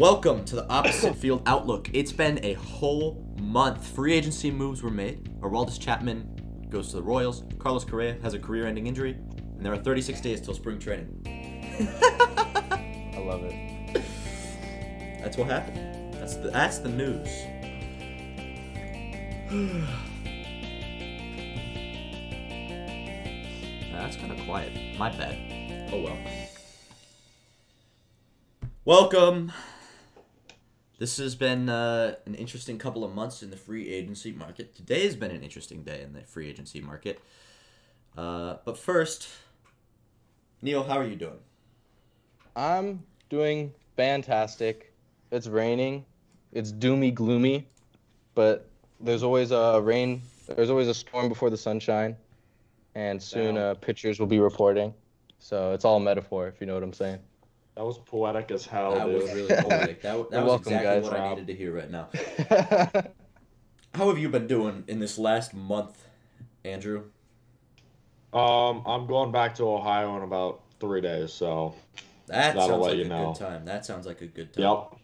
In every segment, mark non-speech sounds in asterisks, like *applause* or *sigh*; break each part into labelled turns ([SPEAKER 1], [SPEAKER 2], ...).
[SPEAKER 1] Welcome to the Opposite *coughs* Field Outlook. It's been a whole month. Free agency moves were made. Aroldis Chapman goes to the Royals. Carlos Correa has a career-ending injury, and there are 36 days till spring training. *laughs*
[SPEAKER 2] I love it.
[SPEAKER 1] That's what happened. That's the, that's the news. *sighs* that's kind of quiet. My bad. Oh well. Welcome. This has been uh, an interesting couple of months in the free agency market. Today has been an interesting day in the free agency market. Uh, but first, Neal, how are you doing?
[SPEAKER 2] I'm doing fantastic. It's raining. It's doomy gloomy, but there's always a rain. There's always a storm before the sunshine, and soon uh, pitchers will be reporting. So it's all a metaphor, if you know what I'm saying.
[SPEAKER 3] That was poetic as hell,
[SPEAKER 1] that
[SPEAKER 3] dude.
[SPEAKER 1] was really poetic. That, *laughs* that was
[SPEAKER 2] welcome,
[SPEAKER 1] exactly
[SPEAKER 2] guys.
[SPEAKER 1] what I needed to hear right now. *laughs* How have you been doing in this last month, Andrew?
[SPEAKER 3] Um, I'm going back to Ohio in about three days, so
[SPEAKER 1] That
[SPEAKER 3] That'll
[SPEAKER 1] sounds
[SPEAKER 3] let
[SPEAKER 1] like
[SPEAKER 3] you
[SPEAKER 1] a
[SPEAKER 3] know.
[SPEAKER 1] good time. That sounds like a good time.
[SPEAKER 3] yep.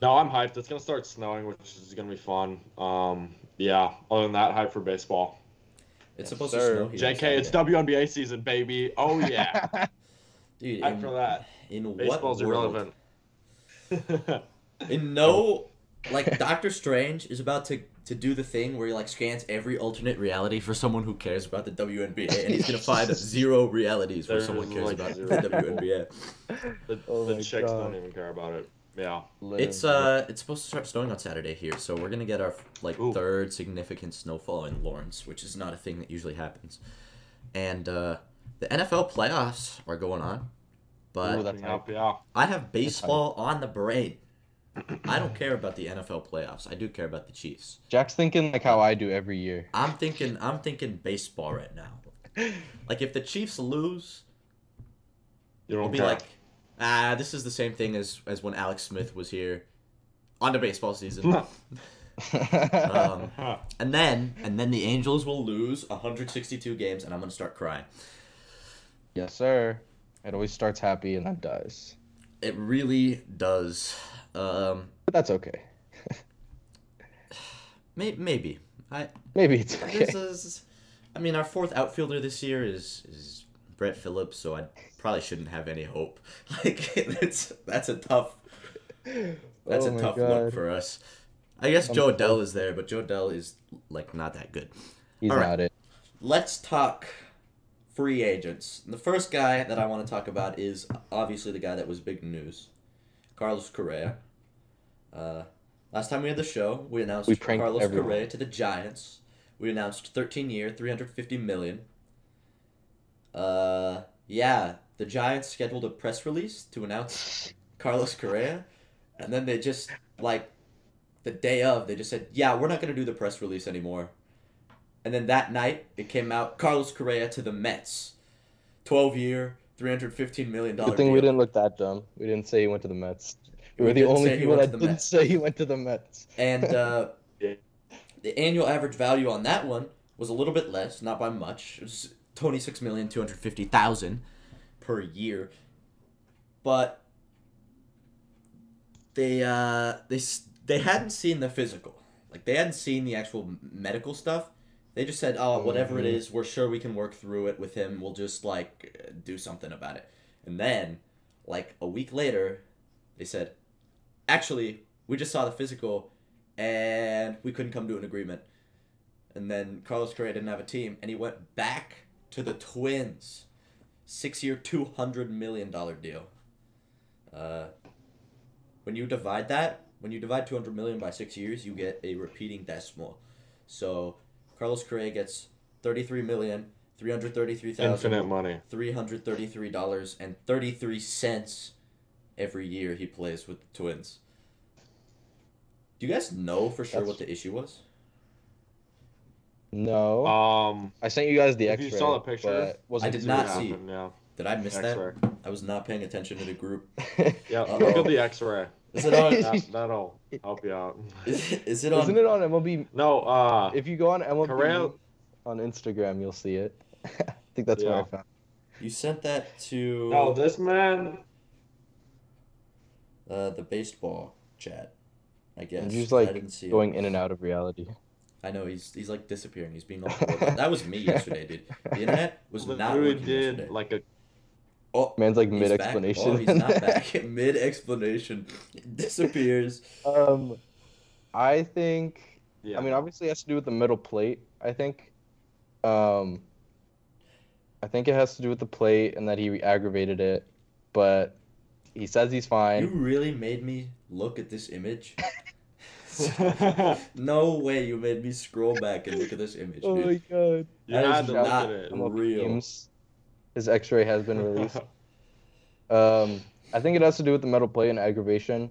[SPEAKER 3] No, I'm hyped. It's gonna start snowing, which is gonna be fun. Um, yeah. Other than that, hype for baseball.
[SPEAKER 1] It's
[SPEAKER 2] Yes,
[SPEAKER 1] supposed
[SPEAKER 2] sir.
[SPEAKER 1] to snow here.
[SPEAKER 3] JK, it's
[SPEAKER 1] Saturday.
[SPEAKER 3] WNBA season, baby. Oh yeah. *laughs*
[SPEAKER 1] Dude,
[SPEAKER 3] hype for that.
[SPEAKER 1] In what world?
[SPEAKER 3] irrelevant. *laughs*
[SPEAKER 1] In no, like Doctor Strange is about to to do the thing where he like scans every alternate reality for someone who cares about the WNBA, and he's gonna find *laughs* zero realities where
[SPEAKER 3] There's,
[SPEAKER 1] someone cares
[SPEAKER 3] like,
[SPEAKER 1] about
[SPEAKER 3] zero.
[SPEAKER 1] the WNBA. *laughs*
[SPEAKER 3] the
[SPEAKER 2] Oh
[SPEAKER 3] the
[SPEAKER 2] my
[SPEAKER 3] chicks
[SPEAKER 2] God.
[SPEAKER 3] don't even care about it. Yeah.
[SPEAKER 1] It's uh, it's supposed to start snowing on Saturday here, so we're gonna get our like
[SPEAKER 3] Ooh.
[SPEAKER 1] third significant snowfall in Lawrence, which is not a thing that usually happens. And uh, the NFL playoffs are going on, but
[SPEAKER 2] Ooh, that's
[SPEAKER 3] Yep, yeah.
[SPEAKER 1] I have baseball on the brain. I don't care about the NFL playoffs. I do care about the Chiefs.
[SPEAKER 2] Jack's thinking like how I do every year.
[SPEAKER 1] I'm thinking I'm thinking baseball right now. Like if the Chiefs lose,
[SPEAKER 3] You
[SPEAKER 1] I'll be
[SPEAKER 3] care.
[SPEAKER 1] like, ah, this is the same thing as as when Alex Smith was here on the baseball season. *laughs* um, *laughs* and then and then the Angels will lose 162 games, and I'm gonna start crying.
[SPEAKER 2] yes, sir. It always starts happy and then dies.
[SPEAKER 1] It really does. Um,
[SPEAKER 2] But that's okay. *sighs*
[SPEAKER 1] may, maybe I
[SPEAKER 2] Maybe it's okay.
[SPEAKER 1] this is. I mean, our fourth outfielder this year is is Brett Phillips, so I probably shouldn't have any hope. *laughs* Like it's that's a tough that's
[SPEAKER 2] Oh
[SPEAKER 1] a tough
[SPEAKER 2] God.
[SPEAKER 1] look for us. I guess
[SPEAKER 2] I'm Jo
[SPEAKER 1] Adell is there, but Jo Adell is like not that good.
[SPEAKER 2] He's
[SPEAKER 1] All right.
[SPEAKER 2] not it.
[SPEAKER 1] Let's talk free agents. The first guy that I want to talk about is obviously the guy that was big news, Carlos Correa. Uh, last time we had the show, we announced
[SPEAKER 2] We
[SPEAKER 1] Carlos
[SPEAKER 2] everyone.
[SPEAKER 1] Correa to the Giants. We announced 13 year, 350 million. Uh, yeah, the Giants scheduled a press release to announce Carlos Correa, and then they just like the day of they just said, "Yeah, we're not gonna do the press release anymore." And then that night, it came out Carlos Correa to the Mets, twelve year, three hundred fifteen million dollar.
[SPEAKER 2] Good thing we didn't look that dumb. We didn't say he went to the Mets. We
[SPEAKER 1] We
[SPEAKER 2] were the only people that didn't
[SPEAKER 1] Mets.
[SPEAKER 2] say he went to the Mets.
[SPEAKER 1] And uh, *laughs* the annual average value on that one was a little bit less, not by much. It was twenty six million two hundred fifty thousand per year, but they uh they they hadn't seen the physical, like they hadn't seen the actual medical stuff. They just said, "Oh, whatever it
[SPEAKER 2] Mhm.
[SPEAKER 1] is, we're sure we can work through it with him. We'll just like do something about it." And then, like a week later, they said, "Actually, we just saw the physical, and we couldn't come to an agreement." And then Carlos Correa didn't have a team, and he went back to the Twins, six-year, two hundred million dollar deal. Uh, when you divide that, when you divide two hundred million by six years, you get a repeating decimal. So Carlos Correa gets thirty-three million three hundred thirty-three thousand
[SPEAKER 3] Infinite money.
[SPEAKER 1] three hundred thirty-three dollars and thirty-three cents every year he plays with the Twins. Do you guys know for sure
[SPEAKER 2] That's-
[SPEAKER 1] what the issue was?
[SPEAKER 2] No.
[SPEAKER 3] Um,
[SPEAKER 2] I sent you guys the
[SPEAKER 3] if
[SPEAKER 2] X-ray.
[SPEAKER 3] you saw the picture-
[SPEAKER 2] wasn't
[SPEAKER 1] I did not see.
[SPEAKER 3] happened, Yeah.
[SPEAKER 1] Did I miss
[SPEAKER 3] X-ray.
[SPEAKER 1] that? I was not paying attention to the group. *laughs*
[SPEAKER 3] Yeah.
[SPEAKER 1] Uh-oh.
[SPEAKER 3] Look at the X-ray.
[SPEAKER 1] Is it on? *laughs*
[SPEAKER 3] That, that'll help you out.
[SPEAKER 1] is, is it on?
[SPEAKER 2] Isn't it on MLB?
[SPEAKER 3] No. Uh.
[SPEAKER 2] If you go on MLB
[SPEAKER 3] Correa-
[SPEAKER 2] on Instagram, you'll see it. *laughs* I think that's where I found.
[SPEAKER 1] You sent that to.
[SPEAKER 3] No, this man.
[SPEAKER 1] Uh, the baseball chat. I guess.
[SPEAKER 2] He's
[SPEAKER 1] I
[SPEAKER 2] like
[SPEAKER 1] didn't see
[SPEAKER 2] going
[SPEAKER 1] it.
[SPEAKER 2] in and out of reality.
[SPEAKER 1] I know he's he's like disappearing. He's being *laughs* all that was me yesterday, dude. The internet was not
[SPEAKER 3] Literally
[SPEAKER 1] working
[SPEAKER 3] did
[SPEAKER 1] yesterday.
[SPEAKER 3] like a
[SPEAKER 1] Oh,
[SPEAKER 2] Man's like mid explanation.
[SPEAKER 1] Oh, he's not *laughs* back. *laughs* mid explanation, *laughs* disappears.
[SPEAKER 2] Um, I think.
[SPEAKER 3] yeah.
[SPEAKER 2] I mean, obviously, it has to do with the middle plate. I think. Um. I think it has to do with the plate and that he aggravated it, but he says he's fine.
[SPEAKER 1] You really made me look at this image. no way you made me scroll back and look at this image,
[SPEAKER 2] Oh my
[SPEAKER 1] dude.
[SPEAKER 2] god!
[SPEAKER 3] you
[SPEAKER 1] That
[SPEAKER 3] had
[SPEAKER 1] is not
[SPEAKER 3] it.
[SPEAKER 1] Real.
[SPEAKER 2] memes. His X-ray has been released. Um, I think it has to do with the metal plate and aggravation.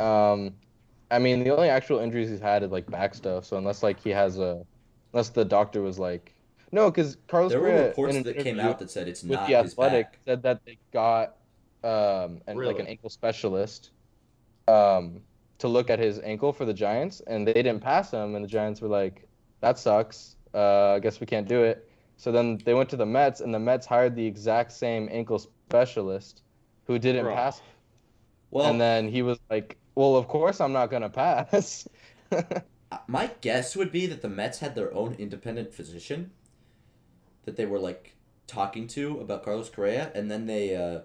[SPEAKER 2] Um, I mean, the only actual injuries he's had is like back stuff. So unless like he has a, unless the doctor was like, no, because Carlos
[SPEAKER 1] There were reports that came out that said it's not
[SPEAKER 2] the Athletic
[SPEAKER 1] back.
[SPEAKER 2] said that they got um and like an ankle specialist um to look at his ankle for the Giants, and they didn't pass him, and the Giants were like, that sucks. Uh, I guess we can't do it. So then they went to the Mets, and the Mets hired the exact same ankle specialist who didn't
[SPEAKER 3] Bro.
[SPEAKER 2] pass.
[SPEAKER 1] Well,
[SPEAKER 2] and then he was like, "Well, of course I'm not gonna pass." *laughs*
[SPEAKER 1] my guess would be that the Mets had their own independent physician that they were like talking to about Carlos Correa, and then they uh,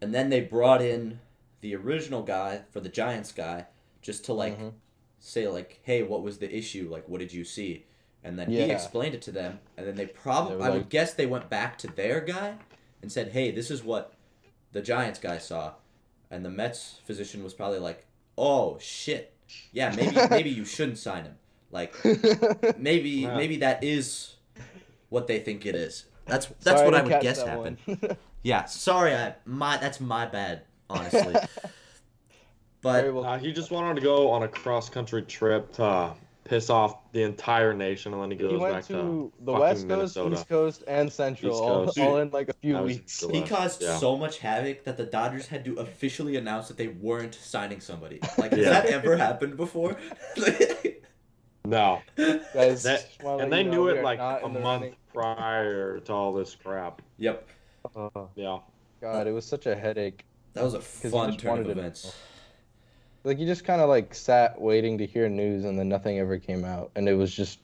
[SPEAKER 1] and then they brought in the original guy for the Giants guy just to like
[SPEAKER 2] Mhm.
[SPEAKER 1] say like, hey, what was the issue? Like, what did you see? And then he explained it to them, and then they probably
[SPEAKER 2] They were
[SPEAKER 1] I would guess they went back to their guy and said, hey, this is what the Giants guy saw, and the Mets physician was probably like, oh shit, yeah, maybe *laughs* maybe you shouldn't sign him. Like maybe *laughs*
[SPEAKER 3] Yeah.
[SPEAKER 1] maybe that is what they think it is. That's that's
[SPEAKER 2] Sorry,
[SPEAKER 1] what I would guess
[SPEAKER 2] that
[SPEAKER 1] happened. *laughs* Yeah, sorry, I my that's my bad, honestly. but
[SPEAKER 3] Uh, he just wanted to go on a cross country trip to piss off the entire nation, and then he goes
[SPEAKER 2] he went
[SPEAKER 3] back
[SPEAKER 2] to
[SPEAKER 3] to
[SPEAKER 2] the
[SPEAKER 3] fucking
[SPEAKER 2] West Coast,
[SPEAKER 3] Minnesota.
[SPEAKER 2] East Coast, and Central,
[SPEAKER 3] East
[SPEAKER 2] all,
[SPEAKER 3] Coast.
[SPEAKER 2] all in like a few
[SPEAKER 3] That
[SPEAKER 2] weeks.
[SPEAKER 1] he caused
[SPEAKER 3] yeah.
[SPEAKER 1] so much havoc that the Dodgers had to officially announce that they weren't signing somebody. *laughs* Like, has
[SPEAKER 3] Yeah.
[SPEAKER 1] that ever happened before? *laughs*
[SPEAKER 3] No,
[SPEAKER 2] Guys,
[SPEAKER 3] That- and they knew it like a month
[SPEAKER 2] running.
[SPEAKER 3] prior to all this crap.
[SPEAKER 1] yep,
[SPEAKER 2] Oh,
[SPEAKER 3] Yeah.
[SPEAKER 2] God, it was such a headache.
[SPEAKER 1] that was a fun turn of
[SPEAKER 2] wanted to
[SPEAKER 1] events.
[SPEAKER 2] know. Like you just kind of like sat waiting to hear news, and then nothing ever came out, and it was just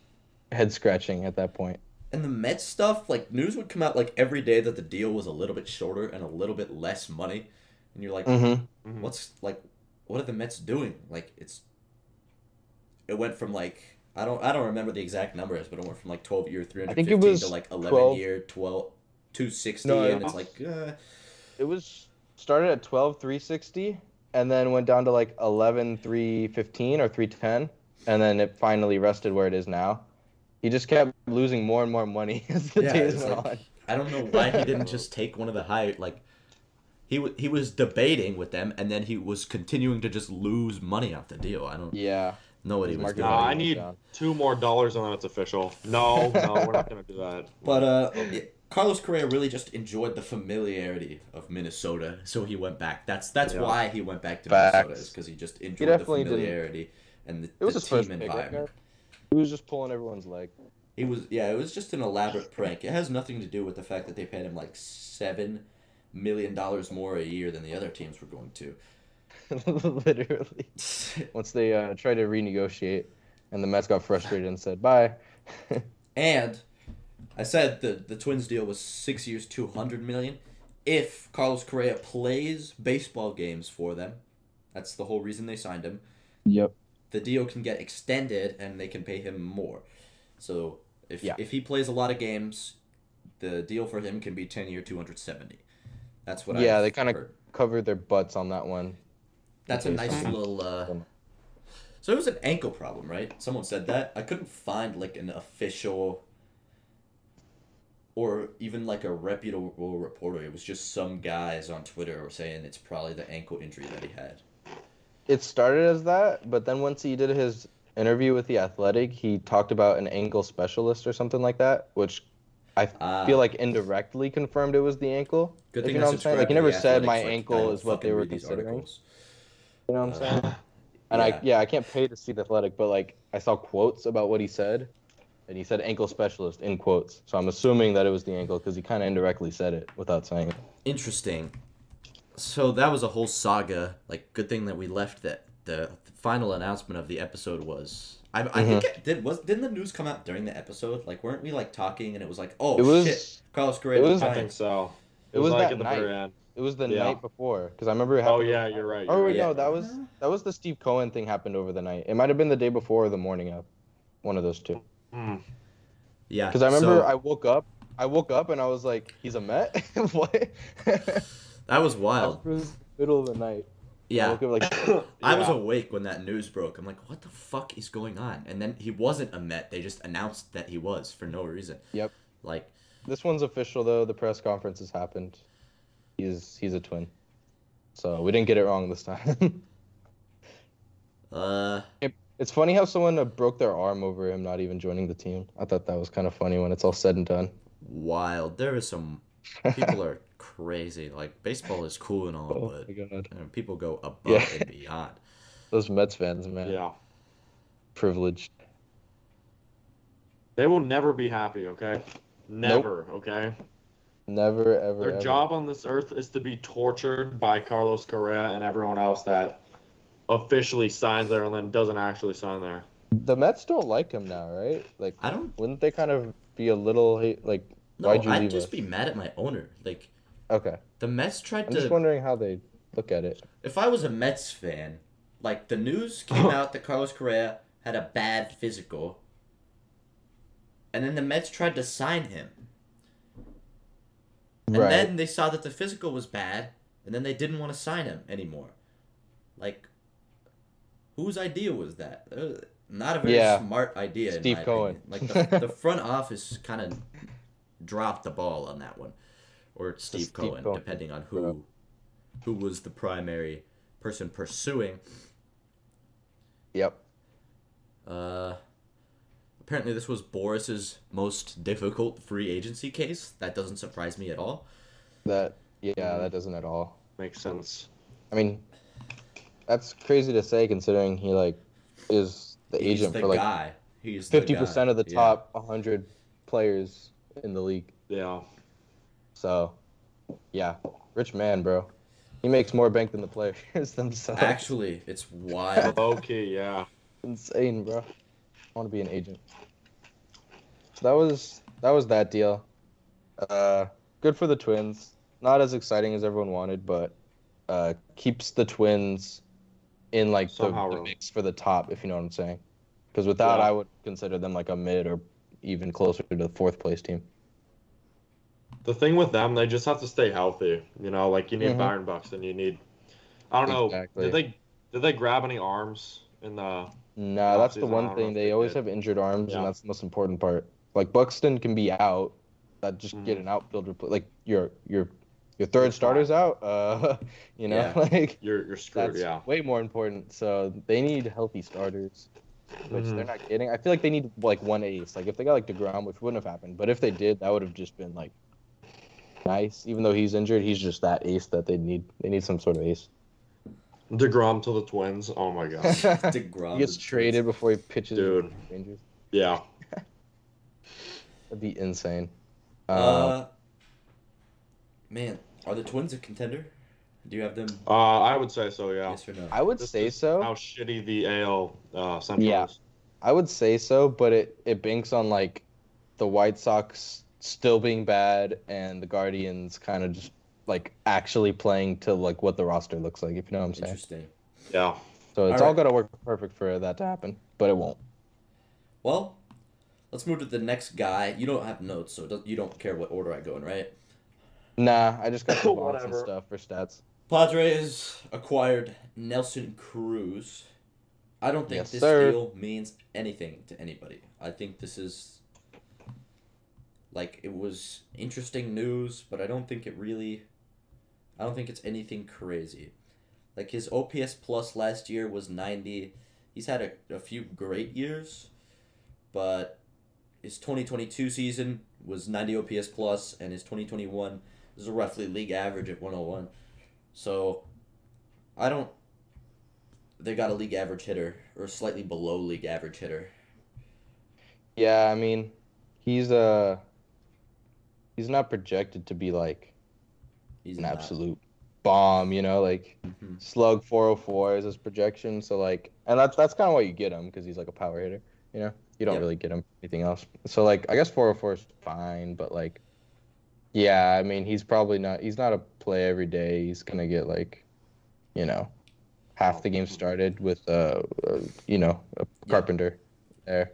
[SPEAKER 2] head scratching at that point.
[SPEAKER 1] And the Mets stuff, like news would come out like every day that the deal was a little bit shorter and a little bit less money, and you're like,
[SPEAKER 2] Mm-hmm.
[SPEAKER 1] what's like, what are the Mets doing? Like it's, it went from like I don't I don't remember the exact numbers, but it went from like twelve year three hundred
[SPEAKER 2] think it
[SPEAKER 1] fifteen
[SPEAKER 2] was
[SPEAKER 1] to like eleven
[SPEAKER 2] 12.
[SPEAKER 1] year 12, 260,
[SPEAKER 2] No,
[SPEAKER 1] and it's like uh,
[SPEAKER 2] It was started at 12 360 and then went down to like 11 315 or 310 and then it finally rested where it is now. He just kept losing more and more money *laughs* as the
[SPEAKER 1] Yeah,
[SPEAKER 2] days went
[SPEAKER 1] like-
[SPEAKER 2] on.
[SPEAKER 1] I don't know why he didn't *laughs* just take one of the high like. He, w- he was debating with them, and then he was continuing to just lose money off the deal. I don't
[SPEAKER 2] Yeah.
[SPEAKER 1] know what he was
[SPEAKER 2] market
[SPEAKER 1] doing.
[SPEAKER 3] Nah, I need
[SPEAKER 2] down.
[SPEAKER 3] two more dollars and then it's official. No, no, we're not gonna do that.
[SPEAKER 1] But uh, it- Carlos Correa really just enjoyed the familiarity of Minnesota, so he went back. That's that's
[SPEAKER 3] Yeah.
[SPEAKER 1] why he went back to
[SPEAKER 2] Facts.
[SPEAKER 1] Minnesota, is because he just enjoyed the
[SPEAKER 2] definitely didn't-
[SPEAKER 1] familiarity and the,
[SPEAKER 2] It was
[SPEAKER 1] the
[SPEAKER 2] his
[SPEAKER 1] team
[SPEAKER 2] first
[SPEAKER 1] environment.
[SPEAKER 2] He was just pulling everyone's leg.
[SPEAKER 1] He was yeah, it was just an elaborate prank. It has nothing to do with the fact that they paid him like seven million dollars more a year than the other teams were going to. *laughs*
[SPEAKER 2] Literally. *laughs* Once they uh, tried to renegotiate and the Mets got frustrated and said, bye. *laughs*
[SPEAKER 1] And I said the the Twins deal was six years, two hundred million. If Carlos Correa plays baseball games for them, that's the whole reason they signed him.
[SPEAKER 2] yep.
[SPEAKER 1] The deal can get extended, and they can pay him more. So if
[SPEAKER 2] Yeah.
[SPEAKER 1] if he plays a lot of games, the deal for him can be ten year, two hundred seventy. That's what
[SPEAKER 2] Yeah,
[SPEAKER 1] I've
[SPEAKER 2] they kinda-
[SPEAKER 1] heard.
[SPEAKER 2] Covered their butts on that one.
[SPEAKER 1] That's a nice little. Uh... So it was an ankle problem, right? Someone said that. I couldn't find like an official or even like a reputable reporter. It was just some guys on Twitter were saying it's probably the ankle injury that he had.
[SPEAKER 2] It started as that, but then once he did his interview with the Athletic, he talked about an ankle specialist or something like that, which I
[SPEAKER 1] Ah.
[SPEAKER 2] feel like indirectly confirmed it was the ankle.
[SPEAKER 1] Good thing
[SPEAKER 2] you know what I'm saying? Like, he never said my
[SPEAKER 1] I
[SPEAKER 2] ankle is what they were
[SPEAKER 1] these
[SPEAKER 2] considering.
[SPEAKER 1] articles.
[SPEAKER 2] You know what I'm saying?
[SPEAKER 1] Uh, *laughs*
[SPEAKER 2] And
[SPEAKER 1] yeah.
[SPEAKER 2] I yeah, I can't pay to see the Athletic, but like I saw quotes about what he said, and he said ankle specialist in quotes. So I'm assuming that it was the ankle because he kind of indirectly said it without saying it.
[SPEAKER 1] Interesting. so that was a whole saga. Like, good thing that we left that the final announcement of the episode was. I, I
[SPEAKER 2] Mm-hmm.
[SPEAKER 1] think it did was didn't the news come out during the episode? Like, weren't we like talking and it was like, oh
[SPEAKER 2] It was-
[SPEAKER 1] shit, Carlos Correa.
[SPEAKER 2] it was-
[SPEAKER 3] I think so. It,
[SPEAKER 2] It
[SPEAKER 3] was,
[SPEAKER 2] was
[SPEAKER 3] like
[SPEAKER 2] that
[SPEAKER 3] at the
[SPEAKER 2] night.
[SPEAKER 3] very end.
[SPEAKER 2] It was the
[SPEAKER 3] Yeah.
[SPEAKER 2] night before because I remember. It
[SPEAKER 3] Oh yeah, you're right.
[SPEAKER 2] Oh
[SPEAKER 3] you're
[SPEAKER 2] wait,
[SPEAKER 3] right.
[SPEAKER 2] No, that was that was the Steve Cohen thing happened over the night. It might have been the day before or the morning of, one of those two.
[SPEAKER 3] Hmm.
[SPEAKER 1] yeah.
[SPEAKER 2] Because I remember
[SPEAKER 1] so
[SPEAKER 2] I woke up, I woke up and I was like, "He's a Met." *laughs* what?
[SPEAKER 1] that was wild.
[SPEAKER 2] It was middle of the night. I
[SPEAKER 1] Yeah.
[SPEAKER 2] woke up like, *coughs*
[SPEAKER 1] I was awake when that news broke. I'm like, what the fuck is going on? And then he wasn't a Met. They just announced that he was for no reason.
[SPEAKER 2] Yep.
[SPEAKER 1] Like,
[SPEAKER 2] this one's official though. The press conference has happened. He's he's a twin. So we didn't get it wrong this time. *laughs*
[SPEAKER 1] uh,
[SPEAKER 2] it's funny how someone uh, broke their arm over him not even joining the team. I thought that was kind of funny when it's all said and done.
[SPEAKER 1] wild. There is some people are *laughs* crazy. Like baseball is cool and all,
[SPEAKER 2] Oh
[SPEAKER 1] but you know, people go above
[SPEAKER 2] Yeah.
[SPEAKER 1] and *laughs* beyond.
[SPEAKER 2] Those Mets fans, man.
[SPEAKER 3] Yeah.
[SPEAKER 2] Privileged.
[SPEAKER 3] They will never be happy. Okay. Never. Okay.
[SPEAKER 2] Never ever.
[SPEAKER 3] Their
[SPEAKER 2] ever.
[SPEAKER 3] job on this earth is to be tortured by Carlos Correa and everyone else that officially signs there and then doesn't actually sign there.
[SPEAKER 2] The Mets don't like him now, right? Like,
[SPEAKER 1] I don't
[SPEAKER 2] wouldn't they kind of be a little? Like,
[SPEAKER 1] know.
[SPEAKER 2] why'd you
[SPEAKER 1] I'd
[SPEAKER 2] leave
[SPEAKER 1] just
[SPEAKER 2] us?
[SPEAKER 1] be mad at my owner. Like
[SPEAKER 2] Okay,
[SPEAKER 1] the Mets tried to I'm
[SPEAKER 2] just wondering how they look at it.
[SPEAKER 1] if I was a Mets fan, like the news came *laughs* out that Carlos Correa had a bad physical, and then the Mets tried to sign him, and
[SPEAKER 2] right.
[SPEAKER 1] then they saw that the physical was bad, and then they didn't want to sign him anymore. Like, whose idea was that? Uh, Not a very
[SPEAKER 2] Yeah.
[SPEAKER 1] smart idea. in
[SPEAKER 2] Steve
[SPEAKER 1] my
[SPEAKER 2] Cohen.
[SPEAKER 1] opinion. Like the, the *laughs* front office kind of dropped the ball on that one, or Steve,
[SPEAKER 2] Steve
[SPEAKER 1] Cohen,
[SPEAKER 2] Cohen.
[SPEAKER 1] depending on who who was the primary person pursuing.
[SPEAKER 2] Yep.
[SPEAKER 1] Uh, apparently, this was Boras's most difficult free agency case. That doesn't surprise me at all.
[SPEAKER 2] That. Yeah,
[SPEAKER 3] Mhm.
[SPEAKER 2] that doesn't at all.
[SPEAKER 3] Makes sense.
[SPEAKER 2] I mean, that's crazy to say considering he like is the
[SPEAKER 1] He's
[SPEAKER 2] agent
[SPEAKER 1] the
[SPEAKER 2] for like
[SPEAKER 1] guy. He's
[SPEAKER 2] fifty percent of the
[SPEAKER 1] Yeah.
[SPEAKER 2] top 100 players in the league.
[SPEAKER 3] Yeah.
[SPEAKER 2] So, yeah, rich man, bro. He makes more bank than the players *laughs* themselves.
[SPEAKER 1] Actually, it's wild. *laughs*
[SPEAKER 3] okay, yeah.
[SPEAKER 2] insane, bro. I want to be an agent. So that was that was that deal. Uh, good for the Twins. Not as exciting as everyone wanted, but uh, keeps the Twins in like the,
[SPEAKER 3] Somehow
[SPEAKER 2] the mix for the top, if you know what I'm saying. Because without,
[SPEAKER 3] Yeah.
[SPEAKER 2] I would consider them like a mid or even closer to the fourth place team.
[SPEAKER 3] The thing with them, they just have to stay healthy. You know, like you need
[SPEAKER 2] Mhm.
[SPEAKER 3] Byron Buxton. You need. I don't know. Did they did they grab any arms in the?
[SPEAKER 2] Nah, that's the one thing. They
[SPEAKER 3] they
[SPEAKER 2] always have injured arms,
[SPEAKER 3] Yeah.
[SPEAKER 2] and that's the most important part. Like Buxton can be out, that just get
[SPEAKER 3] Mhm.
[SPEAKER 2] an outfielder. Like your your your third
[SPEAKER 3] You're
[SPEAKER 2] starter's out. Uh, *laughs* you know,
[SPEAKER 1] Yeah. *laughs*
[SPEAKER 2] like
[SPEAKER 3] You're you're screwed.
[SPEAKER 2] that's
[SPEAKER 3] yeah.
[SPEAKER 2] way more important. So they need healthy starters, which
[SPEAKER 3] Mhm.
[SPEAKER 2] they're not getting. I feel like they need like one ace. Like if they got like Degrom, which wouldn't have happened, but if they did, that would have just been like nice. Even though he's injured, he's just that ace that they need. They need some sort of ace.
[SPEAKER 3] Degrom to the Twins. Oh my god, *laughs*
[SPEAKER 1] DeGrom
[SPEAKER 2] he gets
[SPEAKER 1] is-
[SPEAKER 2] traded before he pitches.
[SPEAKER 3] Dude.
[SPEAKER 2] Rangers.
[SPEAKER 3] yeah.
[SPEAKER 2] That'd be insane. Um,
[SPEAKER 1] Uh, man, are the Twins a contender? Do you have them?
[SPEAKER 3] Uh, I would say so. Yeah.
[SPEAKER 1] Yes or no?
[SPEAKER 2] I would
[SPEAKER 3] Just
[SPEAKER 2] say so.
[SPEAKER 3] How shitty the AL uh, Central
[SPEAKER 2] Yeah.
[SPEAKER 3] is.
[SPEAKER 2] I would say so, but it it banks on like the White Sox still being bad and the Guardians kind of just like actually playing to like what the roster looks like. If you know what I'm saying.
[SPEAKER 1] Interesting.
[SPEAKER 3] Yeah.
[SPEAKER 2] So it's
[SPEAKER 1] All
[SPEAKER 2] all
[SPEAKER 1] right.
[SPEAKER 2] got to work perfect for that to happen, but it won't.
[SPEAKER 1] Well, let's move to the next guy. You don't have notes, so you don't care what order I go in, right?
[SPEAKER 2] Nah, I just got the *laughs* bonds and stuff for stats.
[SPEAKER 1] Padres acquired Nelson Cruz. I don't think
[SPEAKER 2] Yes,
[SPEAKER 1] this
[SPEAKER 2] sir.
[SPEAKER 1] deal means anything to anybody. I think this is like it was interesting news, but I don't think it really I don't think it's anything crazy. Like his OPS plus last year was 90. He's had a, a few great years, but his 2022 season was 90 OPS plus and his 2021 is roughly league average at 101. So, I don't. They got a league average hitter or slightly below league average hitter.
[SPEAKER 2] Yeah, I mean, he's uh he's not projected to be like
[SPEAKER 1] He's
[SPEAKER 2] an
[SPEAKER 1] not.
[SPEAKER 2] absolute bomb, you know, like
[SPEAKER 1] Mhm.
[SPEAKER 2] slug 404 is his projection. So like, and that's that's kind of why you get him because he's like a power hitter. You know, you don't
[SPEAKER 1] Yep.
[SPEAKER 2] really get him anything else. So like, I guess 404 is fine, but like, yeah, I mean, he's probably not. He's not a play every day. He's gonna get like, you know, half the game started with uh, uh you know, a Carpenter there.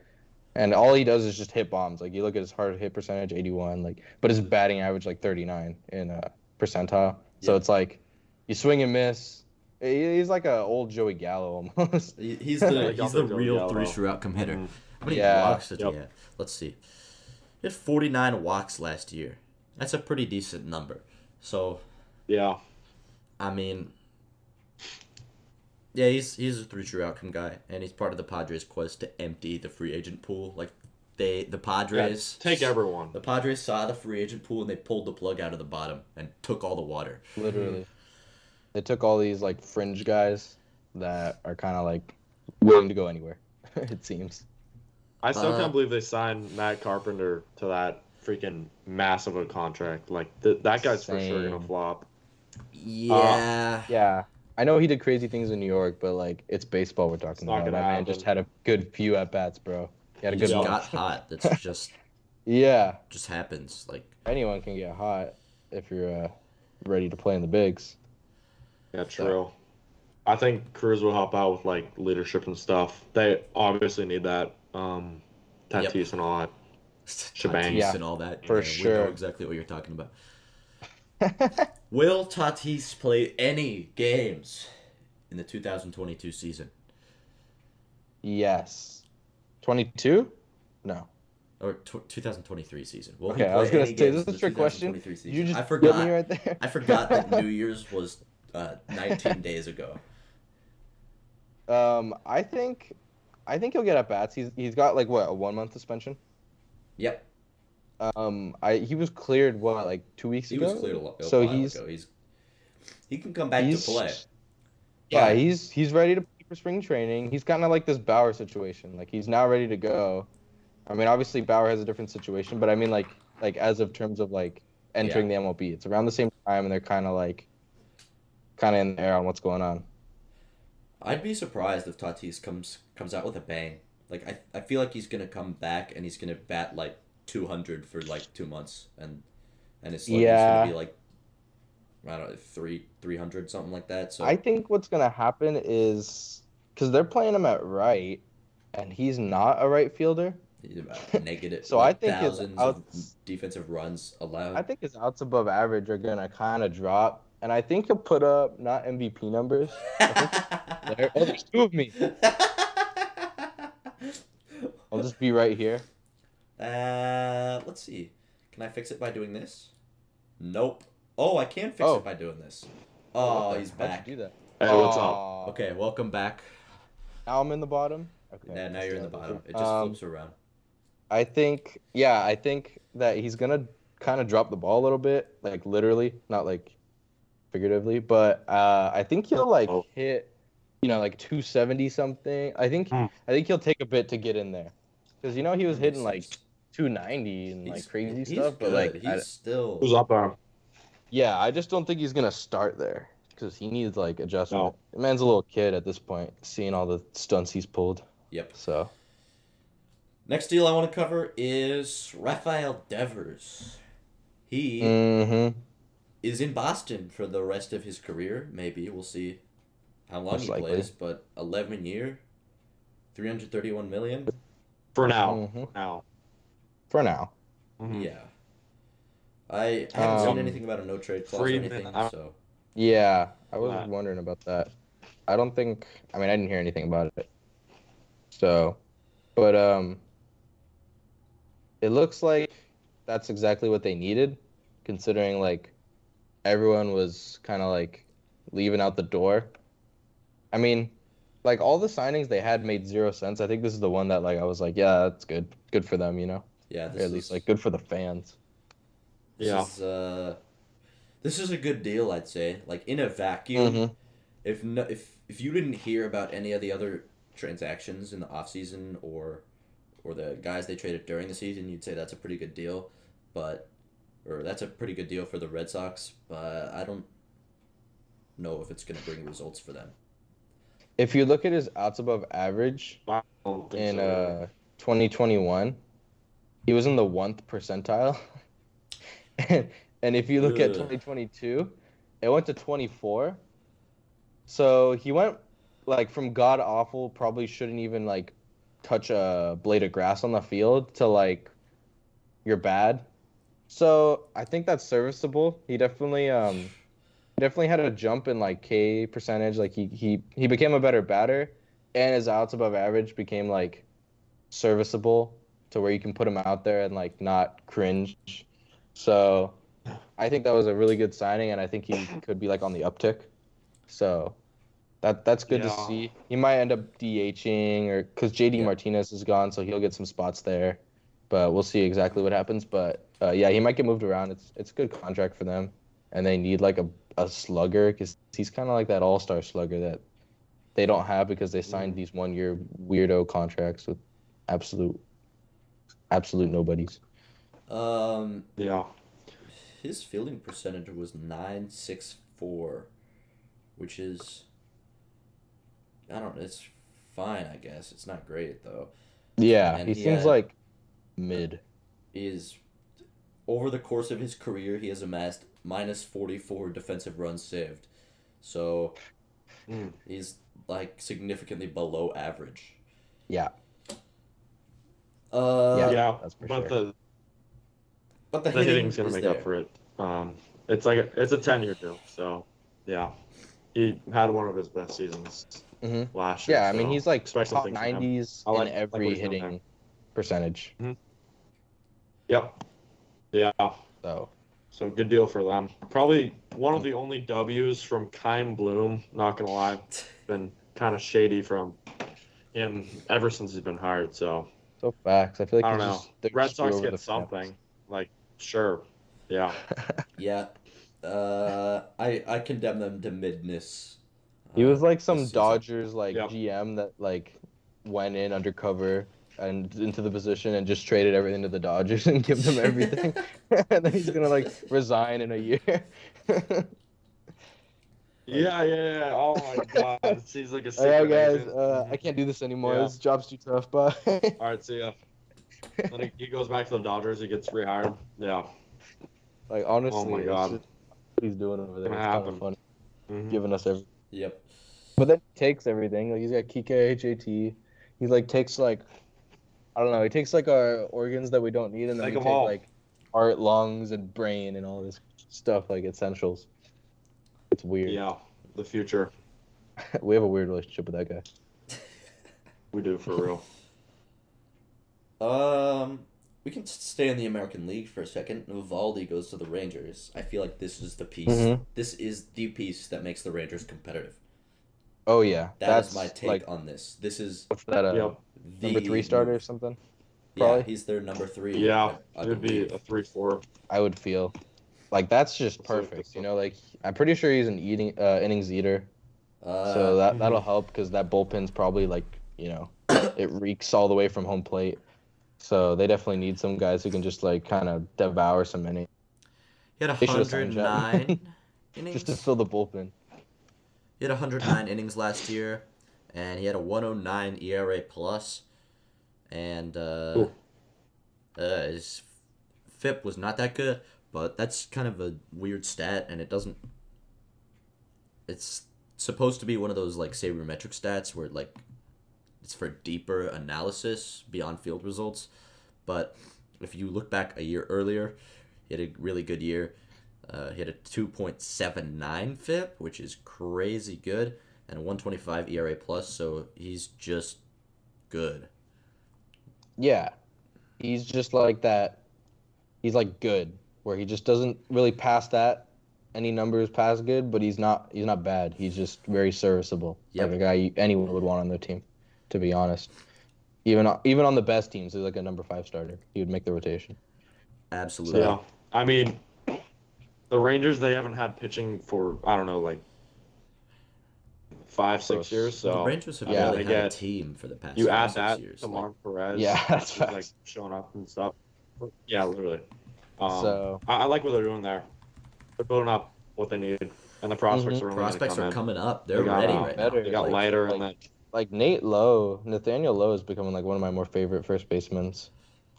[SPEAKER 2] And all he does is just hit bombs. Like you look at his hard hit percentage, 81, like but his batting average like 39 in uh percentile. So it's like you swing and miss. He's like an old Joey Gallo almost.
[SPEAKER 1] He's the *laughs*
[SPEAKER 3] Like
[SPEAKER 1] he's the
[SPEAKER 3] Joey
[SPEAKER 1] real
[SPEAKER 3] Gallo.
[SPEAKER 1] three true outcome hitter.
[SPEAKER 3] Mhm.
[SPEAKER 1] How many
[SPEAKER 2] Yeah.
[SPEAKER 1] walks did
[SPEAKER 3] Yep.
[SPEAKER 1] he have? Let's see. He had 49 walks last year. That's a pretty decent number. So,
[SPEAKER 3] Yeah.
[SPEAKER 1] I mean, yeah, he's he's a three true outcome guy, and he's part of the Padres' quest to empty the free agent pool. Like they, the
[SPEAKER 3] yeah.
[SPEAKER 1] Padres
[SPEAKER 3] Take everyone.
[SPEAKER 1] The Padres saw the free agent pool and they pulled the plug out of the bottom and took all the water.
[SPEAKER 2] Literally. They took all these like fringe guys that are kind of like willing to go anywhere. *laughs* it seems.
[SPEAKER 3] I still
[SPEAKER 1] Uh,
[SPEAKER 3] can't believe they signed Matt Carpenter to that freaking massive a contract. Like th- that guy's for sure gonna flop.
[SPEAKER 1] Yeah.
[SPEAKER 2] Yeah. I know he did crazy things in New York, but like it's baseball we're talking about.
[SPEAKER 3] gonna
[SPEAKER 2] That man just had a good few at bats, bro. He had a
[SPEAKER 1] he
[SPEAKER 2] good
[SPEAKER 1] just got hot. That's *laughs* just
[SPEAKER 2] Yeah.
[SPEAKER 1] just happens. Like
[SPEAKER 2] anyone can get hot if you're uh, ready to play in the bigs.
[SPEAKER 3] Yeah, true. I think Cruz will help out with like leadership and stuff. They obviously need that. Um,
[SPEAKER 1] Yep.
[SPEAKER 3] Tatis and all that. *laughs* Shebang.
[SPEAKER 2] Yeah,
[SPEAKER 1] and all that.
[SPEAKER 2] for
[SPEAKER 1] Yeah, We
[SPEAKER 2] sure.
[SPEAKER 1] know exactly what you're talking about. *laughs* Will Tatis play any games in the 2022 season
[SPEAKER 2] yes. 22? No.
[SPEAKER 1] or tw 2023 season? Will
[SPEAKER 2] Okay,
[SPEAKER 1] he
[SPEAKER 2] I was gonna say, this is a trick question.
[SPEAKER 1] season?
[SPEAKER 2] You just
[SPEAKER 1] I
[SPEAKER 2] got
[SPEAKER 1] forgot.
[SPEAKER 2] me right there.
[SPEAKER 1] I forgot that *laughs* New Year's was uh, 19 days ago.
[SPEAKER 2] Um, I think, I think he'll get at bats. He's he's got like what a one month suspension.
[SPEAKER 1] Yep,
[SPEAKER 2] Um, I he was cleared what like two weeks
[SPEAKER 1] he
[SPEAKER 2] ago.
[SPEAKER 1] was cleared a, lo- a
[SPEAKER 2] So
[SPEAKER 1] while
[SPEAKER 2] he's-
[SPEAKER 1] ago. He's he can come back to play.
[SPEAKER 2] Yeah,
[SPEAKER 1] But-
[SPEAKER 2] he's he's ready to play for spring training. He's kind of like this Bauer situation. Like he's now ready to go. I mean, obviously Bauer has a different situation, but I mean like like as of terms of like entering the MLB, it's around the same time, and they're kind of like kind of in the air on what's going on.
[SPEAKER 1] I'd be surprised if Tatis comes comes out with a bang. Like I, I feel like he's gonna come back and he's gonna bat like 200 for like two months and and his slug
[SPEAKER 2] Yeah.
[SPEAKER 1] gonna be like I don't know three 300 something like that. So
[SPEAKER 2] I think what's gonna happen is because they're playing him at right, and he's not a right fielder.
[SPEAKER 1] he's about *laughs* negative.
[SPEAKER 2] So
[SPEAKER 1] like,
[SPEAKER 2] I think his outs-
[SPEAKER 1] of defensive runs allowed.
[SPEAKER 2] I think his outs above average are gonna kind of drop, and I think he'll put up not MVP numbers. There, oh, there's two of me. *laughs* I'll just be right here.
[SPEAKER 1] Uh, let's see. Can I fix it by doing this? Nope. Oh, I can fix
[SPEAKER 2] Oh.
[SPEAKER 1] it by doing this. Oh,
[SPEAKER 2] What
[SPEAKER 1] he's
[SPEAKER 2] how'd you
[SPEAKER 1] back.
[SPEAKER 2] do that?
[SPEAKER 3] Hey, what's up?
[SPEAKER 1] Okay, welcome back.
[SPEAKER 2] Now I'm in the bottom. Okay.
[SPEAKER 1] Yeah, now you're in the bottom. It just
[SPEAKER 2] Um,
[SPEAKER 1] flips around.
[SPEAKER 2] I think, yeah, I think that he's gonna kind of drop the ball a little bit, like literally, not like figuratively, but uh, I think he'll like
[SPEAKER 3] Oh.
[SPEAKER 2] hit, you know, like 270 something. I think,
[SPEAKER 3] Hmm.
[SPEAKER 2] I think he'll take a bit to get in there, because you know he was hitting like 290 and like crazy
[SPEAKER 1] he's
[SPEAKER 2] stuff, but like,
[SPEAKER 1] he's
[SPEAKER 2] I,
[SPEAKER 1] still.
[SPEAKER 3] Who's up there?
[SPEAKER 2] yeah, I just don't think he's gonna start there because he needs like adjustment. The man's a little kid at this point, seeing all the stunts he's pulled.
[SPEAKER 1] Yep.
[SPEAKER 2] So
[SPEAKER 1] Next deal I want to cover is Rafael Devers. He
[SPEAKER 2] mm-hmm.
[SPEAKER 1] is in Boston for the rest of his career. Maybe we'll see how long
[SPEAKER 2] Most
[SPEAKER 1] he
[SPEAKER 2] likely.
[SPEAKER 1] plays, but 11 year, 331 million.
[SPEAKER 3] For now.
[SPEAKER 2] Mhm.
[SPEAKER 3] Now.
[SPEAKER 2] for now.
[SPEAKER 3] Mhm.
[SPEAKER 1] Yeah. I haven't
[SPEAKER 2] Um,
[SPEAKER 1] seen anything about a no trade clause or anything,
[SPEAKER 3] I-
[SPEAKER 1] so
[SPEAKER 2] Yeah, I was
[SPEAKER 3] Right.
[SPEAKER 2] wondering about that. I don't think. I mean, I didn't hear anything about it. So, but um, it looks like that's exactly what they needed, considering like everyone was kind of like leaving out the door. I mean, like all the signings they had made zero sense. I think this is the one that like I was like, yeah, that's good, good for them, you know,
[SPEAKER 1] yeah,
[SPEAKER 2] or at
[SPEAKER 1] is,
[SPEAKER 2] least like good for the fans.
[SPEAKER 1] This
[SPEAKER 3] Yeah.
[SPEAKER 1] is uh, this is a good deal, I'd say. Like in a vacuum,
[SPEAKER 2] Mhm.
[SPEAKER 1] if no, if if you didn't hear about any of the other transactions in the offseason or or the guys they traded during the season, you'd say that's a pretty good deal, but or that's a pretty good deal for the Red Sox. But I don't know if it's going to bring results for them.
[SPEAKER 2] If you look at his outs above average
[SPEAKER 3] I don't think
[SPEAKER 2] in
[SPEAKER 3] so.
[SPEAKER 2] uh 2021, he was in the one percentile. and, *laughs* and if you look at 2022, it went to 24. So he went like from god awful, probably shouldn't even like touch a blade of grass on the field to like you're bad. So I think that's serviceable. He definitely um definitely had a jump in like K percentage. Like he he he became a better batter, and his outs above average became like serviceable to where you can put him out there and like not cringe. So I think that was a really good signing, and I think he *clears throat* could be like on the uptick. So that that's good to see. He might end up DHing or because JD
[SPEAKER 1] Yeah.
[SPEAKER 2] Martinez is gone, so he'll get some spots there. But we'll see exactly what happens. But uh, yeah, he might get moved around. It's it's a good contract for them, and they need like a, a slugger because he's kind of like that all star slugger that they don't have because they signed these one year weirdo contracts with absolute absolute nobodies.
[SPEAKER 1] Um,
[SPEAKER 3] Yeah.
[SPEAKER 1] his fielding percentage was 964, which is I don't know, it's fine, I guess. It's not great though.
[SPEAKER 2] Yeah,
[SPEAKER 1] And
[SPEAKER 2] he
[SPEAKER 1] he
[SPEAKER 2] seems
[SPEAKER 1] had-
[SPEAKER 2] like mid.
[SPEAKER 1] Is over the course of his career, he has amassed minus 44 defensive runs saved. So
[SPEAKER 3] Mm.
[SPEAKER 1] he's like significantly below average.
[SPEAKER 2] Yeah.
[SPEAKER 1] Uh,
[SPEAKER 2] Yeah,
[SPEAKER 3] Yeah,
[SPEAKER 2] that's for
[SPEAKER 3] but
[SPEAKER 2] sure.
[SPEAKER 3] the
[SPEAKER 1] but the,
[SPEAKER 3] the
[SPEAKER 1] hitting
[SPEAKER 3] hitting's gonna make
[SPEAKER 1] there.
[SPEAKER 3] up for it. Um, it's like a, it's a ten year deal, so yeah, he had one of his best seasons
[SPEAKER 2] hmm
[SPEAKER 3] last year.
[SPEAKER 2] Yeah, I mean he's like
[SPEAKER 3] expect
[SPEAKER 2] top
[SPEAKER 3] something from him.
[SPEAKER 2] nineties
[SPEAKER 3] I like-
[SPEAKER 2] in
[SPEAKER 3] like
[SPEAKER 2] every
[SPEAKER 3] what he's doing
[SPEAKER 2] hitting percentage.
[SPEAKER 3] Yep. Yeah.
[SPEAKER 2] So
[SPEAKER 3] So good deal for them. Probably one of the only W's from Chaim Bloom. Not gonna lie, been kind of shady from him ever since he's been hired. So
[SPEAKER 2] so facts. I feel like
[SPEAKER 3] I don't know.
[SPEAKER 2] just
[SPEAKER 3] Red Sox get
[SPEAKER 2] the
[SPEAKER 3] something. Like sure, yeah. *laughs*
[SPEAKER 1] Yeah. Uh, I I condemn them to midness.
[SPEAKER 2] He
[SPEAKER 1] uh,
[SPEAKER 2] was like some. Dodgers like
[SPEAKER 3] Yep.
[SPEAKER 2] GM that like went in undercover and into the position and just traded everything to the Dodgers *laughs* and give them everything. *laughs* *laughs* and then he's gonna like resign in a year.
[SPEAKER 3] Yeah, yeah, yeah. Oh my god, it seems like a
[SPEAKER 2] All right,
[SPEAKER 3] secret
[SPEAKER 2] guys. Uh, I can't do this anymore.
[SPEAKER 3] Yeah.
[SPEAKER 2] This job's too tough. Bye.
[SPEAKER 3] All right, see ya. Then he, he goes back to the Dodgers. He gets rehired. Yeah.
[SPEAKER 2] like honestly,
[SPEAKER 3] Oh my God.
[SPEAKER 2] just what he's doing over there. It's kind
[SPEAKER 3] happen.
[SPEAKER 2] of funny,
[SPEAKER 3] Mhm.
[SPEAKER 2] giving us everything.
[SPEAKER 1] Yep.
[SPEAKER 2] But then he takes everything. Like he's got Kike HAT. He like takes like I don't know. He takes like our organs that we don't need, and then
[SPEAKER 3] Take
[SPEAKER 2] we
[SPEAKER 3] 'em
[SPEAKER 2] take
[SPEAKER 3] all.
[SPEAKER 2] like heart, lungs, and brain, and all this stuff like essentials. It's weird.
[SPEAKER 3] Yeah, the future. *laughs*
[SPEAKER 2] we have a weird relationship with that guy.
[SPEAKER 3] We do for real. *laughs*
[SPEAKER 1] Um, we can stay in the American League for a second. Eovaldi goes to the Rangers. I feel like this is the piece.
[SPEAKER 2] Mhm.
[SPEAKER 1] This is the piece that makes the Rangers competitive.
[SPEAKER 2] Oh yeah,
[SPEAKER 1] That is
[SPEAKER 2] that's
[SPEAKER 1] my take
[SPEAKER 2] like
[SPEAKER 1] on this. This is
[SPEAKER 2] what's that? Uh,
[SPEAKER 3] Yep.
[SPEAKER 1] the
[SPEAKER 2] number three starter or something.
[SPEAKER 1] Yeah,
[SPEAKER 2] probably?
[SPEAKER 1] he's their number three.
[SPEAKER 3] Yeah,
[SPEAKER 1] I, I
[SPEAKER 3] it'd be a three-four.
[SPEAKER 2] I would feel like that's just
[SPEAKER 3] That's
[SPEAKER 2] perfect.
[SPEAKER 3] the-
[SPEAKER 2] You know, like I'm pretty sure he's an eating uh, innings eater.
[SPEAKER 1] Uh,
[SPEAKER 2] so that
[SPEAKER 3] Mhm.
[SPEAKER 2] that'll help because that bullpen's probably like you know *coughs* it reeks all the way from home plate. So they definitely need some guys who can just like kind of devour some innings
[SPEAKER 1] he had
[SPEAKER 2] They
[SPEAKER 1] 109 innings. *laughs*
[SPEAKER 2] just to fill the bullpen.
[SPEAKER 1] He had 109 innings last year, and he had a 109 ERA plus, and uh, uh, his FIP was not that good, but that's kind of a weird stat, and it doesn't. It's supposed to be one of those like sabermetric stats where like it's for deeper analysis beyond field results, but if you look back a year earlier, he had a really good year. Uh, he had a 2.79 FIP, which is crazy good, and a 125 ERA plus. So he's just good.
[SPEAKER 2] Yeah, he's just like that. He's like good, where he just doesn't really pass that any numbers past good, but he's not he's not bad. He's just very serviceable.
[SPEAKER 1] Yeah,
[SPEAKER 2] Like a guy you- anyone would want on their team, to be honest. Even on- even on the best teams, he's like a number five starter. He would make the rotation.
[SPEAKER 1] Absolutely.
[SPEAKER 3] Yeah, I mean, the Rangers they haven't had pitching for I don't know like five six
[SPEAKER 2] Gross.
[SPEAKER 3] years.
[SPEAKER 1] the
[SPEAKER 3] So
[SPEAKER 1] Rangers have
[SPEAKER 2] Yeah,
[SPEAKER 1] really
[SPEAKER 3] they
[SPEAKER 1] had a team for the past
[SPEAKER 3] you
[SPEAKER 1] five,
[SPEAKER 3] add
[SPEAKER 1] six
[SPEAKER 3] that
[SPEAKER 1] years.
[SPEAKER 3] to
[SPEAKER 1] Like,
[SPEAKER 3] Martin Perez.
[SPEAKER 2] Yeah, *laughs* that's
[SPEAKER 3] who's, like showing up and stuff. Yeah, literally. Um,
[SPEAKER 2] so
[SPEAKER 3] I, I like what they're doing there. They're building up what they need. and the prospects
[SPEAKER 2] Mhm.
[SPEAKER 3] are only
[SPEAKER 1] Prospects
[SPEAKER 3] gonna
[SPEAKER 1] are
[SPEAKER 3] in.
[SPEAKER 1] coming up. They're
[SPEAKER 3] They got,
[SPEAKER 1] ready
[SPEAKER 3] uh,
[SPEAKER 1] right
[SPEAKER 2] better.
[SPEAKER 1] now.
[SPEAKER 3] They got
[SPEAKER 1] Like,
[SPEAKER 3] lighter
[SPEAKER 2] like-
[SPEAKER 3] and then
[SPEAKER 2] Like Nate Lowe, Nathaniel Lowe is becoming like one of my more favorite first basemen.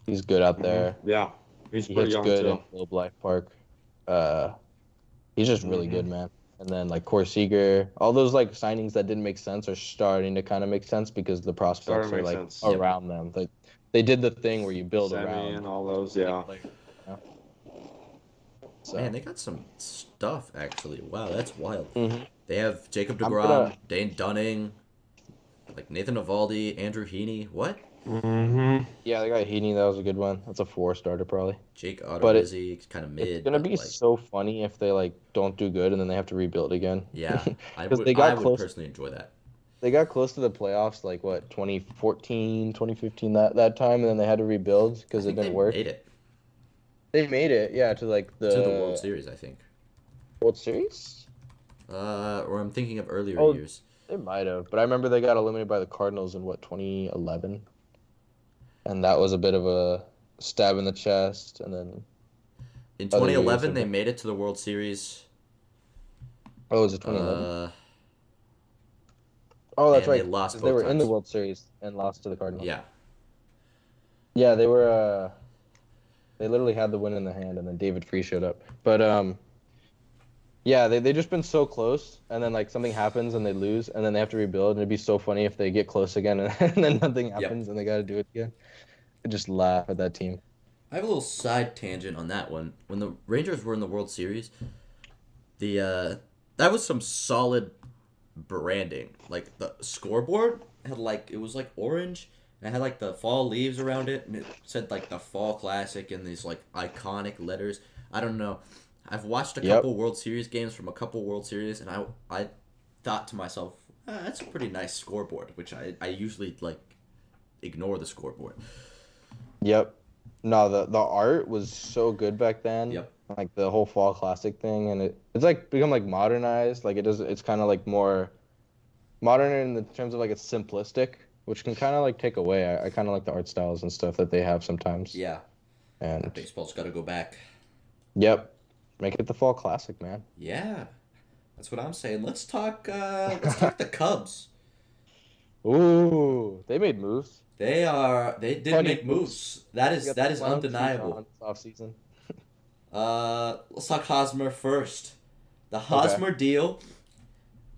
[SPEAKER 2] He's good out there.
[SPEAKER 3] yeah, he's
[SPEAKER 2] He
[SPEAKER 3] pretty
[SPEAKER 2] hits
[SPEAKER 3] young
[SPEAKER 2] good
[SPEAKER 3] too.
[SPEAKER 2] in Globe Life Park. Uh, he's just really
[SPEAKER 3] Mhm.
[SPEAKER 2] good, man. And then like Corey Seager, all those like signings that didn't make sense are starting to kind of make sense because the prospects are like
[SPEAKER 3] sense.
[SPEAKER 1] Yep.
[SPEAKER 2] around them. Like they did the thing where you build
[SPEAKER 3] Semi
[SPEAKER 2] around.
[SPEAKER 3] and all those, yeah.
[SPEAKER 2] like, you know? So,
[SPEAKER 1] Man, they got some stuff actually. Wow, that's wild.
[SPEAKER 2] Mhm.
[SPEAKER 1] They have Jacob
[SPEAKER 2] I'm
[SPEAKER 1] DeGrom,
[SPEAKER 2] gonna-
[SPEAKER 1] Dane Dunning, like Nathan Eovaldi, Andrew Heaney. What?
[SPEAKER 3] Mm-hmm.
[SPEAKER 2] yeah, they got Heaney. That was a good one. That's a four starter probably.
[SPEAKER 1] Jake
[SPEAKER 2] But it-
[SPEAKER 1] Odorizzi, kind of mid.
[SPEAKER 2] it's gonna be
[SPEAKER 1] like,
[SPEAKER 2] so funny if they like don't do good and then they have to rebuild again.
[SPEAKER 1] yeah. *laughs* I
[SPEAKER 2] 'Cause
[SPEAKER 1] would,
[SPEAKER 2] they got
[SPEAKER 1] I would
[SPEAKER 2] close-
[SPEAKER 1] personally enjoy that.
[SPEAKER 2] they got close to the playoffs like what 2014 2015 that that time and then they had to rebuild because
[SPEAKER 1] I
[SPEAKER 2] it didn't
[SPEAKER 1] they
[SPEAKER 2] work
[SPEAKER 1] Made it
[SPEAKER 2] they made it yeah to like the,
[SPEAKER 1] to the World Series, I think.
[SPEAKER 2] World Series
[SPEAKER 1] Uh, or I'm thinking of earlier
[SPEAKER 2] Oh,
[SPEAKER 1] years.
[SPEAKER 2] they might have but i remember they got eliminated by the cardinals in what 2011 and that was a bit of a stab in the chest and then
[SPEAKER 1] In 2011, they made it to the World Series.
[SPEAKER 2] oh was it 2011
[SPEAKER 1] Uh,
[SPEAKER 2] oh that's
[SPEAKER 1] and they
[SPEAKER 2] right
[SPEAKER 1] lost
[SPEAKER 2] they were in the world series and lost to the cardinals
[SPEAKER 1] yeah.
[SPEAKER 2] Yeah, they were. uh They literally had the win in the hand, and then David Freese showed up. But um, yeah, they they just been so close, and then like something happens and they lose, and then they have to rebuild, and it'd be so funny if they get close again, *laughs* and, then nothing happens, and they got to do it again. I just laugh at that team.
[SPEAKER 1] I have a little side tangent on that one. When the Rangers were in the World Series, the uh, that was some solid branding. Like the scoreboard had like it was like orange and it had like the fall leaves around it and it said like the Fall Classic and these like iconic letters. I don't know. I've watched a
[SPEAKER 2] Yep.
[SPEAKER 1] couple World Series games from a couple World Series and I I thought to myself, ah, that's a pretty nice scoreboard, which I I usually like ignore the scoreboard.
[SPEAKER 2] Yep. No, the the art was so good back then.
[SPEAKER 1] Yep.
[SPEAKER 2] Like the whole fall classic thing, and it it's like become like modernized. Like it does. It's kind of like more modern in the terms of like it's simplistic, which can kind of like take away. I, I kind of like the art styles and stuff that they have sometimes.
[SPEAKER 1] Yeah,
[SPEAKER 2] And
[SPEAKER 1] baseball's got to go back.
[SPEAKER 2] yep, make it the fall classic, man.
[SPEAKER 1] Yeah, that's what I'm saying. Let's talk. Uh, let's talk the Cubs. *laughs*
[SPEAKER 2] Ooh, they made moves.
[SPEAKER 1] They are. They did
[SPEAKER 2] Funny
[SPEAKER 1] make moves. That
[SPEAKER 2] They
[SPEAKER 1] is that is undeniable.
[SPEAKER 2] Off season. *laughs*
[SPEAKER 1] Uh, let's talk Hosmer first. The Hosmer deal.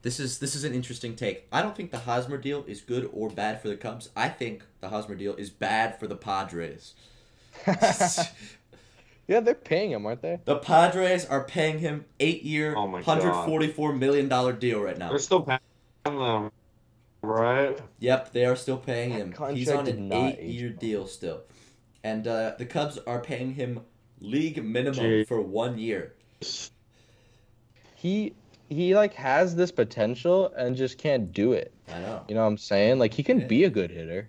[SPEAKER 1] This is this is an interesting take. I don't think the Hosmer deal is good or bad for the Cubs. I think the Hosmer deal is bad for the Padres. *laughs*
[SPEAKER 2] yeah, they're paying him, aren't they?
[SPEAKER 1] the Padres are paying him eight year,
[SPEAKER 3] Oh my God.
[SPEAKER 1] hundred forty four million dollar deal right now.
[SPEAKER 3] They're still paying them, right?
[SPEAKER 1] Yep, they are still paying him. He's on an eight-year deal still, and uh, the Cubs are paying him league minimum
[SPEAKER 3] Gee.
[SPEAKER 1] for one year.
[SPEAKER 2] He he like has this potential and just can't do it.
[SPEAKER 1] I know
[SPEAKER 2] You know what I'm saying? Like he can
[SPEAKER 1] Yeah.
[SPEAKER 2] be a good hitter.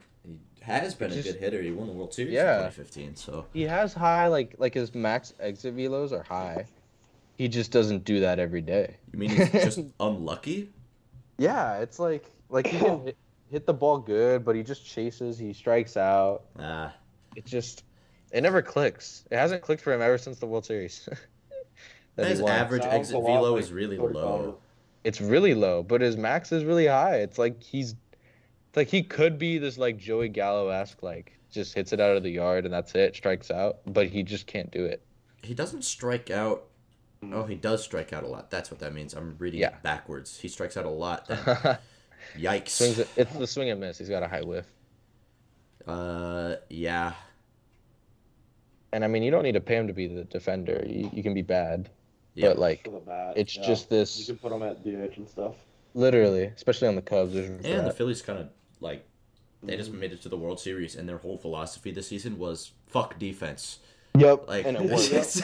[SPEAKER 1] He has been a good hitter. He won the World Series
[SPEAKER 2] Yeah.
[SPEAKER 1] in 2015. So
[SPEAKER 2] He has high like like his max exit velos are high. He just doesn't do that every day.
[SPEAKER 1] you mean he's just *laughs* unlucky?
[SPEAKER 2] Yeah, it's like like he can *coughs* hit, hit the ball good, but he just chases, he strikes out.
[SPEAKER 1] Ah,
[SPEAKER 2] It just it never clicks. It hasn't clicked for him ever since the World Series. *laughs* that
[SPEAKER 1] his average
[SPEAKER 3] Sounds
[SPEAKER 1] exit velo
[SPEAKER 3] like
[SPEAKER 1] is really low.
[SPEAKER 2] It's really low, but his max is really high. It's like he's it's like he could be this like Joey Gallo esque like just hits it out of the yard and that's it, strikes out, but he just can't do it.
[SPEAKER 1] He doesn't strike out. Oh, he does strike out a lot. That's what that means. I'm reading
[SPEAKER 2] Yeah.
[SPEAKER 1] it backwards. He strikes out a lot. Then. *laughs* Yikes.
[SPEAKER 2] Swings it, it's the swing and miss. He's got a high whiff.
[SPEAKER 1] Uh, yeah.
[SPEAKER 2] And I mean, you don't need to pay him to be the defender. You, you can be bad.
[SPEAKER 1] Yeah.
[SPEAKER 2] But like
[SPEAKER 3] bat.
[SPEAKER 2] it's
[SPEAKER 3] yeah.
[SPEAKER 2] just this.
[SPEAKER 3] You can put him at DH and stuff.
[SPEAKER 2] literally, especially on the Cubs. there's
[SPEAKER 1] And the. Phillies kind of like they just made it to the World Series, and their whole philosophy this season was fuck defense.
[SPEAKER 2] Yep.
[SPEAKER 1] Like,
[SPEAKER 2] and it *laughs* worked.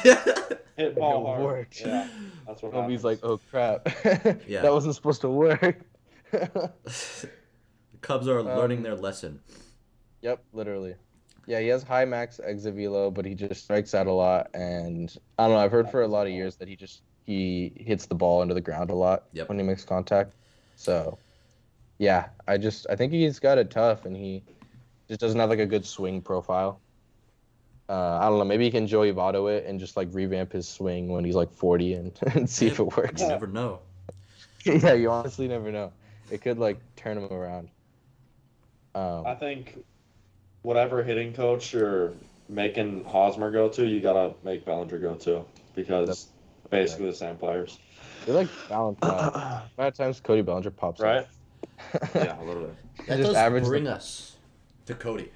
[SPEAKER 3] Hit *laughs* ball
[SPEAKER 2] It
[SPEAKER 3] hard.
[SPEAKER 2] worked.
[SPEAKER 3] Yeah, that's what
[SPEAKER 2] Nobody's
[SPEAKER 3] happens.
[SPEAKER 2] like, oh crap, *laughs*
[SPEAKER 1] Yeah.
[SPEAKER 2] that wasn't supposed to work.
[SPEAKER 1] the Cubs are learning
[SPEAKER 2] Um,
[SPEAKER 1] their lesson.
[SPEAKER 2] Yep, literally. Yeah, he has high max exit velo, but he just strikes out a lot. And I don't know. I've heard for a lot of years that he just he hits the ball into the ground a lot
[SPEAKER 1] Yep.
[SPEAKER 2] when he makes contact. So, yeah, I just I think he's got it tough, and he just doesn't have like a good swing profile. Uh, I don't know. Maybe he can Joey Votto it and just like revamp his swing when he's like 40 and, *laughs* and see if it works.
[SPEAKER 1] You never know. *laughs*
[SPEAKER 2] yeah, you honestly never know. It could like turn him around. Um,
[SPEAKER 3] I think whatever hitting coach you're making Hosmer go to, you gotta make Bellinger go to because
[SPEAKER 2] That's-
[SPEAKER 3] basically the same players,
[SPEAKER 2] they're like balanced out. *clears throat* A lot of times Cody Bellinger pops
[SPEAKER 3] right?
[SPEAKER 2] up.
[SPEAKER 3] Yeah, *laughs* a little bit.
[SPEAKER 1] That
[SPEAKER 2] just
[SPEAKER 1] does
[SPEAKER 2] average the-
[SPEAKER 1] bring us to Cody.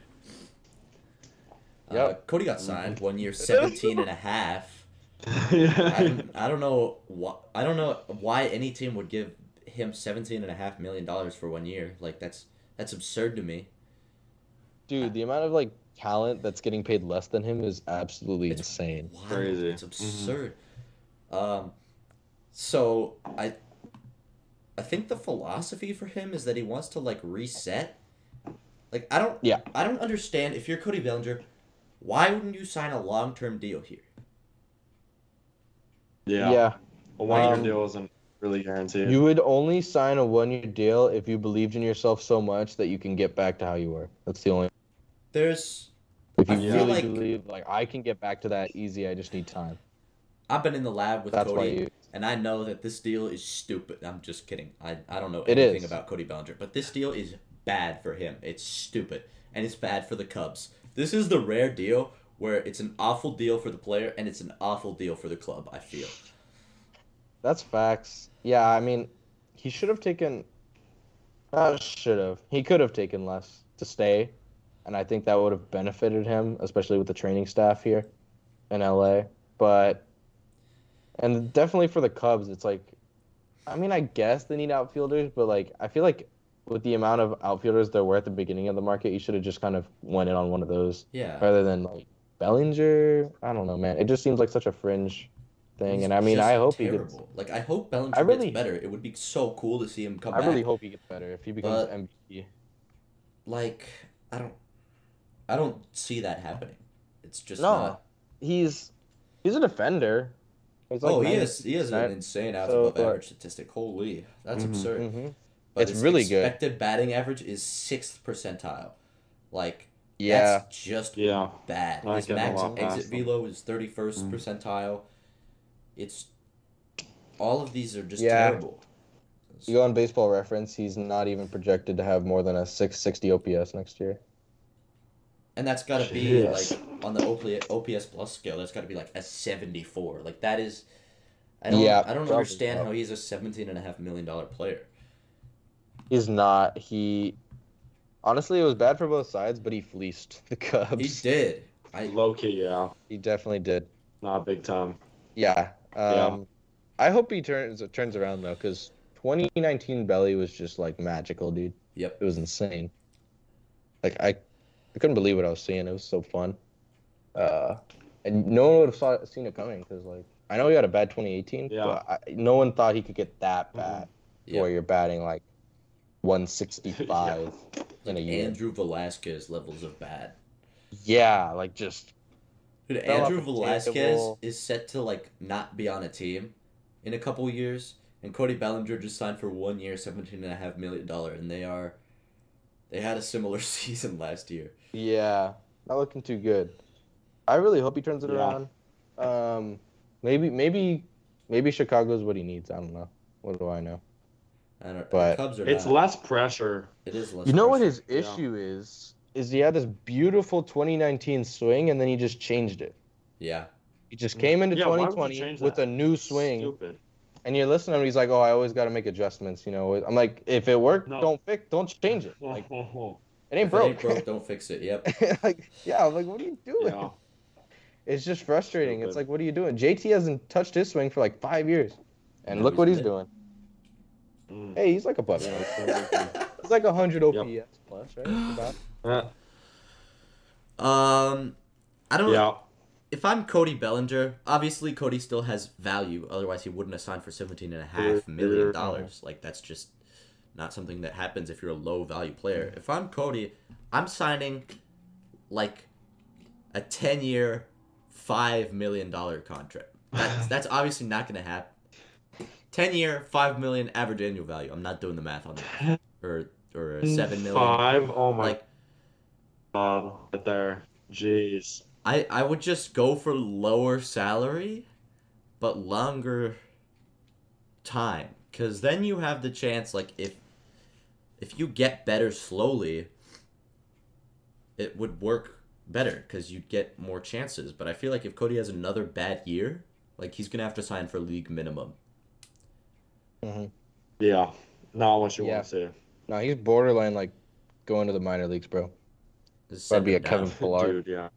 [SPEAKER 1] Uh, Cody got signed one year, *laughs* 17 and a half. I,
[SPEAKER 3] yeah.
[SPEAKER 1] don't- I don't know why. I don't know why any team would give him 17 and a half million dollars for one year. Like that's that's absurd to me.
[SPEAKER 2] Dude, the amount of like talent that's getting paid less than him is absolutely
[SPEAKER 1] It's
[SPEAKER 2] insane.
[SPEAKER 1] Wild.
[SPEAKER 3] Crazy.
[SPEAKER 1] It's absurd. Um, so I, I think the philosophy for him is that he wants to like reset. Like I don't.
[SPEAKER 2] Yeah.
[SPEAKER 1] I don't understand if you're Cody Bellinger, why wouldn't you sign a long term deal here?
[SPEAKER 3] yeah.
[SPEAKER 2] yeah.
[SPEAKER 3] A one year
[SPEAKER 2] Um,
[SPEAKER 3] deal isn't really guaranteed.
[SPEAKER 2] You would only sign a one year deal if you believed in yourself so much that you can get back to how you were. That's the only.
[SPEAKER 1] There's.
[SPEAKER 2] If you
[SPEAKER 1] I feel
[SPEAKER 2] really
[SPEAKER 1] like-
[SPEAKER 2] believe, like, I can get back to that easy, I just need time.
[SPEAKER 1] I've been in the lab with
[SPEAKER 2] That's
[SPEAKER 1] Cody,
[SPEAKER 2] you.
[SPEAKER 1] and I know that this deal is stupid. I'm just kidding. I, I don't know anything about Cody Bellinger, but this deal is bad for him. It's stupid, and it's bad for the Cubs. This is the rare deal where it's an awful deal for the player and it's an awful deal for the club. I feel.
[SPEAKER 2] That's facts. Yeah, I mean, he should have taken. Uh, should have. He could have taken less to stay, and I think that would have benefited him, especially with the training staff here in LA. But, and definitely for the Cubs, it's like, I mean, I guess they need outfielders, but like, I feel like with the amount of outfielders there were at the beginning of the market, you should have just kind of went in on one of those
[SPEAKER 1] Yeah.
[SPEAKER 2] rather than like Bellinger. I don't know, man. It just seems like such a fringe thing,
[SPEAKER 1] He's
[SPEAKER 2] and I mean, I hope he gets.
[SPEAKER 1] Like I hope Bellinger
[SPEAKER 2] I really-
[SPEAKER 1] gets better. It would be so cool to see him come back.
[SPEAKER 2] I
[SPEAKER 1] back.
[SPEAKER 2] really hope he gets better if he becomes
[SPEAKER 1] But-
[SPEAKER 2] MVP.
[SPEAKER 1] Like I don't, I don't see that happening. It's just
[SPEAKER 2] No,
[SPEAKER 1] not.
[SPEAKER 2] he's he's a defender. He's
[SPEAKER 1] oh, he
[SPEAKER 2] 90
[SPEAKER 1] is. He has an
[SPEAKER 2] percent.
[SPEAKER 1] insane out
[SPEAKER 2] So,
[SPEAKER 1] above average statistic. Holy, that's
[SPEAKER 3] Mhm.
[SPEAKER 1] absurd.
[SPEAKER 2] Mhm.
[SPEAKER 1] But
[SPEAKER 2] It's
[SPEAKER 1] his
[SPEAKER 2] really good.
[SPEAKER 1] Expected batting average is sixth percentile. Like
[SPEAKER 2] Yeah,
[SPEAKER 1] that's just
[SPEAKER 3] yeah.
[SPEAKER 1] bad.
[SPEAKER 3] Not
[SPEAKER 1] His max exit
[SPEAKER 3] past them.
[SPEAKER 1] velo is thirty first
[SPEAKER 3] Mm.
[SPEAKER 1] percentile. It's all of these are just
[SPEAKER 2] Yeah.
[SPEAKER 1] terrible.
[SPEAKER 2] you go on Baseball Reference. He's not even projected to have more than a 660 OPS next year.
[SPEAKER 1] And that's got to be like on the OPS, OPS plus scale. That's got to be like a seventy four. Like that is. I don't.
[SPEAKER 2] Yeah,
[SPEAKER 1] I don't
[SPEAKER 2] probably
[SPEAKER 1] understand
[SPEAKER 2] so.
[SPEAKER 1] how he's a seventeen and a half million dollar player.
[SPEAKER 2] He's not. He honestly, it was bad for both sides, but he fleeced *laughs* the Cubs.
[SPEAKER 1] He did. I
[SPEAKER 3] Low key, yeah.
[SPEAKER 2] He definitely did.
[SPEAKER 3] Not big time.
[SPEAKER 2] Yeah. Um,
[SPEAKER 3] Yeah.
[SPEAKER 2] I hope he turns turns around though, because 2019 Belly was just like magical, dude.
[SPEAKER 1] Yep.
[SPEAKER 2] It was insane. Like I, I couldn't believe what I was seeing. It was so fun. Uh, and no one would have saw, seen it coming because like I know he had a bad 2018,
[SPEAKER 3] Yeah.
[SPEAKER 2] but I, no one thought he could get that
[SPEAKER 3] Mhm.
[SPEAKER 2] bad.
[SPEAKER 1] Yep.
[SPEAKER 2] Where you're batting like 165 *laughs* in a year.
[SPEAKER 1] Andrew Velazquez levels of bad.
[SPEAKER 2] Yeah, like just
[SPEAKER 1] Dude, Andrew
[SPEAKER 2] Velazquez
[SPEAKER 1] is set to like not be on a team in a couple years, and Cody Bellinger just signed for one year, seventeen and a half million dollar, and they are, they had a similar *laughs* season last year.
[SPEAKER 2] Yeah, not looking too good. I really hope he turns it
[SPEAKER 3] Yeah.
[SPEAKER 2] around. Um, maybe, maybe, maybe Chicago's what he needs. I don't know. What do I know?
[SPEAKER 1] I don't.
[SPEAKER 2] But
[SPEAKER 1] Cubs are
[SPEAKER 3] It's
[SPEAKER 1] not.
[SPEAKER 3] less pressure.
[SPEAKER 1] It is less.
[SPEAKER 2] You know what
[SPEAKER 1] pressure.
[SPEAKER 2] his
[SPEAKER 3] Yeah.
[SPEAKER 2] issue is? Is he had this beautiful 2019 swing and then he just changed it.
[SPEAKER 1] Yeah.
[SPEAKER 2] He just came into
[SPEAKER 3] Yeah, why would you
[SPEAKER 2] 2020 with
[SPEAKER 3] that?
[SPEAKER 2] a new swing,
[SPEAKER 3] Stupid.
[SPEAKER 2] And you're listening to him. He's like, "Oh, I always got to make adjustments." You know, I'm like, if it worked,
[SPEAKER 3] No.
[SPEAKER 2] don't fix, don't change it. *laughs* Like, it ain't
[SPEAKER 1] If
[SPEAKER 2] broke.
[SPEAKER 1] it ain't broke, *laughs* don't fix it. Yep. *laughs*
[SPEAKER 2] like, yeah, I'm like, what are you doing?
[SPEAKER 3] yeah.
[SPEAKER 2] It's just frustrating. It's like, what are you doing? JT hasn't touched his swing for like five years, and
[SPEAKER 1] No,
[SPEAKER 2] look
[SPEAKER 1] he's
[SPEAKER 2] what he's
[SPEAKER 1] lit.
[SPEAKER 2] doing.
[SPEAKER 3] Mm.
[SPEAKER 2] Hey, he's like a buck.
[SPEAKER 3] Yeah, it's been working.
[SPEAKER 2] He's like a hundred OPS
[SPEAKER 3] Yep.
[SPEAKER 2] plus, right? About.
[SPEAKER 3] Uh,
[SPEAKER 1] Um, I don't.
[SPEAKER 3] yeah.
[SPEAKER 1] If I'm Cody Bellinger, obviously Cody still has value. Otherwise, he wouldn't have signed for seventeen and a half million dollars. Like that's just not something that happens if you're a low value player. If I'm Cody, I'm signing like a ten year, five million dollar contract. That's *laughs* that's obviously not going to happen. Ten year, five million average annual value. I'm not doing the math on that. *laughs* Or or seven million.
[SPEAKER 3] Five. Oh my
[SPEAKER 1] Like
[SPEAKER 3] god. Right there. Jeez.
[SPEAKER 1] I I would just go for lower salary, but longer time, because then you have the chance. Like if if you get better slowly, it would work better because you'd get more chances. But I feel like if Cody has another bad year, like he's gonna have to sign for league minimum.
[SPEAKER 2] hmm
[SPEAKER 3] Yeah. Not what you
[SPEAKER 2] Yeah.
[SPEAKER 3] want to see.
[SPEAKER 2] No, he's borderline like going to the minor leagues, bro.
[SPEAKER 1] Just
[SPEAKER 2] That'd be
[SPEAKER 1] him
[SPEAKER 2] a Kevin
[SPEAKER 1] down.
[SPEAKER 2] Pillar. *laughs*
[SPEAKER 3] Dude, yeah.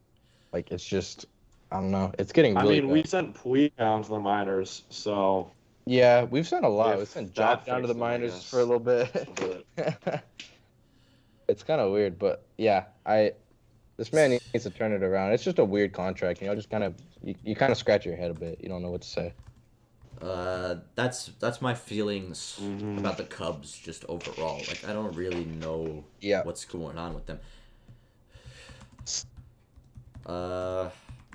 [SPEAKER 2] Like it's just, I don't know. It's getting
[SPEAKER 3] I
[SPEAKER 2] really.
[SPEAKER 3] mean, we sent Puig down to the minors, so
[SPEAKER 2] Yeah, we've sent a lot.
[SPEAKER 3] If
[SPEAKER 2] We've sent
[SPEAKER 3] that
[SPEAKER 2] Jock down to the
[SPEAKER 3] fixes
[SPEAKER 2] minors
[SPEAKER 3] guess.
[SPEAKER 2] for a little bit. *laughs* it's kind of weird, but yeah, I this man needs to turn it around. It's just a weird contract, you know. Just kind of you, you kind of scratch your head a bit. You don't know what to say.
[SPEAKER 1] Uh, that's that's my feelings
[SPEAKER 3] Mhm.
[SPEAKER 1] about the Cubs just overall. Like I don't really know
[SPEAKER 2] Yeah.
[SPEAKER 1] what's going on with them. Uh,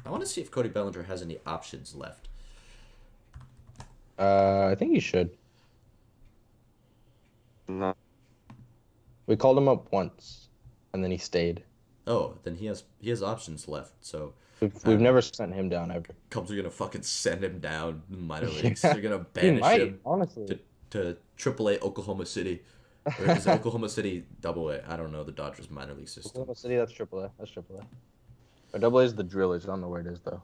[SPEAKER 1] I want to see if Cody Bellinger has any options left.
[SPEAKER 2] Uh, I think he should.
[SPEAKER 3] no.
[SPEAKER 2] We called him up once, and then he stayed.
[SPEAKER 1] Oh, then he has he has options left. So
[SPEAKER 2] We've, we've never sent him down ever.
[SPEAKER 1] Cubs are gonna fucking send him down in the minor *laughs*
[SPEAKER 2] Yeah.
[SPEAKER 1] leagues. They're gonna banish
[SPEAKER 2] might,
[SPEAKER 1] him
[SPEAKER 2] honestly.
[SPEAKER 1] to to AAA Oklahoma City. Or is *laughs* Oklahoma City Double A? I don't know the Dodgers minor league system.
[SPEAKER 2] Oklahoma City, that's triple A. That's triple A. Or double A is the drillers. I don't know where it is though.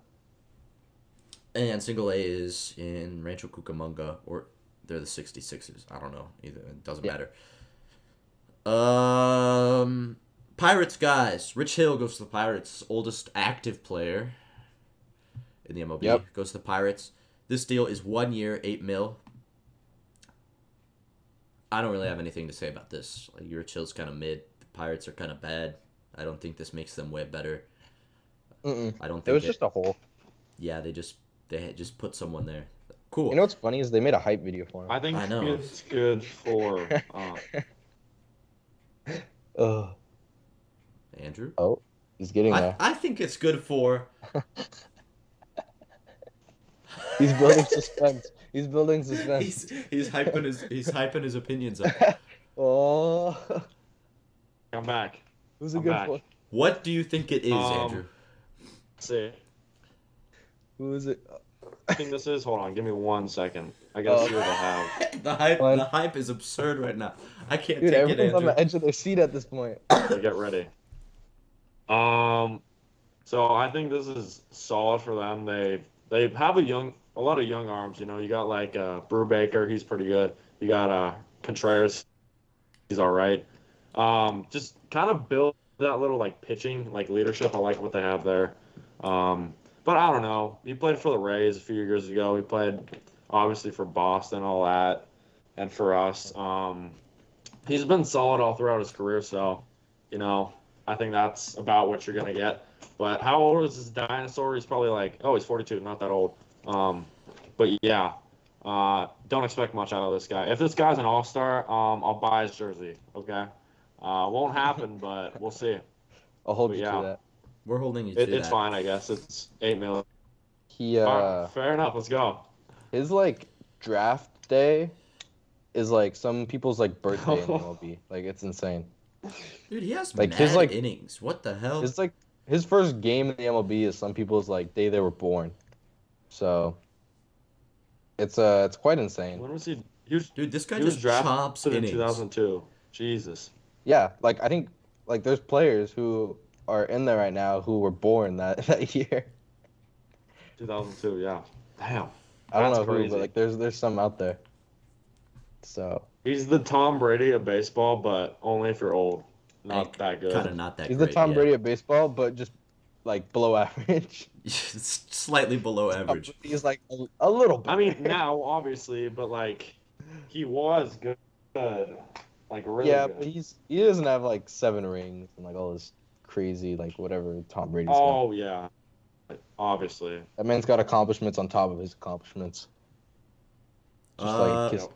[SPEAKER 1] And single A is in Rancho Cucamonga, or they're the 66ers. I don't know. Either it doesn't
[SPEAKER 2] Yeah.
[SPEAKER 1] matter. Um, Pirates guys. Rich Hill goes to the Pirates, oldest active player in the MLB.
[SPEAKER 2] Yep.
[SPEAKER 1] Goes to the Pirates. This deal is one year, eight mil. I don't really have anything to say about this. Like, Rich Hill's kind of mid. The Pirates are kind of bad. I don't think this makes them way better.
[SPEAKER 2] Mm-mm.
[SPEAKER 1] I don't think
[SPEAKER 2] It
[SPEAKER 1] think
[SPEAKER 2] was just a hole.
[SPEAKER 1] yeah, they just they just put someone there. Cool.
[SPEAKER 2] You know what's funny is they made a hype video for him.
[SPEAKER 3] I think
[SPEAKER 1] I know.
[SPEAKER 3] it's good for. Uh, *laughs*
[SPEAKER 2] Ugh.
[SPEAKER 1] Andrew.
[SPEAKER 2] Oh, he's getting
[SPEAKER 1] I,
[SPEAKER 2] there.
[SPEAKER 1] I think it's good for *laughs*
[SPEAKER 2] He's building *laughs* suspense. He's building suspense.
[SPEAKER 1] he's he's hyping his he's hyping his opinions up.
[SPEAKER 2] oh,
[SPEAKER 3] come back.
[SPEAKER 2] who's a
[SPEAKER 3] I'm
[SPEAKER 2] good
[SPEAKER 3] back.
[SPEAKER 2] point?
[SPEAKER 1] What do you think it is,
[SPEAKER 3] Um,
[SPEAKER 1] Andrew?
[SPEAKER 3] Let's see.
[SPEAKER 2] Who is it?
[SPEAKER 3] I think this is. Hold on. Give me one second. I gotta
[SPEAKER 2] Oh.
[SPEAKER 3] see what they have. *laughs*
[SPEAKER 1] The hype
[SPEAKER 2] Fine.
[SPEAKER 1] the hype is absurd right now. I can't
[SPEAKER 2] Dude,
[SPEAKER 1] take it,
[SPEAKER 2] everyone's on the edge of their seat at this point. *coughs*
[SPEAKER 3] So get ready. Um, so I think this is solid for them. They they have a young, a lot of young arms. You know, you got like uh, Brubaker, he's pretty good. You got uh, Contreras, he's all right. Um, just kind of build that little like pitching, like leadership. I like what they have there. Um, but I don't know. He played for the Rays a few years ago. He played obviously for Boston, all that, and for us. Um, he's been solid all throughout his career. So, you know, I think that's about what you're gonna get. But how old is this dinosaur? He's probably like, oh, he's 42, not that old. Um, but yeah, uh, don't expect much out of this guy. If this guy's an all star, um, I'll buy his jersey. Okay, uh, won't happen, but we'll see.
[SPEAKER 2] I'll hold
[SPEAKER 3] But
[SPEAKER 2] you
[SPEAKER 3] yeah.
[SPEAKER 2] to that.
[SPEAKER 1] We're holding you to
[SPEAKER 3] It, it's
[SPEAKER 1] that.
[SPEAKER 3] fine, I guess. It's eight million.
[SPEAKER 2] He uh,
[SPEAKER 3] right, fair enough. Let's go.
[SPEAKER 2] his like draft day is like some people's like birthday *laughs* in MLB. Like it's insane.
[SPEAKER 1] Dude, he has
[SPEAKER 2] Like,
[SPEAKER 1] mad
[SPEAKER 2] his, like-
[SPEAKER 1] innings. What the hell?
[SPEAKER 2] It's like his first game in the MLB is some people's like day they were born. So it's uh it's quite insane.
[SPEAKER 3] When was he? He was,
[SPEAKER 1] Dude, this guy
[SPEAKER 3] he was
[SPEAKER 1] just
[SPEAKER 3] drafted
[SPEAKER 1] chops
[SPEAKER 3] in
[SPEAKER 1] innings.
[SPEAKER 3] 2002. Jesus.
[SPEAKER 2] Yeah, like I think like there's players who are in there right now who were born that *laughs* that year.
[SPEAKER 3] 2002. Yeah. Damn.
[SPEAKER 2] I don't
[SPEAKER 3] That's
[SPEAKER 2] know who, but like there's there's some out there. So
[SPEAKER 3] He's the Tom Brady of baseball, but only if you're old. Not that good.
[SPEAKER 1] Kind of not that
[SPEAKER 2] he's
[SPEAKER 1] great.
[SPEAKER 2] the Tom
[SPEAKER 1] yeah.
[SPEAKER 2] Brady of baseball, but just like below *laughs* average. *laughs*
[SPEAKER 1] Slightly below average.
[SPEAKER 2] He's like a, a little bit.
[SPEAKER 3] I mean, now obviously, but like, he was good. Like really
[SPEAKER 2] yeah,
[SPEAKER 3] good.
[SPEAKER 2] but he's he doesn't have like seven rings and like all this crazy like whatever Tom Brady's got.
[SPEAKER 3] oh yeah, obviously.
[SPEAKER 2] That man's got accomplishments on top of his accomplishments. Just
[SPEAKER 1] Uh,
[SPEAKER 2] like his,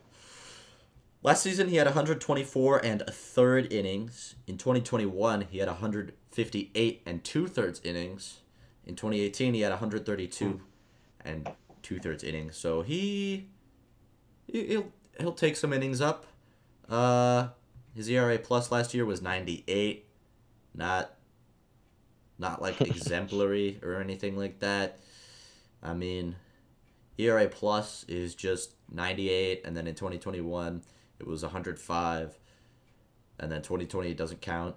[SPEAKER 1] Last season, he had 124 and a third innings. In 2021, he had 158 and two thirds innings. In 2018, he had 132 and two thirds innings. So he, he- he'll he'll take some innings up. Uh, his ERA plus last year was 98. Not not like *laughs* exemplary or anything like that. I mean, ERA plus is just 98, and then in 2021 it was 105, and then 2020 it doesn't count.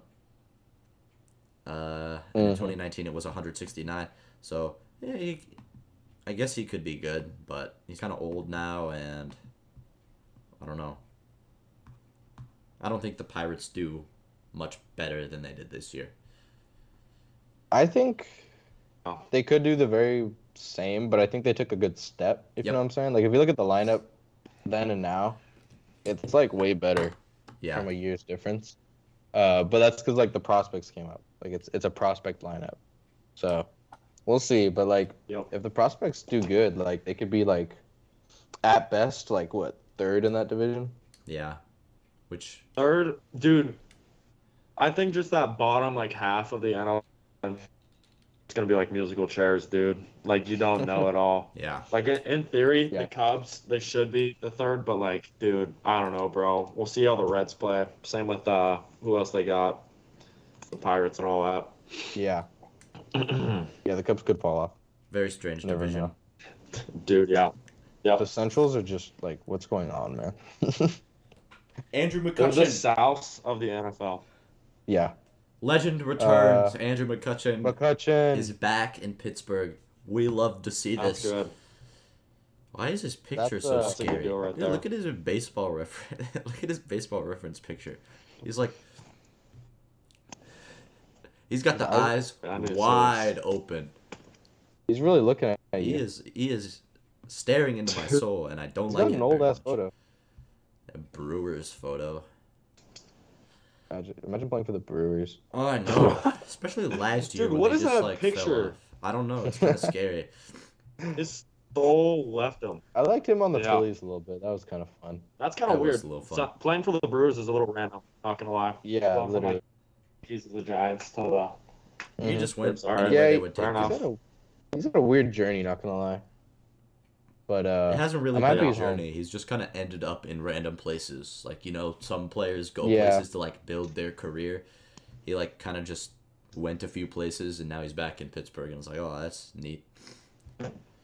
[SPEAKER 1] Uh, and in
[SPEAKER 2] Mhm.
[SPEAKER 1] 2019 it was 169. So yeah, he, I guess he could be good, but he's kind of old now, and I don't know. I don't think the Pirates do much better than they did this year.
[SPEAKER 2] I think
[SPEAKER 3] Oh.
[SPEAKER 2] they could do the very same, but I think they took a good step. If
[SPEAKER 1] Yep.
[SPEAKER 2] you know what I'm saying. Like if you look at the lineup then and now, it's like way better
[SPEAKER 1] Yeah,
[SPEAKER 2] from a year's difference. Uh, but that's because like the prospects came up. Like it's it's a prospect lineup, so we'll see. But like
[SPEAKER 3] Yep.
[SPEAKER 2] if the prospects do good, like they could be like at best like what third in that division.
[SPEAKER 1] yeah. Which
[SPEAKER 3] Third, dude, I think just that bottom like half of the NL, it's gonna be like musical chairs, dude. Like you don't know at all. *laughs*
[SPEAKER 1] yeah,
[SPEAKER 3] Like in, in theory,
[SPEAKER 2] Yeah.
[SPEAKER 3] the Cubs they should be the third, but like, dude, I don't know, bro. We'll see how the Reds play. Same with uh, who else they got, the Pirates and all
[SPEAKER 2] Yeah,
[SPEAKER 3] that.
[SPEAKER 2] yeah. *clears throat* Yeah, the Cubs could fall off.
[SPEAKER 1] very strange
[SPEAKER 2] Never
[SPEAKER 1] division.
[SPEAKER 2] know.
[SPEAKER 3] dude, yeah, Yeah.
[SPEAKER 2] The Centrals are just like, what's going on, man? *laughs*
[SPEAKER 1] Andrew
[SPEAKER 3] they're the South of the NFL.
[SPEAKER 2] yeah,
[SPEAKER 1] legend returns.
[SPEAKER 2] Uh,
[SPEAKER 1] Andrew McCutchen
[SPEAKER 2] McCutchen.
[SPEAKER 1] is back in Pittsburgh. We love to see
[SPEAKER 3] That's
[SPEAKER 1] this.
[SPEAKER 3] good.
[SPEAKER 1] Why is his picture
[SPEAKER 2] That's,
[SPEAKER 1] so
[SPEAKER 2] uh,
[SPEAKER 3] That's a good
[SPEAKER 1] scary?
[SPEAKER 3] deal right
[SPEAKER 1] Dude,
[SPEAKER 3] there.
[SPEAKER 1] look at his baseball reference. *laughs* look at his baseball reference picture. He's like, he's got the
[SPEAKER 2] I-
[SPEAKER 1] eyes
[SPEAKER 3] I knew
[SPEAKER 1] wide open.
[SPEAKER 2] He's really looking at
[SPEAKER 1] He
[SPEAKER 2] you.
[SPEAKER 1] is he is staring into my *laughs* soul, and I don't
[SPEAKER 2] He's
[SPEAKER 1] like
[SPEAKER 2] got
[SPEAKER 1] it.
[SPEAKER 2] an old ass
[SPEAKER 1] much.
[SPEAKER 2] photo.
[SPEAKER 1] A Brewers photo.
[SPEAKER 2] Imagine, imagine playing for the Brewers.
[SPEAKER 1] Oh, I know. *laughs* Especially last year.
[SPEAKER 3] Dude,
[SPEAKER 1] when
[SPEAKER 3] what
[SPEAKER 1] they
[SPEAKER 3] is
[SPEAKER 1] just,
[SPEAKER 3] that
[SPEAKER 1] like,
[SPEAKER 3] picture?
[SPEAKER 1] I don't know. It's kind of scary. *laughs*
[SPEAKER 3] His soul left him.
[SPEAKER 2] I liked him on the
[SPEAKER 3] Yeah.
[SPEAKER 2] Phillies a little bit. That was kind of fun.
[SPEAKER 3] That's kind of
[SPEAKER 1] That was
[SPEAKER 3] weird.
[SPEAKER 1] a little fun.
[SPEAKER 3] So, playing for the Brewers is a little random. Not gonna lie.
[SPEAKER 2] Yeah,
[SPEAKER 3] Going
[SPEAKER 2] literally.
[SPEAKER 3] like, Keys the Giants to the.
[SPEAKER 1] He
[SPEAKER 2] Mhm.
[SPEAKER 1] just went
[SPEAKER 3] It's alright.
[SPEAKER 1] anywhere
[SPEAKER 2] Yeah,
[SPEAKER 1] they would take
[SPEAKER 2] He's had a he's had a weird journey, not gonna lie. But uh,
[SPEAKER 1] It hasn't really been a
[SPEAKER 2] he's home.
[SPEAKER 1] journey. He's just kind of ended up in random places. Like you know, some players go
[SPEAKER 2] Yeah.
[SPEAKER 1] places to like build their career. He like kind of just went a few places, and now he's back in Pittsburgh, and it's like, oh, that's neat.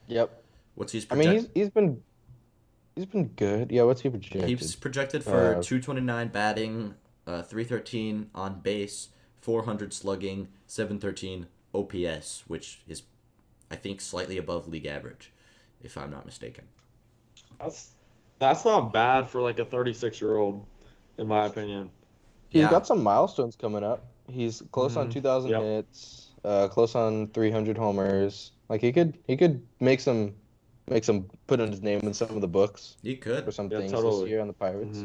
[SPEAKER 2] yep.
[SPEAKER 1] What's he's
[SPEAKER 2] I mean, he's he's been he's been good. Yeah, what's he projected?
[SPEAKER 1] He's projected for
[SPEAKER 2] Uh,
[SPEAKER 1] 229 batting, uh, 313 on base, 400 slugging, 713 OPS, which is, I think, slightly above league average, if I'm not mistaken.
[SPEAKER 3] That's that's not bad for like a 36 year old, in my opinion.
[SPEAKER 2] He's
[SPEAKER 1] Yeah.
[SPEAKER 2] got some milestones coming up. He's close on
[SPEAKER 3] Mhm.
[SPEAKER 2] 2,000
[SPEAKER 3] Yep.
[SPEAKER 2] hits, uh, close on 300 homers. Like he could he could make some make some put in his name in some of the books
[SPEAKER 1] He could.
[SPEAKER 2] for some
[SPEAKER 3] Yeah,
[SPEAKER 2] things
[SPEAKER 3] totally.
[SPEAKER 2] this year on the Pirates.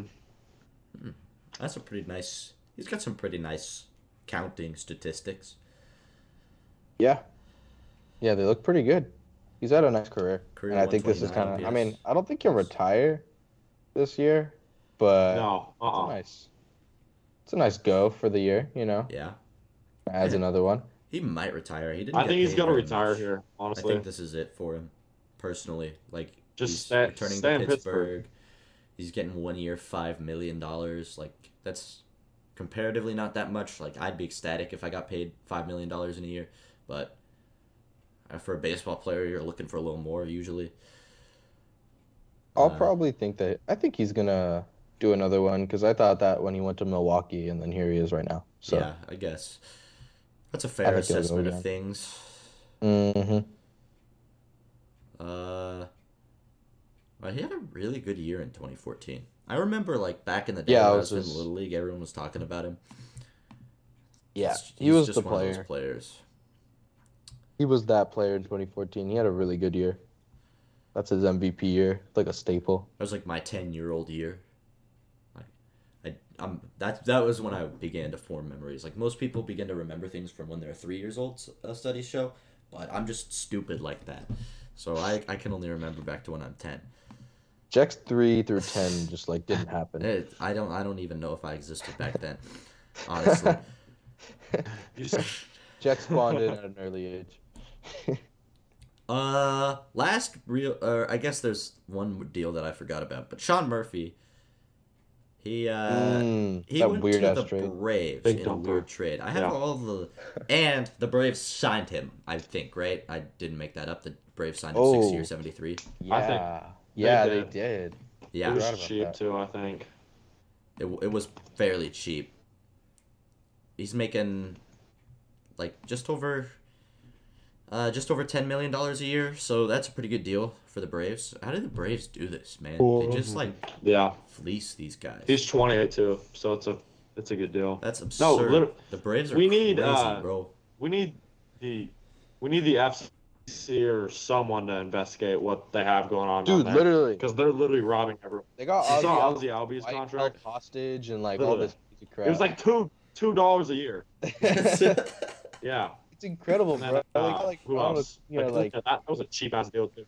[SPEAKER 3] Mhm.
[SPEAKER 1] That's a pretty nice. He's got some pretty nice counting statistics.
[SPEAKER 2] Yeah, yeah, they look pretty good. He's had a nice career,
[SPEAKER 1] Career
[SPEAKER 2] and I think this is kind of. I mean, I don't think he'll retire this year, but
[SPEAKER 3] No, uh,
[SPEAKER 2] it's a nice. It's a nice go for the year, you know.
[SPEAKER 1] Yeah,
[SPEAKER 2] Adds another one.
[SPEAKER 1] he might retire. He didn't.
[SPEAKER 3] I think he's gonna retire
[SPEAKER 1] much.
[SPEAKER 3] here. Honestly, I
[SPEAKER 1] think this is it for him, personally. Like
[SPEAKER 3] Just
[SPEAKER 1] he's
[SPEAKER 3] stay-
[SPEAKER 1] returning
[SPEAKER 3] stay
[SPEAKER 1] to Pittsburgh.
[SPEAKER 3] Pittsburgh.
[SPEAKER 1] He's getting one year, five million dollars. Like that's comparatively not that much. Like I'd be ecstatic if I got paid five million dollars in a year, but uh, for a baseball player, you're looking for a little more usually.
[SPEAKER 2] I'll
[SPEAKER 1] Uh,
[SPEAKER 2] probably think that. I think he's gonna do another one because I thought that when he went to Milwaukee, and then here he is right now. So.
[SPEAKER 1] yeah, I guess that's a fair
[SPEAKER 2] think he'll go
[SPEAKER 1] assessment of things.
[SPEAKER 2] hmm
[SPEAKER 1] Uh, well, he had a really good year in 2014. I remember, like back in the day,
[SPEAKER 2] Yeah,
[SPEAKER 1] when I
[SPEAKER 2] was
[SPEAKER 1] was in
[SPEAKER 2] just-
[SPEAKER 1] Little League, everyone was talking about him.
[SPEAKER 2] Yeah,
[SPEAKER 1] He's-
[SPEAKER 2] he was
[SPEAKER 1] just
[SPEAKER 2] the
[SPEAKER 1] one of those players.
[SPEAKER 2] He was that player in 2014. He had a really good year. That's his MVP year, like a staple.
[SPEAKER 1] That was like my 10 year old year. I, I, I'm that that was when I began to form memories. Like most people begin to remember things from when they're three years old. Uh, studies show, but I'm just stupid like that. So I, I can only remember back to when I'm 10.
[SPEAKER 2] Jack's three through ten just like didn't happen.
[SPEAKER 1] It, I don't I don't even know if I existed back then. Honestly.
[SPEAKER 2] Jack spawned in at an early age. *laughs*
[SPEAKER 1] Uh, last real, uh, I guess there's one deal that I forgot about, but Sean Murphy He uh
[SPEAKER 2] Mm,
[SPEAKER 1] he
[SPEAKER 2] that
[SPEAKER 1] went
[SPEAKER 2] weird
[SPEAKER 1] to the
[SPEAKER 2] trade.
[SPEAKER 1] Braves
[SPEAKER 3] Big
[SPEAKER 1] in
[SPEAKER 3] dumper.
[SPEAKER 1] a weird trade. I have
[SPEAKER 3] Yeah.
[SPEAKER 1] all the and the Braves signed him. I think right. I didn't make that up. The Braves signed him six
[SPEAKER 2] Oh.
[SPEAKER 1] years, seventy three.
[SPEAKER 2] Yeah, yeah, they
[SPEAKER 3] did.
[SPEAKER 2] did.
[SPEAKER 1] Yeah,
[SPEAKER 3] it was cheap
[SPEAKER 2] that.
[SPEAKER 3] too. I think.
[SPEAKER 1] it, it was fairly cheap. He's making like just over uh just over 10 million dollars a year, so that's a pretty good deal for the Braves. How did the Braves do this, man? They just like
[SPEAKER 3] Yeah,
[SPEAKER 1] fleece these guys.
[SPEAKER 3] he's 28 too, so it's a it's a good deal.
[SPEAKER 1] That's absurd.
[SPEAKER 3] No, lit-
[SPEAKER 1] the Braves are
[SPEAKER 3] we need,
[SPEAKER 1] crazy,
[SPEAKER 3] uh,
[SPEAKER 1] bro.
[SPEAKER 3] We need the we need the FCC or someone to investigate what they have going on.
[SPEAKER 2] Dude, literally,
[SPEAKER 3] because they're literally robbing everyone.
[SPEAKER 2] they got
[SPEAKER 3] You saw
[SPEAKER 2] Ozzie,
[SPEAKER 3] Ozzie Albies contract.
[SPEAKER 2] hostage and like all this crap.
[SPEAKER 3] It was like two two dollars a year. *laughs* *laughs* *laughs* Yeah.
[SPEAKER 2] It's incredible,
[SPEAKER 3] And
[SPEAKER 2] bro.
[SPEAKER 3] then,
[SPEAKER 2] They
[SPEAKER 3] uh,
[SPEAKER 2] got, like,
[SPEAKER 3] who
[SPEAKER 2] Ronald,
[SPEAKER 3] else?
[SPEAKER 2] you know, like
[SPEAKER 3] that, that was a cheap ass deal too.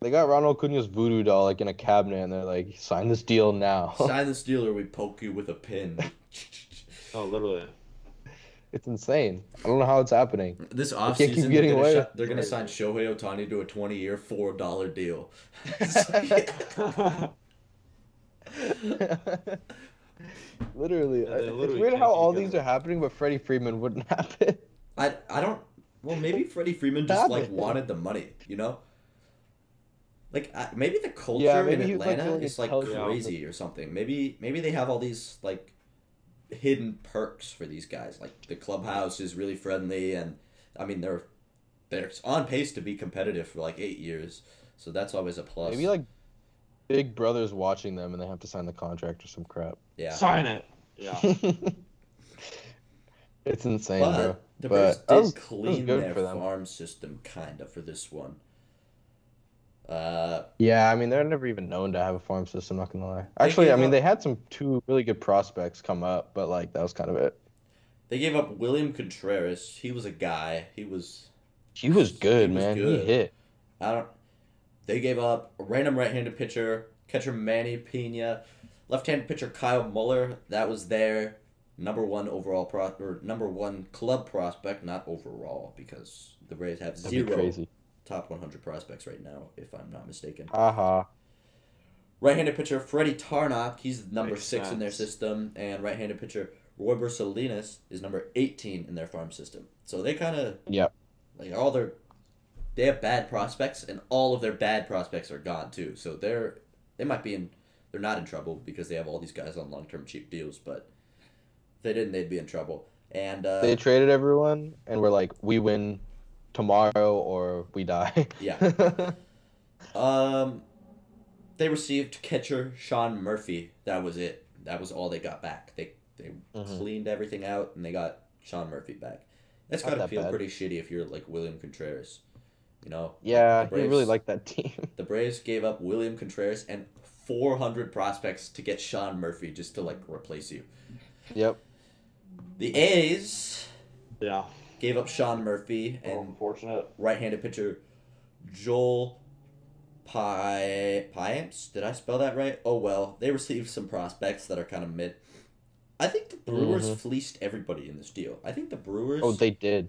[SPEAKER 2] they got Ronald Acuna's voodoo doll like in a cabinet, and they're like, sign this deal now. *laughs*
[SPEAKER 1] Sign the stealer, we poke you with a pin. *laughs*
[SPEAKER 3] Oh, literally.
[SPEAKER 2] it's insane. I don't know how it's happening.
[SPEAKER 1] This
[SPEAKER 2] can't keep
[SPEAKER 1] offseason, they're,
[SPEAKER 2] getting
[SPEAKER 1] gonna
[SPEAKER 2] away
[SPEAKER 1] shi- they're gonna sign Shohei Ohtani to a 20 year, $4 deal. *laughs*
[SPEAKER 2] literally,
[SPEAKER 3] Yeah, they
[SPEAKER 2] it's weird how all these are happening, but Freddie Freeman wouldn't happen.
[SPEAKER 1] I, I don't. Well, maybe Freddie Freeman just like
[SPEAKER 2] Happened.
[SPEAKER 1] wanted the money, you know. Like I, maybe the culture
[SPEAKER 2] Yeah,
[SPEAKER 1] in
[SPEAKER 2] maybe he was, like,
[SPEAKER 1] Atlanta is like crazy or something. Maybe maybe they have all these like hidden perks for these guys. Like the clubhouse is really friendly, and I mean they're they're on pace to be competitive for like eight years. So that's always a plus.
[SPEAKER 2] Maybe like Big Brother's watching them, and they have to sign the contract or some crap.
[SPEAKER 1] yeah.
[SPEAKER 3] Sign it. Yeah. *laughs*
[SPEAKER 2] it's insane, bro.
[SPEAKER 1] But the Braves
[SPEAKER 2] But
[SPEAKER 1] did
[SPEAKER 2] was-
[SPEAKER 1] clean their farm system kind of for this one. Uh,
[SPEAKER 2] Yeah, I mean they're never even known to have a farm system. Not gonna lie. Actually, I mean
[SPEAKER 1] up-
[SPEAKER 2] they had some two really good prospects come up, but like that was kind of it.
[SPEAKER 1] they gave up William Contreras. He was a guy. He was
[SPEAKER 2] He was good,
[SPEAKER 1] He was
[SPEAKER 2] man.
[SPEAKER 1] good.
[SPEAKER 2] He hit.
[SPEAKER 1] I don't. They gave up a random right-handed pitcher, catcher Manny Piña, left-handed pitcher Kyle Muller. That was their number one overall pro or number one club prospect, not overall, because the Rays have
[SPEAKER 2] That'd
[SPEAKER 1] zero top 100 prospects right now, if I'm not mistaken.
[SPEAKER 2] Haha.
[SPEAKER 1] Right-handed pitcher Freddy Tarnok, he's number
[SPEAKER 3] Makes
[SPEAKER 1] six in their system, and right-handed pitcher Roy Salinas is number 18 in their farm system. So they kind of
[SPEAKER 2] yeah,
[SPEAKER 1] like all their they have bad prospects, and all of their bad prospects are gone too. So they're they might be in they're not in trouble because they have all these guys on long-term cheap deals, but they didn't, they'd be in trouble. And uh,
[SPEAKER 2] They traded everyone, and we're like, we win tomorrow or we die.
[SPEAKER 1] Yeah. *laughs* Um, they received catcher Sean Murphy. That was it. That was all they got back. They they
[SPEAKER 2] Mhm.
[SPEAKER 1] cleaned everything out and they got Sean Murphy back. That's
[SPEAKER 2] Not
[SPEAKER 1] gotta
[SPEAKER 2] that
[SPEAKER 1] feel
[SPEAKER 2] bad.
[SPEAKER 1] pretty shitty if you're like William Contreras. You know.
[SPEAKER 2] yeah,
[SPEAKER 1] The
[SPEAKER 2] he really liked that team. *laughs*
[SPEAKER 1] The Braves gave up William Contreras and 400 prospects to get Sean Murphy just to like replace you.
[SPEAKER 2] yep.
[SPEAKER 1] The A's
[SPEAKER 3] Yeah.
[SPEAKER 1] gave up Sean Murphy
[SPEAKER 3] Oh,
[SPEAKER 1] and
[SPEAKER 3] unfortunate.
[SPEAKER 1] right-handed pitcher Joel Pie Payamps. Did I spell that right? Oh well, they received some prospects that are kind of mid. I think the Brewers
[SPEAKER 2] Mhm.
[SPEAKER 1] fleeced everybody in this deal. I think the Brewers.
[SPEAKER 2] Oh, they did.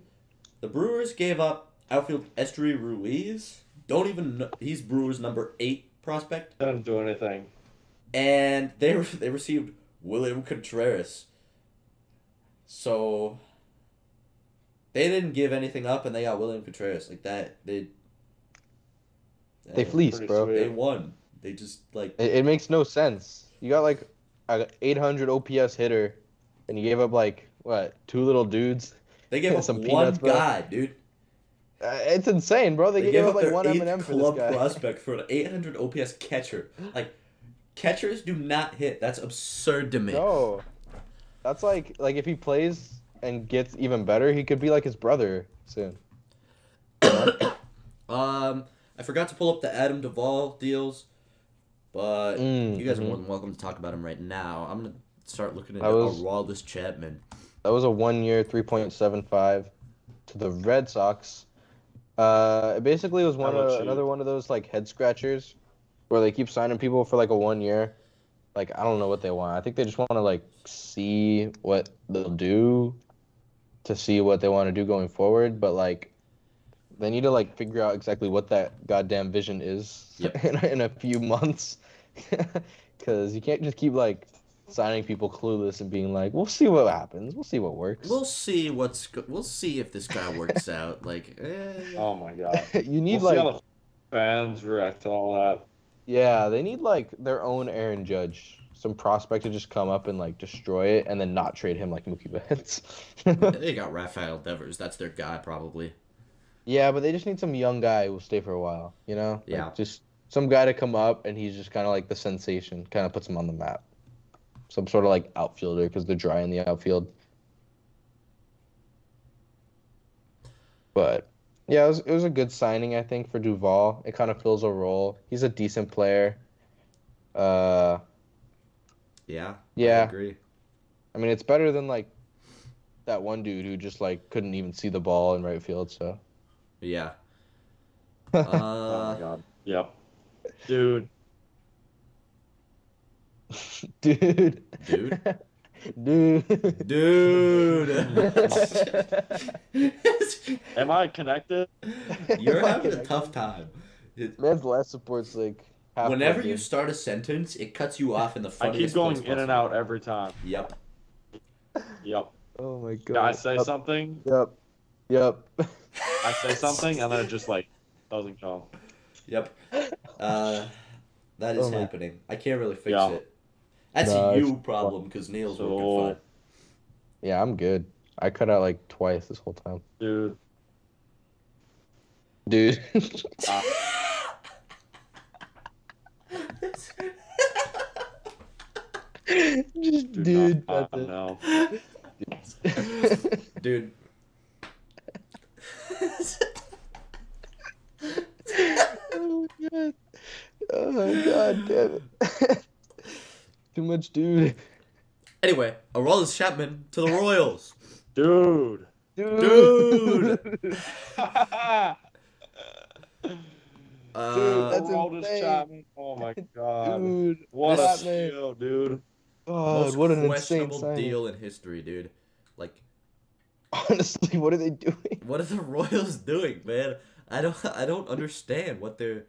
[SPEAKER 1] The Brewers gave up outfield Esteury Ruiz. Don't even know he's Brewers number eight prospect,
[SPEAKER 3] Didn't do anything.
[SPEAKER 1] and they re- they received William Contreras. So. They didn't give anything up, and they got William Contreras like that. They.
[SPEAKER 2] They fleeced, bro.
[SPEAKER 3] sweet.
[SPEAKER 1] They won. They just like
[SPEAKER 2] It, it makes no sense. You got like a 800 OPS hitter, and you gave up like what two little dudes.
[SPEAKER 1] they gave *laughs* up
[SPEAKER 2] Some
[SPEAKER 1] one
[SPEAKER 2] peanuts, bro.
[SPEAKER 1] guy, dude.
[SPEAKER 2] Uh, it's insane, bro. They,
[SPEAKER 1] They,
[SPEAKER 2] gave,
[SPEAKER 1] gave
[SPEAKER 2] up
[SPEAKER 1] up
[SPEAKER 2] like
[SPEAKER 1] their
[SPEAKER 2] one
[SPEAKER 1] eighth
[SPEAKER 2] M&M for this
[SPEAKER 1] club
[SPEAKER 2] guy.
[SPEAKER 1] prospect for an 800 OPS catcher. Like catchers do not hit. That's absurd to me.
[SPEAKER 2] No, that's like like if he plays and gets even better, he could be like his brother soon. *coughs*
[SPEAKER 1] Um, I forgot to pull up the Adam Duvall deals, but
[SPEAKER 2] Mm,
[SPEAKER 1] you guys are
[SPEAKER 2] mhm.
[SPEAKER 1] more than welcome to talk about him right now. I'm gonna start looking
[SPEAKER 2] was-
[SPEAKER 1] Aroldis Chapman.
[SPEAKER 2] That was a one year, 3.75 to the Red Sox. Uh, it basically was one of, another one of those like head scratchers where they keep signing people for like a one year. Like I don't know what they want. I think they just want to like see what they'll do to see what they want to do going forward, but like they need to like figure out exactly what that goddamn vision is
[SPEAKER 1] Yep. *laughs*
[SPEAKER 2] in, in a few months. *laughs* Cuz you can't just keep like signing people clueless and being like, "We'll see what happens. We'll see what works."
[SPEAKER 1] We'll see what's go- we'll see if this guy works *laughs* out. Like, eh.
[SPEAKER 3] Oh my god.
[SPEAKER 2] you need
[SPEAKER 3] we'll see
[SPEAKER 2] like,
[SPEAKER 3] how the fans react to all that.
[SPEAKER 2] Yeah, they need like their own Aaron Judge, some prospect to just come up and like destroy it, and then not trade him like Mookie Betts.
[SPEAKER 1] they *laughs* got Rafael Devers. That's their guy, probably.
[SPEAKER 2] yeah, but they just need some young guy who will stay for a while. You know? Like,
[SPEAKER 1] Yeah.
[SPEAKER 2] just some guy to come up and he's just kind of like the sensation, kind of puts him on the map. Some sort of like outfielder because they're dry in the outfield. But yeah, it was, it was a good signing, I think, for Duvall. It kind of fills a role. He's a decent player. Uh,
[SPEAKER 1] Yeah. Yeah. I
[SPEAKER 2] Yeah.
[SPEAKER 1] agree.
[SPEAKER 2] I mean, it's better than like that one dude who just like couldn't even see the ball in right field. So
[SPEAKER 1] Yeah. *laughs*
[SPEAKER 3] oh
[SPEAKER 1] Uh,
[SPEAKER 3] my god. Yep. *laughs* Dude.
[SPEAKER 2] dude,
[SPEAKER 1] dude. *laughs*
[SPEAKER 2] dude,
[SPEAKER 1] Dude. *laughs*
[SPEAKER 3] Am I connected?
[SPEAKER 1] You're having a tough time. It-
[SPEAKER 2] Man's last support's like. half
[SPEAKER 1] Whenever you start a sentence, it cuts you off in the
[SPEAKER 3] I
[SPEAKER 1] funniest
[SPEAKER 3] keep going
[SPEAKER 1] place
[SPEAKER 3] in and out every time.
[SPEAKER 1] Yep.
[SPEAKER 3] Yep.
[SPEAKER 2] Oh my god.
[SPEAKER 3] Yeah, I say
[SPEAKER 2] Yep.
[SPEAKER 3] something,
[SPEAKER 2] Yep. Yep.
[SPEAKER 3] I say *laughs* something, and then it just like doesn't come.
[SPEAKER 1] Yep. Uh, that is
[SPEAKER 2] Oh
[SPEAKER 1] happening. I can't really fix
[SPEAKER 3] Yeah.
[SPEAKER 1] it. That's
[SPEAKER 2] No,
[SPEAKER 1] a
[SPEAKER 2] it's-
[SPEAKER 1] you problem because Neal's
[SPEAKER 3] So-
[SPEAKER 1] working fine.
[SPEAKER 2] yeah, I'm good. I cut out like twice this whole time,
[SPEAKER 3] Dude.
[SPEAKER 2] dude.
[SPEAKER 3] Uh, *laughs*
[SPEAKER 2] Just
[SPEAKER 3] dude,
[SPEAKER 2] dude.
[SPEAKER 3] uh,
[SPEAKER 2] that's it.
[SPEAKER 3] no. *laughs*
[SPEAKER 1] Dude.
[SPEAKER 2] oh my god. Oh my god, damn it. *laughs* Too much dude.
[SPEAKER 1] anyway, Aroldis Chapman to the Royals.
[SPEAKER 3] Dude.
[SPEAKER 2] Dude.
[SPEAKER 1] Dude. *laughs* Uh,
[SPEAKER 2] Dude, that's
[SPEAKER 3] Aroldis
[SPEAKER 2] insane.
[SPEAKER 3] Chapman. Oh my *laughs* god.
[SPEAKER 2] dude.
[SPEAKER 3] What a
[SPEAKER 2] Chapman.
[SPEAKER 3] steal, dude.
[SPEAKER 2] God,
[SPEAKER 1] most
[SPEAKER 2] what an
[SPEAKER 1] questionable
[SPEAKER 2] signing.
[SPEAKER 1] deal in history, dude. Like,
[SPEAKER 2] Honestly, what are they doing?
[SPEAKER 1] what are the *laughs* Royals doing, man? I don't, I don't understand what they're.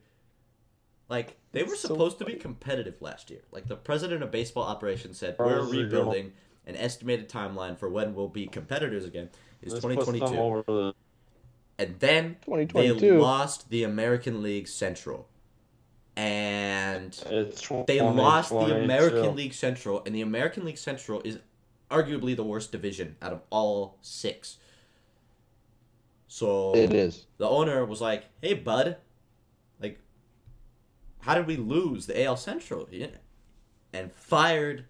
[SPEAKER 1] Like, they were
[SPEAKER 2] It's so
[SPEAKER 1] supposed to be competitive last year. Like, the president of baseball operations said,
[SPEAKER 3] Bro,
[SPEAKER 1] we're
[SPEAKER 3] this is
[SPEAKER 1] rebuilding. An estimated timeline for when we'll be competitors again is
[SPEAKER 3] This puts
[SPEAKER 1] 2022. And then they lost the American League Central. And they lost the American League Central, and the American League Central is arguably the worst division out of all six. So
[SPEAKER 2] It is.
[SPEAKER 1] the owner was like, "Hey, bud, like, how did we lose the AL Central?" Yeah. And fired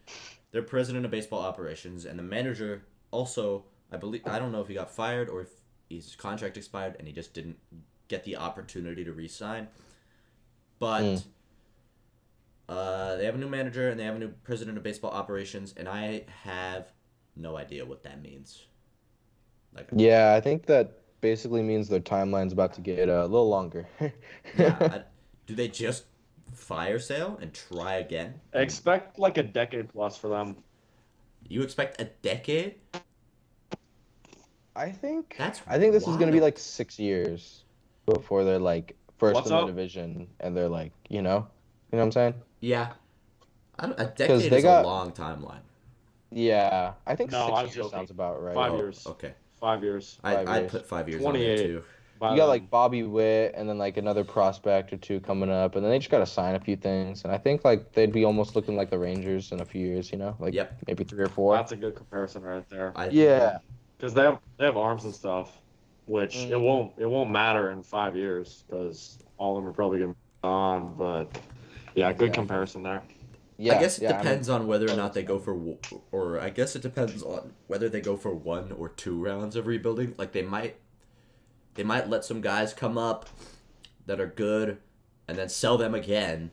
[SPEAKER 1] their president of baseball operations and the manager. Also, I believe I don't know if he got fired or if his contract expired and he just didn't get the opportunity to re-sign. But
[SPEAKER 2] Mm.
[SPEAKER 1] uh, they have a new manager and they have a new president of baseball operations, and I have no idea what that means. Like,
[SPEAKER 2] Yeah, I think that basically means their timeline's about to get uh, a little longer. *laughs*
[SPEAKER 1] yeah, I, do they just fire sale and try again?
[SPEAKER 3] I Expect like a decade plus for them.
[SPEAKER 1] You expect a decade?
[SPEAKER 2] I think
[SPEAKER 1] That's
[SPEAKER 2] I think this is gonna be like six years before they're like first
[SPEAKER 3] What's
[SPEAKER 2] in the division, and they're like, you know, you know what I'm saying?
[SPEAKER 1] Yeah, I don't, a decade
[SPEAKER 2] they
[SPEAKER 1] is
[SPEAKER 2] got-
[SPEAKER 1] a long timeline.
[SPEAKER 2] Yeah, I think
[SPEAKER 3] No,
[SPEAKER 2] six
[SPEAKER 3] I was
[SPEAKER 2] years
[SPEAKER 3] joking.
[SPEAKER 2] sounds about right.
[SPEAKER 3] Five
[SPEAKER 1] Oh,
[SPEAKER 3] years.
[SPEAKER 1] Okay,
[SPEAKER 3] Five years.
[SPEAKER 1] I
[SPEAKER 2] Five
[SPEAKER 1] I'd put five years on there
[SPEAKER 3] 28.
[SPEAKER 1] too.
[SPEAKER 3] By
[SPEAKER 2] You got like Bobby Witt, and then like another prospect or two coming up, and then they just got to sign a few things, and I think like they'd be almost looking like the Rangers in a few years, you know, like
[SPEAKER 1] Yep.
[SPEAKER 2] maybe three or four.
[SPEAKER 3] That's a good comparison right there.
[SPEAKER 1] I,
[SPEAKER 2] yeah,
[SPEAKER 3] Because they have they have arms and stuff, which it
[SPEAKER 2] Mhm.
[SPEAKER 3] won't it won't matter in five years because all of them are probably gonna be on. But yeah, good
[SPEAKER 2] Yeah.
[SPEAKER 3] comparison there.
[SPEAKER 2] yeah.
[SPEAKER 1] I guess it
[SPEAKER 2] yeah, I mean-
[SPEAKER 1] depends on whether or not they go for, or I guess it depends on whether they go for one or two rounds of rebuilding. Like they might, they might let some guys come up that are good, and then sell them again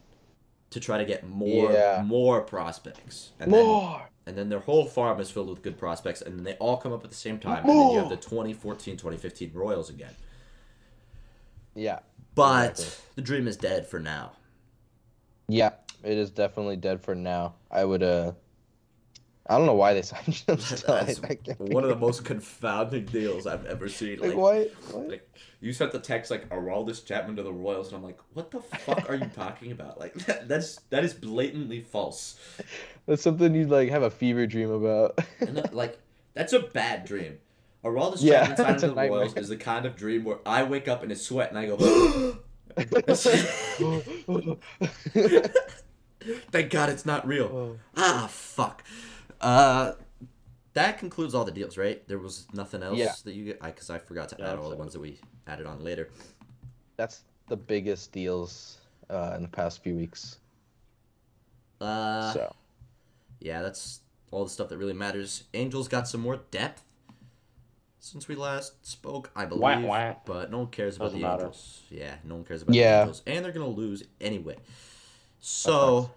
[SPEAKER 1] to try to get more
[SPEAKER 2] Yeah.
[SPEAKER 1] more prospects. And Then, and then their whole farm is filled with good prospects, and then they all come up at the same time, and then you have the 2014-2015 Royals again.
[SPEAKER 2] Yeah,
[SPEAKER 1] But
[SPEAKER 2] Exactly.
[SPEAKER 1] the dream is dead for now.
[SPEAKER 2] yeah, it is definitely dead for now. I would uh, I don't know why they *laughs* signed him. Still.
[SPEAKER 1] That's
[SPEAKER 2] I can't
[SPEAKER 1] one of the most confounding deals I've ever seen.
[SPEAKER 2] Like,
[SPEAKER 1] Like,
[SPEAKER 2] why? what?
[SPEAKER 1] like you sent the text like Aroldis Chapman to the Royals, and I'm like, what the fuck are you talking about? Like that, *laughs* that's that is blatantly false.
[SPEAKER 2] That's something you'd like have a fever dream about.
[SPEAKER 1] That, *laughs* like that's a bad dream. Aroldis
[SPEAKER 2] Yeah,
[SPEAKER 1] Chapman signing to the Royals is the kind of dream where I wake up in a sweat and I go, *gasps* thank God it's not real.
[SPEAKER 2] Oh.
[SPEAKER 1] Ah, fuck. Uh, that concludes all the deals, right? There was nothing else
[SPEAKER 2] Yeah.
[SPEAKER 1] that you I because I forgot to
[SPEAKER 3] Yeah,
[SPEAKER 1] add all the ones that we added on later.
[SPEAKER 2] That's the biggest deals uh, in the past few weeks.
[SPEAKER 1] Uh,
[SPEAKER 2] so
[SPEAKER 1] yeah, that's all the stuff that really matters. Angels got some more depth since we last spoke, I believe.
[SPEAKER 3] Wah, wah.
[SPEAKER 1] But no one cares about
[SPEAKER 3] Doesn't
[SPEAKER 1] the
[SPEAKER 3] matter.
[SPEAKER 1] Angels. Yeah, no one cares about
[SPEAKER 2] Yeah.
[SPEAKER 1] the Angels, and they're gonna lose anyway. So,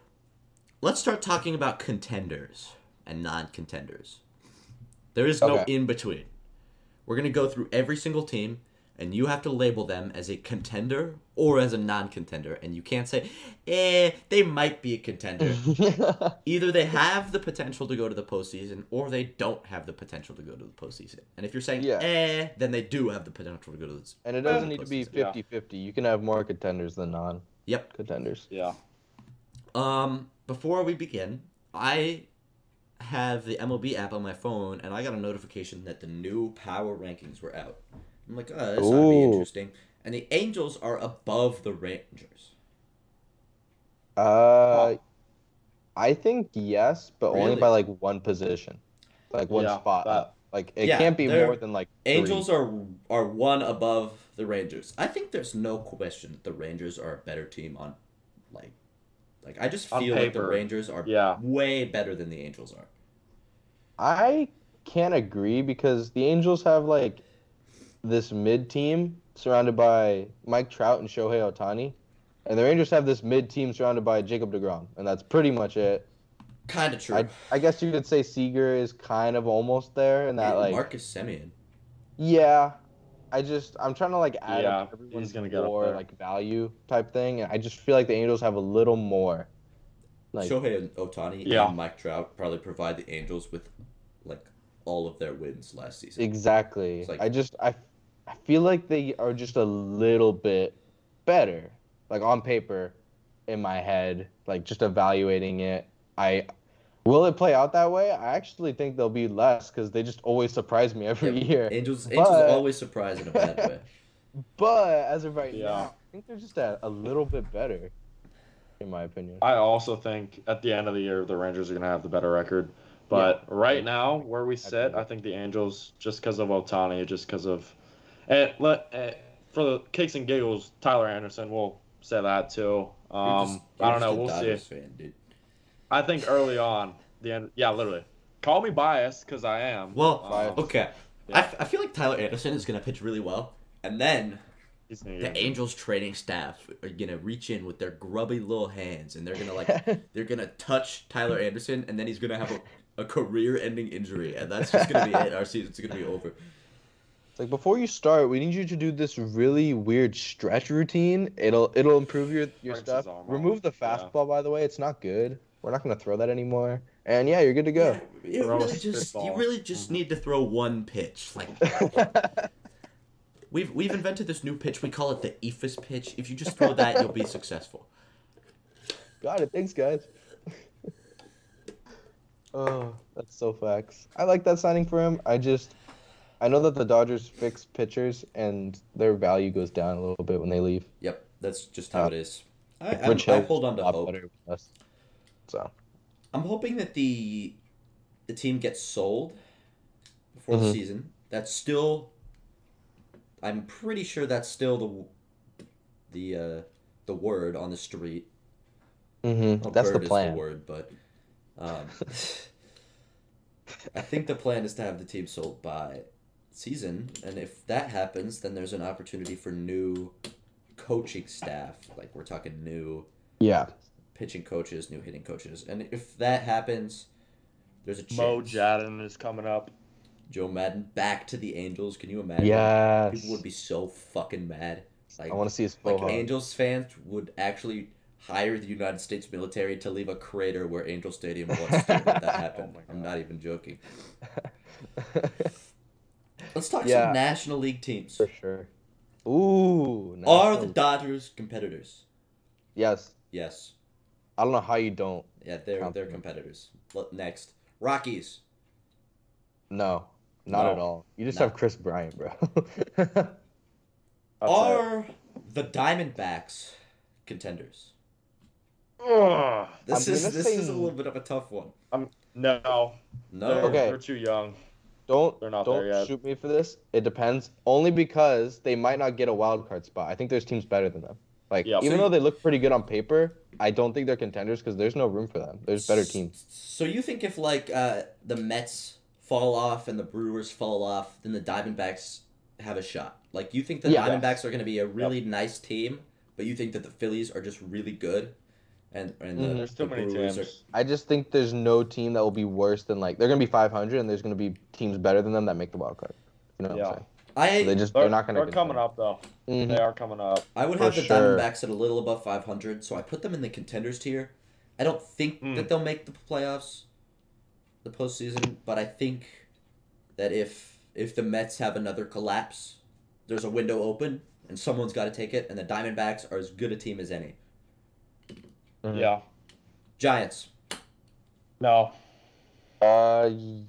[SPEAKER 1] let's start talking about contenders and non-contenders. There is no
[SPEAKER 2] Okay.
[SPEAKER 1] in between. We're gonna go through every single team, and you have to label them as a contender or as a non-contender, and you can't say, "Eh, they might be a contender." *laughs* Either they have the potential to go to the postseason, or they don't have the potential to go to the postseason. And if you're saying
[SPEAKER 2] Yeah.
[SPEAKER 1] eh, then they do have the potential to go to the. Postseason.
[SPEAKER 2] And it doesn't need to be
[SPEAKER 1] postseason.
[SPEAKER 3] Yeah.
[SPEAKER 2] 50-50. You can have more contenders than
[SPEAKER 1] Yep.
[SPEAKER 2] non-contenders.
[SPEAKER 3] Yeah.
[SPEAKER 1] Um, before we begin, I have the MLB app on my phone, and I got a notification that the new power rankings were out. I'm like, oh, this ought to be interesting. And the Angels are above the Rangers.
[SPEAKER 2] Uh, I think yes, but only by like one position, like one
[SPEAKER 3] Yeah,
[SPEAKER 2] spot
[SPEAKER 3] that-
[SPEAKER 2] up. Like it
[SPEAKER 1] Yeah,
[SPEAKER 2] can't be more than like three.
[SPEAKER 1] Angels are are one above the Rangers. I think there's no question that the Rangers are a better team on, like, like I just feel like the. Rangers are
[SPEAKER 3] Yeah.
[SPEAKER 1] way better than the Angels are.
[SPEAKER 2] I can't agree because the Angels have like this mid team surrounded by Mike Trout and Shohei Ohtani, and the Rangers have this mid team surrounded by Jacob Degrom, and that's pretty much it.
[SPEAKER 1] Kind of true.
[SPEAKER 2] I, I guess you could say Seager is kind of almost there, and that
[SPEAKER 1] And
[SPEAKER 2] like
[SPEAKER 1] Marcus Semien.
[SPEAKER 2] yeah. I just I'm trying to like add
[SPEAKER 3] Yeah,
[SPEAKER 2] up everyone's
[SPEAKER 3] gonna get up
[SPEAKER 2] more like value type thing, and I just feel like the Angels have a little more. Like
[SPEAKER 1] Shohei Ohtani
[SPEAKER 3] Yeah.
[SPEAKER 1] and Mike Trout probably provide the Angels with like all of their wins last season.
[SPEAKER 2] Exactly.
[SPEAKER 1] Like-
[SPEAKER 2] I just I, I feel like they are just a little bit better, like on paper, in my head. Like just evaluating it, I will it play out that way? I actually think they'll be less because they just always surprise me every
[SPEAKER 1] Yep.
[SPEAKER 2] year.
[SPEAKER 1] Angels Angels always surprise in a bad way. *laughs*
[SPEAKER 2] But as of right
[SPEAKER 3] Yeah.
[SPEAKER 2] now, I think they're just a, a little bit better, in my opinion.
[SPEAKER 3] I also think at the end of the year the Rangers are gonna have the better record. But right now, where we sit,
[SPEAKER 2] agree.
[SPEAKER 3] I think the Angels, just because of Ohtani, just because of, and let eh, for the kicks and giggles, Tyler Anderson will say that too.
[SPEAKER 1] You're
[SPEAKER 3] Um,
[SPEAKER 1] just-
[SPEAKER 3] I
[SPEAKER 1] you're
[SPEAKER 3] don't know. We'll see.
[SPEAKER 1] Fan, dude.
[SPEAKER 3] I think early on, the end. Yeah, literally. Call me biased because I am.
[SPEAKER 1] Well,
[SPEAKER 3] Um,
[SPEAKER 1] okay. I, f- I feel like Tyler Anderson is gonna pitch really well, and then the
[SPEAKER 3] get-
[SPEAKER 1] Angels training staff are gonna reach in with their grubby little hands, and they're gonna like *laughs* they're gonna touch Tyler Anderson, and then he's gonna have a, a career-ending injury, and that's just gonna be it. Our season's gonna be over.
[SPEAKER 2] It's like before you start, we need you to do this really weird stretch routine. It'll it'll improve your your
[SPEAKER 3] Breaks
[SPEAKER 2] stuff. Remove the
[SPEAKER 3] Yeah.
[SPEAKER 2] fastball, by the way. It's not good. We're not gonna throw that anymore. And yeah, you're good to go.
[SPEAKER 1] You really just you really just need to throw one pitch. Like *laughs* we've we've invented this new pitch. We call it the eephus pitch. If you just throw that, you'll be successful.
[SPEAKER 2] Got it. Thanks, guys. *laughs* oh, that's so facts. I like that signing for him. I just, I know that the Dodgers fix pitchers and their value goes down a little bit when they leave.
[SPEAKER 1] Yep, that's just how
[SPEAKER 2] Uh,
[SPEAKER 1] it is. I, I'm- I hold on to hope.
[SPEAKER 2] better with us. So
[SPEAKER 1] I'm hoping that the the team gets sold before the
[SPEAKER 2] Mhm.
[SPEAKER 1] season. That's still. I'm pretty sure that's still the the uh, the word on the street.
[SPEAKER 2] Mm-hmm.
[SPEAKER 1] Well,
[SPEAKER 2] that's the plan.
[SPEAKER 1] word, but um, *laughs* I think the plan is to have the team sold by season, and if that happens, then there's an opportunity for new coaching staff. Like we're talking new
[SPEAKER 2] Yeah.
[SPEAKER 1] Pitching coaches, new hitting coaches, and if that happens, there's a chance.
[SPEAKER 3] Mo Jadden is coming up.
[SPEAKER 1] Joe Maddon back to the Angels. Can you imagine?
[SPEAKER 2] Yes.
[SPEAKER 1] People would be so fucking mad. Like
[SPEAKER 2] I want to see his
[SPEAKER 1] like
[SPEAKER 2] faux.
[SPEAKER 1] Angels fans would actually hire the United States military to leave a crater where Angel Stadium was to let that *laughs* happen.
[SPEAKER 3] Oh
[SPEAKER 1] I'm not even joking. *laughs* Let's talk
[SPEAKER 2] Yeah.
[SPEAKER 1] some National League teams.
[SPEAKER 2] For sure. Ooh.
[SPEAKER 1] Are the Dodgers competitors?
[SPEAKER 2] Yes.
[SPEAKER 1] Yes.
[SPEAKER 2] I don't know how you don't.
[SPEAKER 1] Yeah, they're
[SPEAKER 2] Count
[SPEAKER 1] they're
[SPEAKER 2] them.
[SPEAKER 1] competitors. Next, Rockies.
[SPEAKER 2] No. Not
[SPEAKER 3] No.
[SPEAKER 2] at all. You just
[SPEAKER 1] No.
[SPEAKER 2] have Kris Bryant, bro. *laughs*
[SPEAKER 1] Are the Diamondbacks contenders?
[SPEAKER 3] Ugh.
[SPEAKER 1] This
[SPEAKER 2] I'm
[SPEAKER 1] is this
[SPEAKER 2] say
[SPEAKER 1] is a little bit of a tough one.
[SPEAKER 3] No.
[SPEAKER 1] No.
[SPEAKER 3] They're,
[SPEAKER 2] Okay.
[SPEAKER 3] they're too young.
[SPEAKER 2] don't
[SPEAKER 3] They're not
[SPEAKER 2] don't
[SPEAKER 3] there yet.
[SPEAKER 2] shoot me for this. It depends. Only because they might not get a wild card spot. I think there's teams better than them. Like
[SPEAKER 3] Yeah.
[SPEAKER 2] even though they look pretty good on paper, I don't think they're contenders because there's no room for them. There's better teams.
[SPEAKER 1] So you think if like uh, the Mets fall off and the Brewers fall off, then the Diamondbacks have a shot? Like you think the
[SPEAKER 2] Yeah.
[SPEAKER 1] Diamondbacks are going to be a really nice team, but you think that the Phillies are just really good, and and the,
[SPEAKER 2] Mhm.
[SPEAKER 3] There's too
[SPEAKER 1] the
[SPEAKER 3] many
[SPEAKER 1] Brewers
[SPEAKER 3] teams.
[SPEAKER 2] I just think there's no team that will be worse than like they're gonna be 500 and there's gonna be teams better than them that make the wild card. You know what I'm saying?
[SPEAKER 3] Yeah.
[SPEAKER 2] I'm saying?
[SPEAKER 1] Are, I
[SPEAKER 2] They just
[SPEAKER 3] They're,
[SPEAKER 2] they're not gonna.
[SPEAKER 3] they're coming up though.
[SPEAKER 2] Mhm.
[SPEAKER 3] They are coming up.
[SPEAKER 1] I would have the
[SPEAKER 2] sure.
[SPEAKER 1] Diamondbacks at a little above 500, so I put them in the contenders tier. I don't think
[SPEAKER 3] Hmm.
[SPEAKER 1] that they'll make the playoffs, the postseason, but I think that if if the Mets have another collapse, there's a window open and someone's got to take it, and the Diamondbacks are as good a team as any.
[SPEAKER 2] Mhm.
[SPEAKER 3] Yeah.
[SPEAKER 1] Giants.
[SPEAKER 3] No,
[SPEAKER 2] Uh, y-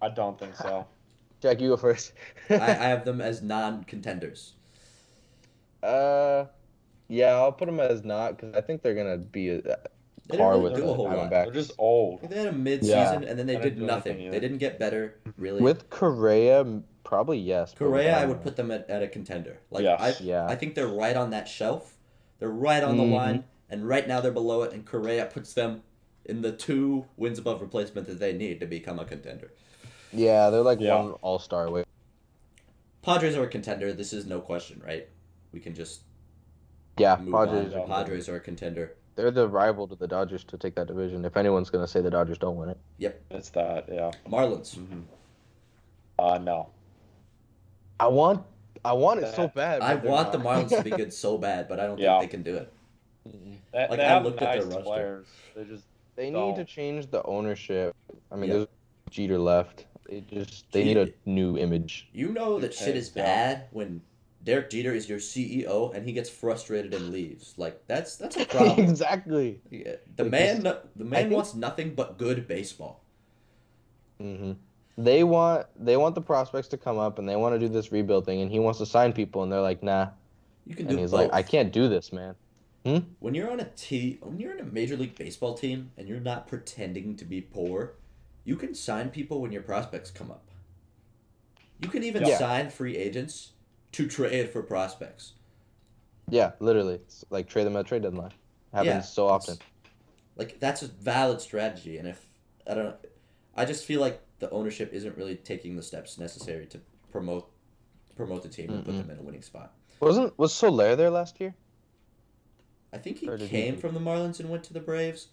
[SPEAKER 3] I don't think so.
[SPEAKER 2] Jack, you go first.
[SPEAKER 1] I, I *laughs* have them as non-contenders.
[SPEAKER 2] uh, yeah, I'll put them as not because I think they're gonna be a,
[SPEAKER 1] They didn't
[SPEAKER 2] par
[SPEAKER 1] really
[SPEAKER 2] with
[SPEAKER 1] do
[SPEAKER 2] the
[SPEAKER 1] a whole lot.
[SPEAKER 3] They're just old.
[SPEAKER 1] They had a mid-season, and then they
[SPEAKER 3] I
[SPEAKER 1] did nothing. They didn't get better, really.
[SPEAKER 2] With Correa, probably yes. but
[SPEAKER 1] Correa, I
[SPEAKER 2] Diamond-
[SPEAKER 1] would put them at, at a contender. Like
[SPEAKER 3] Yes.
[SPEAKER 1] I,
[SPEAKER 2] Yeah.
[SPEAKER 1] I think they're right on that shelf. They're right on the
[SPEAKER 2] Mhm.
[SPEAKER 1] line, and right now they're below it. And Correa puts them in the two wins above replacement that they need to become a contender.
[SPEAKER 2] Yeah, they're like
[SPEAKER 3] Yeah.
[SPEAKER 2] one All Star away.
[SPEAKER 1] Padres are a contender. This is no question, right? We can just
[SPEAKER 2] Yeah,
[SPEAKER 1] move
[SPEAKER 2] Padres.
[SPEAKER 1] on.
[SPEAKER 2] are-
[SPEAKER 1] Padres are a contender.
[SPEAKER 2] They're the rival to the Dodgers to take that division. If anyone's gonna say the Dodgers don't win it, yep,
[SPEAKER 3] It's that. Yeah.
[SPEAKER 1] Marlins.
[SPEAKER 3] Mm-hmm. Uh, no.
[SPEAKER 2] I want, I want it so bad.
[SPEAKER 1] I
[SPEAKER 2] but they're
[SPEAKER 1] want the. Marlins to be *laughs* good so bad, but I don't
[SPEAKER 3] Yeah.
[SPEAKER 1] think they can do it.
[SPEAKER 3] They,
[SPEAKER 1] Like,
[SPEAKER 3] they
[SPEAKER 1] I
[SPEAKER 3] have
[SPEAKER 1] looked at
[SPEAKER 3] nice
[SPEAKER 1] their roster.
[SPEAKER 3] players. They just
[SPEAKER 2] They
[SPEAKER 3] Don't.
[SPEAKER 2] need to change the ownership. I mean,
[SPEAKER 1] Yeah.
[SPEAKER 2] there's Jeter left. They just they need a new image.
[SPEAKER 1] You know that shit is bad when Derek Jeter is your CEO and he gets frustrated and leaves. Like that's that's a *laughs* problem.
[SPEAKER 2] exactly.
[SPEAKER 1] Yeah, the
[SPEAKER 2] Like,
[SPEAKER 1] man the man
[SPEAKER 2] think-
[SPEAKER 1] wants nothing but good baseball.
[SPEAKER 2] hmm They want they want the prospects to come up and they want to do this rebuild thing, and he wants to sign people, and they're like, nah.
[SPEAKER 1] You can
[SPEAKER 2] And
[SPEAKER 1] do
[SPEAKER 2] he's
[SPEAKER 1] both.
[SPEAKER 2] like, I can't do this, man. Hmm?
[SPEAKER 1] When you're on a team, when you're in a major league baseball team, and you're not pretending to be poor, you can sign people when your prospects come up. You can even
[SPEAKER 2] Yeah.
[SPEAKER 1] sign free agents to trade for prospects.
[SPEAKER 2] Yeah, literally, it's like trade them at trade deadline. Happens
[SPEAKER 1] Yeah,
[SPEAKER 2] so often.
[SPEAKER 1] Like that's a valid strategy, and if I don't, know, I just feel like the ownership isn't really taking the steps necessary to promote promote the team and put them in a winning spot.
[SPEAKER 2] Wasn't was Soler there last year?
[SPEAKER 1] I think he
[SPEAKER 2] did he
[SPEAKER 1] came from the Marlins and went to the Braves.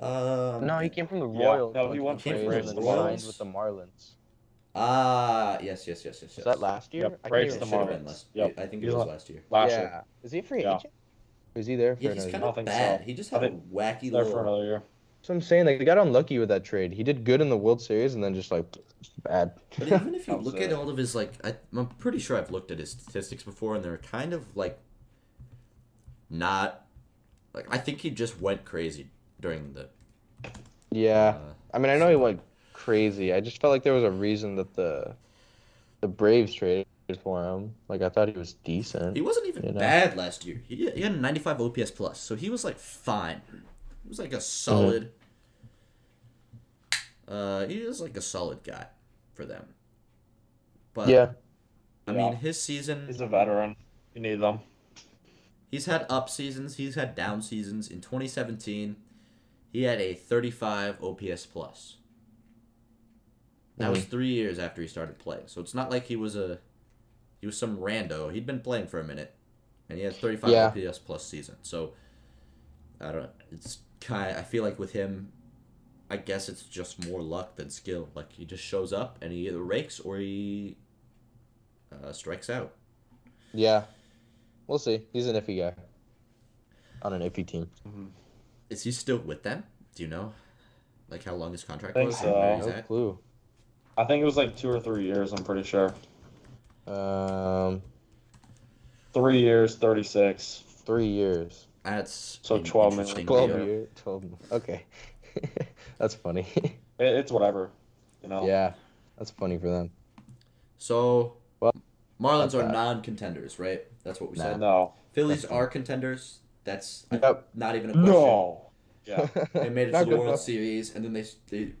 [SPEAKER 1] Um,
[SPEAKER 2] No, he came from the
[SPEAKER 3] Yeah,
[SPEAKER 2] Royals.
[SPEAKER 3] no,
[SPEAKER 2] like,
[SPEAKER 3] he went
[SPEAKER 1] from
[SPEAKER 2] Braves
[SPEAKER 1] the Royals.
[SPEAKER 2] with the Marlins.
[SPEAKER 1] Ah, yes, yes, yes, yes, yes.
[SPEAKER 2] Was that last year?
[SPEAKER 3] Yep,
[SPEAKER 2] I can't
[SPEAKER 3] Braves the
[SPEAKER 1] Should been
[SPEAKER 3] Marlins.
[SPEAKER 1] last.
[SPEAKER 3] Yep.
[SPEAKER 1] I think it was
[SPEAKER 3] on-
[SPEAKER 1] last year.
[SPEAKER 3] last year.
[SPEAKER 2] Yeah. Is he a free
[SPEAKER 3] Yeah.
[SPEAKER 2] agent? Or is he there for
[SPEAKER 1] Yeah, he's
[SPEAKER 2] another
[SPEAKER 1] kind of
[SPEAKER 3] think
[SPEAKER 1] bad.
[SPEAKER 3] so.
[SPEAKER 1] He just
[SPEAKER 3] I
[SPEAKER 1] had a wacky
[SPEAKER 3] There
[SPEAKER 1] little.
[SPEAKER 3] for another year.
[SPEAKER 2] So I'm saying like they got unlucky with that trade. He did good in the World Series and then just like bad.
[SPEAKER 1] But *laughs* even if you look at all of his like, I, I'm pretty sure I've looked at his statistics before, and they're kind of like, not, like I think he just went crazy during the.
[SPEAKER 2] yeah.
[SPEAKER 1] Uh,
[SPEAKER 2] I mean, I know he went crazy. I just felt like there was a reason that the the Braves traded for him. Like I thought he was decent.
[SPEAKER 1] he wasn't even
[SPEAKER 2] You know?
[SPEAKER 1] bad last year. He, he had a 95 OPS plus, so he was like fine. He was like a solid. Uh, he was like a solid guy for them. But
[SPEAKER 2] yeah.
[SPEAKER 1] I
[SPEAKER 3] Yeah.
[SPEAKER 1] mean, his season.
[SPEAKER 3] He's a veteran. You need them.
[SPEAKER 1] He's had up seasons. He's had down seasons. In 2017, he had a 35 OPS plus. That was three years after he started playing, so it's not like he was a he was some rando. He'd been playing for a minute, and he had 35
[SPEAKER 2] Yeah.
[SPEAKER 1] OPS plus season. So I don't. It's kind. I feel like with him, I guess it's just more luck than skill. Like he just shows up and he either rakes or he uh, strikes out.
[SPEAKER 2] Yeah. We'll see. He's an iffy guy. on an iffy team.
[SPEAKER 1] Is he still with them? Do you know? Like how long his contract
[SPEAKER 3] Think
[SPEAKER 1] was?
[SPEAKER 3] so.
[SPEAKER 1] where he's
[SPEAKER 2] No
[SPEAKER 1] at?
[SPEAKER 2] clue.
[SPEAKER 3] I think it was like two or three years. I'm pretty sure.
[SPEAKER 2] Um,
[SPEAKER 3] Three years, thirty-six.
[SPEAKER 2] three years.
[SPEAKER 1] That's
[SPEAKER 3] So
[SPEAKER 1] an
[SPEAKER 3] 12 minutes.
[SPEAKER 2] Twelve
[SPEAKER 1] deal.
[SPEAKER 2] years. Twelve. Okay, *laughs* that's funny. *laughs*
[SPEAKER 3] It, it's whatever. You know.
[SPEAKER 2] yeah, that's funny for them.
[SPEAKER 1] So,
[SPEAKER 2] Well,
[SPEAKER 1] Marlins are non-contenders, right? That's what we
[SPEAKER 2] Nah.
[SPEAKER 1] said.
[SPEAKER 3] No.
[SPEAKER 1] Phillies are contenders. That's
[SPEAKER 2] Yep.
[SPEAKER 1] not even a question.
[SPEAKER 3] No. Yeah. *laughs*
[SPEAKER 1] They made it to the World
[SPEAKER 2] enough.
[SPEAKER 1] Series, and then they they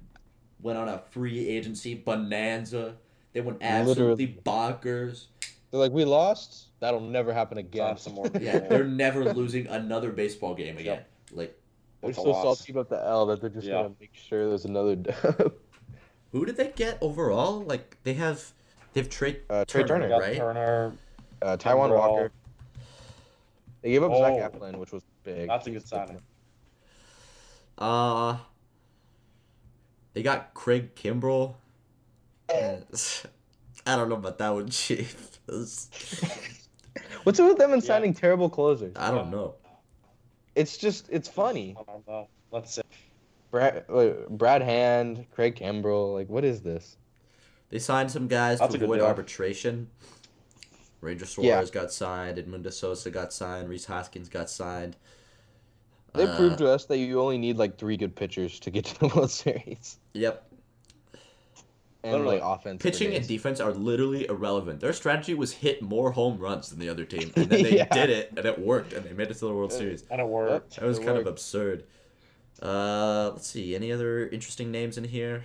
[SPEAKER 1] went on a free agency bonanza. They went absolutely bonkers.
[SPEAKER 2] They're like, we lost. That'll never happen again.
[SPEAKER 3] Some more *laughs*
[SPEAKER 1] Yeah, they're never losing another baseball game again. Like,
[SPEAKER 2] They're so
[SPEAKER 3] loss.
[SPEAKER 2] salty about the L that they're just
[SPEAKER 3] Yeah.
[SPEAKER 2] gonna make sure there's another *laughs*
[SPEAKER 1] who did they get overall? Like, they have they've Trea
[SPEAKER 2] Uh, Trea
[SPEAKER 1] Turner,
[SPEAKER 3] We got
[SPEAKER 1] right?
[SPEAKER 3] Turner.
[SPEAKER 2] uh, Taijuan
[SPEAKER 3] Kimbrel.
[SPEAKER 2] Walker. They gave up
[SPEAKER 3] Oh.
[SPEAKER 2] Zach Eflin, which was big.
[SPEAKER 3] That's a good signing.
[SPEAKER 1] Uh, they got Craig Kimbrel. *laughs* I don't know about that one, *laughs* Chief. *laughs*
[SPEAKER 2] What's it with them and
[SPEAKER 3] Yeah.
[SPEAKER 2] signing terrible closers?
[SPEAKER 1] I don't know.
[SPEAKER 2] It's just, it's funny.
[SPEAKER 3] I don't know. Let's see.
[SPEAKER 2] Brad, wait, Brad Hand, Craig Kimbrel, like, what is this?
[SPEAKER 1] They signed some guys
[SPEAKER 3] That's
[SPEAKER 1] to
[SPEAKER 3] a good
[SPEAKER 1] avoid
[SPEAKER 3] deal.
[SPEAKER 1] arbitration. Ranger
[SPEAKER 2] Yeah.
[SPEAKER 1] Suarez got signed. Edmundo Sosa got signed. Rhys Hoskins got signed.
[SPEAKER 2] They
[SPEAKER 1] Uh,
[SPEAKER 2] proved to us that you only need like three good pitchers to get to the *laughs* World Series,
[SPEAKER 1] Yep.
[SPEAKER 2] and
[SPEAKER 3] Literally.
[SPEAKER 2] like offense.
[SPEAKER 1] Pitching and defense are literally irrelevant. Their strategy was hit more home runs than the other team, and then *laughs* they
[SPEAKER 2] Yeah.
[SPEAKER 1] did it, and it worked, and they made it to the World Series.
[SPEAKER 3] And it worked.
[SPEAKER 1] That was
[SPEAKER 2] It
[SPEAKER 1] kind of absurd. Uh, let's see. Any other interesting names in here?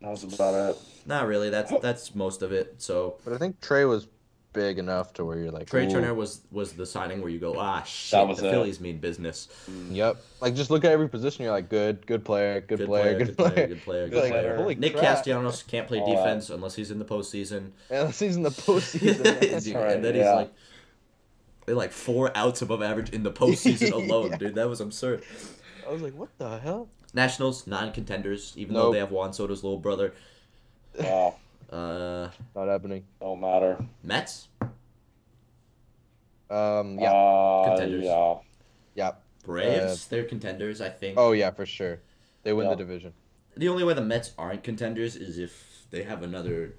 [SPEAKER 3] That was about it.
[SPEAKER 1] Not really. That's that's most of it. So
[SPEAKER 2] But I think Trea was big enough to where you're like,
[SPEAKER 1] Trea
[SPEAKER 2] "Ooh."
[SPEAKER 1] Turner was was the signing where you go, ah, shit,
[SPEAKER 3] was
[SPEAKER 1] the
[SPEAKER 3] it.
[SPEAKER 1] Phillies mean business.
[SPEAKER 2] Yep. Like just look at every position. You're like, good, good player, good,
[SPEAKER 1] Good
[SPEAKER 2] player, good, player.
[SPEAKER 1] good player,
[SPEAKER 3] Good
[SPEAKER 1] good player.
[SPEAKER 2] holy
[SPEAKER 1] Nick
[SPEAKER 2] crap.
[SPEAKER 1] Castellanos can't play
[SPEAKER 3] All that.
[SPEAKER 1] defense unless he's in the postseason.
[SPEAKER 2] And this is in the *laughs* postseason. man.
[SPEAKER 1] Dude,
[SPEAKER 3] right,
[SPEAKER 1] and then he's
[SPEAKER 3] yeah.
[SPEAKER 1] like, they're like four outs above average in the *laughs* postseason alone,
[SPEAKER 2] Yeah.
[SPEAKER 1] dude. That was absurd.
[SPEAKER 2] I was like, what the hell?
[SPEAKER 1] Nationals non-contenders, even though they have Juan Soto's little brother.
[SPEAKER 3] Wow. *sighs*
[SPEAKER 1] Uh,
[SPEAKER 2] Not happening.
[SPEAKER 3] Don't matter.
[SPEAKER 1] Mets,
[SPEAKER 2] Um, yeah,
[SPEAKER 3] Uh,
[SPEAKER 1] Contenders.
[SPEAKER 3] Yeah.
[SPEAKER 2] yeah.
[SPEAKER 1] Braves, they're contenders, I think.
[SPEAKER 2] Oh yeah, for sure. They win
[SPEAKER 3] Yeah.
[SPEAKER 2] the division.
[SPEAKER 1] The only way the Mets aren't contenders is if they have another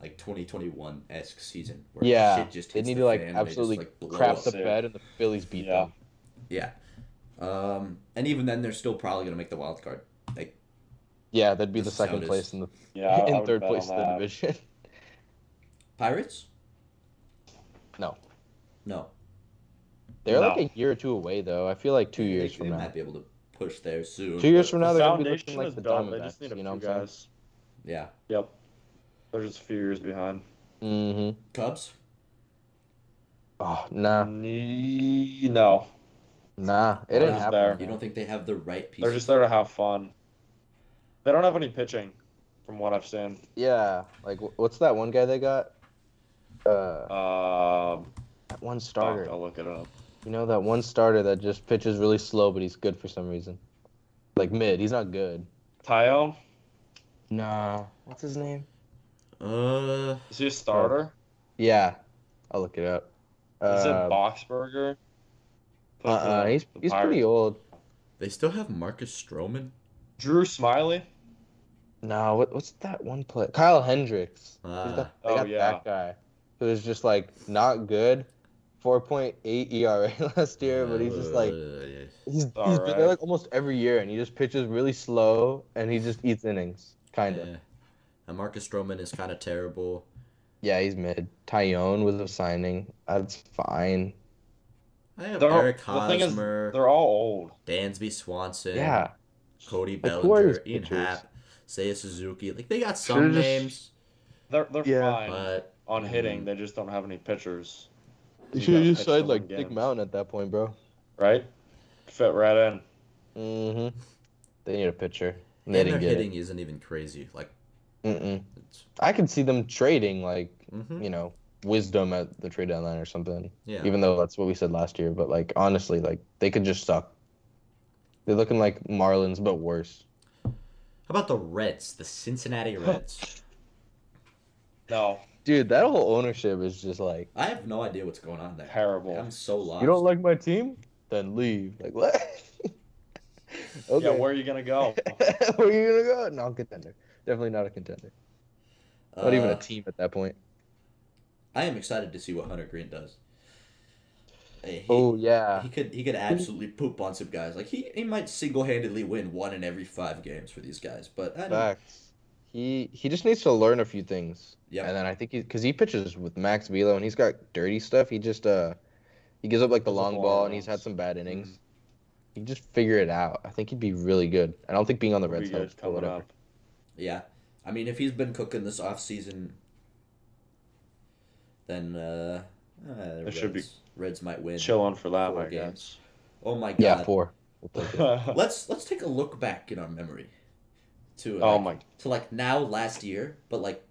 [SPEAKER 1] like 2021 esque season. Where
[SPEAKER 2] Yeah,
[SPEAKER 1] shit just
[SPEAKER 2] they
[SPEAKER 1] hits
[SPEAKER 2] need
[SPEAKER 1] the
[SPEAKER 2] to like
[SPEAKER 1] fan and they just,
[SPEAKER 2] absolutely
[SPEAKER 1] like, blow
[SPEAKER 2] crap the bed, and the Phillies beat
[SPEAKER 3] Yeah.
[SPEAKER 2] them.
[SPEAKER 1] Yeah. Um, and even then, they're still probably gonna make the wild card. Like,
[SPEAKER 2] Yeah, that'd be the second place
[SPEAKER 1] is.
[SPEAKER 2] in the
[SPEAKER 3] Yeah. *laughs*
[SPEAKER 2] In third place in the division. *laughs*
[SPEAKER 1] Pirates?
[SPEAKER 2] No.
[SPEAKER 1] No.
[SPEAKER 2] They're
[SPEAKER 3] No.
[SPEAKER 2] like a year or two away though. I feel like two years
[SPEAKER 1] they,
[SPEAKER 2] from
[SPEAKER 1] they
[SPEAKER 2] now.
[SPEAKER 1] They might be able to push there soon.
[SPEAKER 2] Two years from now,
[SPEAKER 3] The
[SPEAKER 2] they're gonna be
[SPEAKER 3] foundation
[SPEAKER 2] looking like
[SPEAKER 3] is
[SPEAKER 2] the
[SPEAKER 3] done. They just need a
[SPEAKER 2] You know
[SPEAKER 3] few
[SPEAKER 2] what
[SPEAKER 3] guys.
[SPEAKER 1] Yeah.
[SPEAKER 3] Yep. They're just a few years behind.
[SPEAKER 2] Mm-hmm.
[SPEAKER 1] Cubs?
[SPEAKER 2] Oh nah,
[SPEAKER 3] Nee- No.
[SPEAKER 2] Nah, it didn't happen.
[SPEAKER 3] there.
[SPEAKER 1] You don't think they have the right pieces?
[SPEAKER 3] They're just there to have fun. They don't have any pitching, from what I've seen.
[SPEAKER 2] Yeah, like what's that one guy they got? Uh,
[SPEAKER 3] Um,
[SPEAKER 2] that one starter.
[SPEAKER 3] I'll look it up.
[SPEAKER 2] You know that one starter that just pitches really slow, but he's good for some reason. Like mid, he's not good.
[SPEAKER 3] Taillon?
[SPEAKER 2] Nah, what's his name?
[SPEAKER 1] Uh,
[SPEAKER 3] Is he a starter?
[SPEAKER 2] Yeah, I'll look it up.
[SPEAKER 3] Is it
[SPEAKER 2] Uh,
[SPEAKER 3] Boxberger?
[SPEAKER 2] uh-uh, he's he's pretty old.
[SPEAKER 1] they still have Marcus Stroman.
[SPEAKER 3] Drew Smyly?
[SPEAKER 2] No, what, what's that one play? Kyle Hendricks. He's
[SPEAKER 1] Ah.
[SPEAKER 2] got, they
[SPEAKER 3] Oh,
[SPEAKER 2] got
[SPEAKER 3] yeah.
[SPEAKER 2] that guy who was just like not good. 4.8 ERA *laughs* last year, but he's just like
[SPEAKER 1] Uh, yeah.
[SPEAKER 2] he's he's
[SPEAKER 3] All
[SPEAKER 2] been there like almost every year, and he just pitches really slow, and he just eats innings, kind of.
[SPEAKER 1] Yeah. And Marcus Stroman is kind of terrible.
[SPEAKER 2] Yeah, he's mid. Taillon was a signing. That's fine.
[SPEAKER 1] I have
[SPEAKER 3] They're-
[SPEAKER 1] Eric
[SPEAKER 3] the
[SPEAKER 1] Hosmer,
[SPEAKER 3] They're all old.
[SPEAKER 1] Dansby Swanson,
[SPEAKER 2] Yeah.
[SPEAKER 1] Cody
[SPEAKER 2] Like, who are
[SPEAKER 1] Bellinger,
[SPEAKER 2] his
[SPEAKER 1] Ian? Happ, Seiya Suzuki. Like they got some
[SPEAKER 2] Should've just-
[SPEAKER 1] names,
[SPEAKER 3] They're they're
[SPEAKER 2] Yeah.
[SPEAKER 3] fine
[SPEAKER 1] but
[SPEAKER 3] on hitting.
[SPEAKER 1] Mm.
[SPEAKER 3] They just don't have any pitchers.
[SPEAKER 2] You
[SPEAKER 3] You
[SPEAKER 2] should have just
[SPEAKER 3] pitch
[SPEAKER 2] signed like
[SPEAKER 3] win
[SPEAKER 2] Dick. Mountain at that point, bro.
[SPEAKER 3] Right? Fit right in.
[SPEAKER 2] Mm-hmm. They need a pitcher. And
[SPEAKER 1] and their hitting isn't even crazy. Like.
[SPEAKER 2] Mm-mm. I could see them trading like
[SPEAKER 1] mhm.
[SPEAKER 2] you know wisdom at the trade deadline or something.
[SPEAKER 1] yeah.
[SPEAKER 2] Even though that's what we said last year, but like honestly, like they could just suck. They're looking like Marlins, but worse.
[SPEAKER 1] How about the Reds, the Cincinnati Reds? *laughs*
[SPEAKER 3] No.
[SPEAKER 2] Dude, that whole ownership is just like,
[SPEAKER 1] I have no idea what's going on there.
[SPEAKER 3] Terrible.
[SPEAKER 1] I'm so lost.
[SPEAKER 2] you don't like my team? Then leave. Like what? *laughs* okay.
[SPEAKER 3] Yeah, where are you gonna go? *laughs*
[SPEAKER 2] where are you gonna go? Non-contender. Definitely not a contender. Not even a
[SPEAKER 1] Uh,
[SPEAKER 2] team at that point.
[SPEAKER 1] I am excited to see what Hunter Greene does. He,
[SPEAKER 2] Oh yeah.
[SPEAKER 1] he could he could absolutely poop on some guys. Like he, he might single handedly win one in every five games for these guys. But I don't,
[SPEAKER 2] Facts. He he just needs to learn a few things.
[SPEAKER 1] Yeah,
[SPEAKER 2] And then I think he because he pitches with Max Velo and he's got dirty stuff. He just uh he gives up like the
[SPEAKER 3] Gives up
[SPEAKER 2] long ball
[SPEAKER 3] of
[SPEAKER 2] and he's had some bad innings. He can just figure it out. I think he'd be really good. I don't think being on the
[SPEAKER 3] Pretty
[SPEAKER 2] Reds
[SPEAKER 3] good
[SPEAKER 2] helps, but
[SPEAKER 3] coming
[SPEAKER 2] whatever.
[SPEAKER 3] up.
[SPEAKER 1] yeah. I mean, if he's been cooking this off season, then uh, ah, uh
[SPEAKER 3] Reds, should be
[SPEAKER 1] Reds might win.
[SPEAKER 3] Chill on for that, I
[SPEAKER 1] games. guess. Oh my god.
[SPEAKER 2] Yeah,
[SPEAKER 3] 4 *laughs*
[SPEAKER 1] let's let's take a look back in our memory to
[SPEAKER 3] oh my
[SPEAKER 1] to like now last year, but like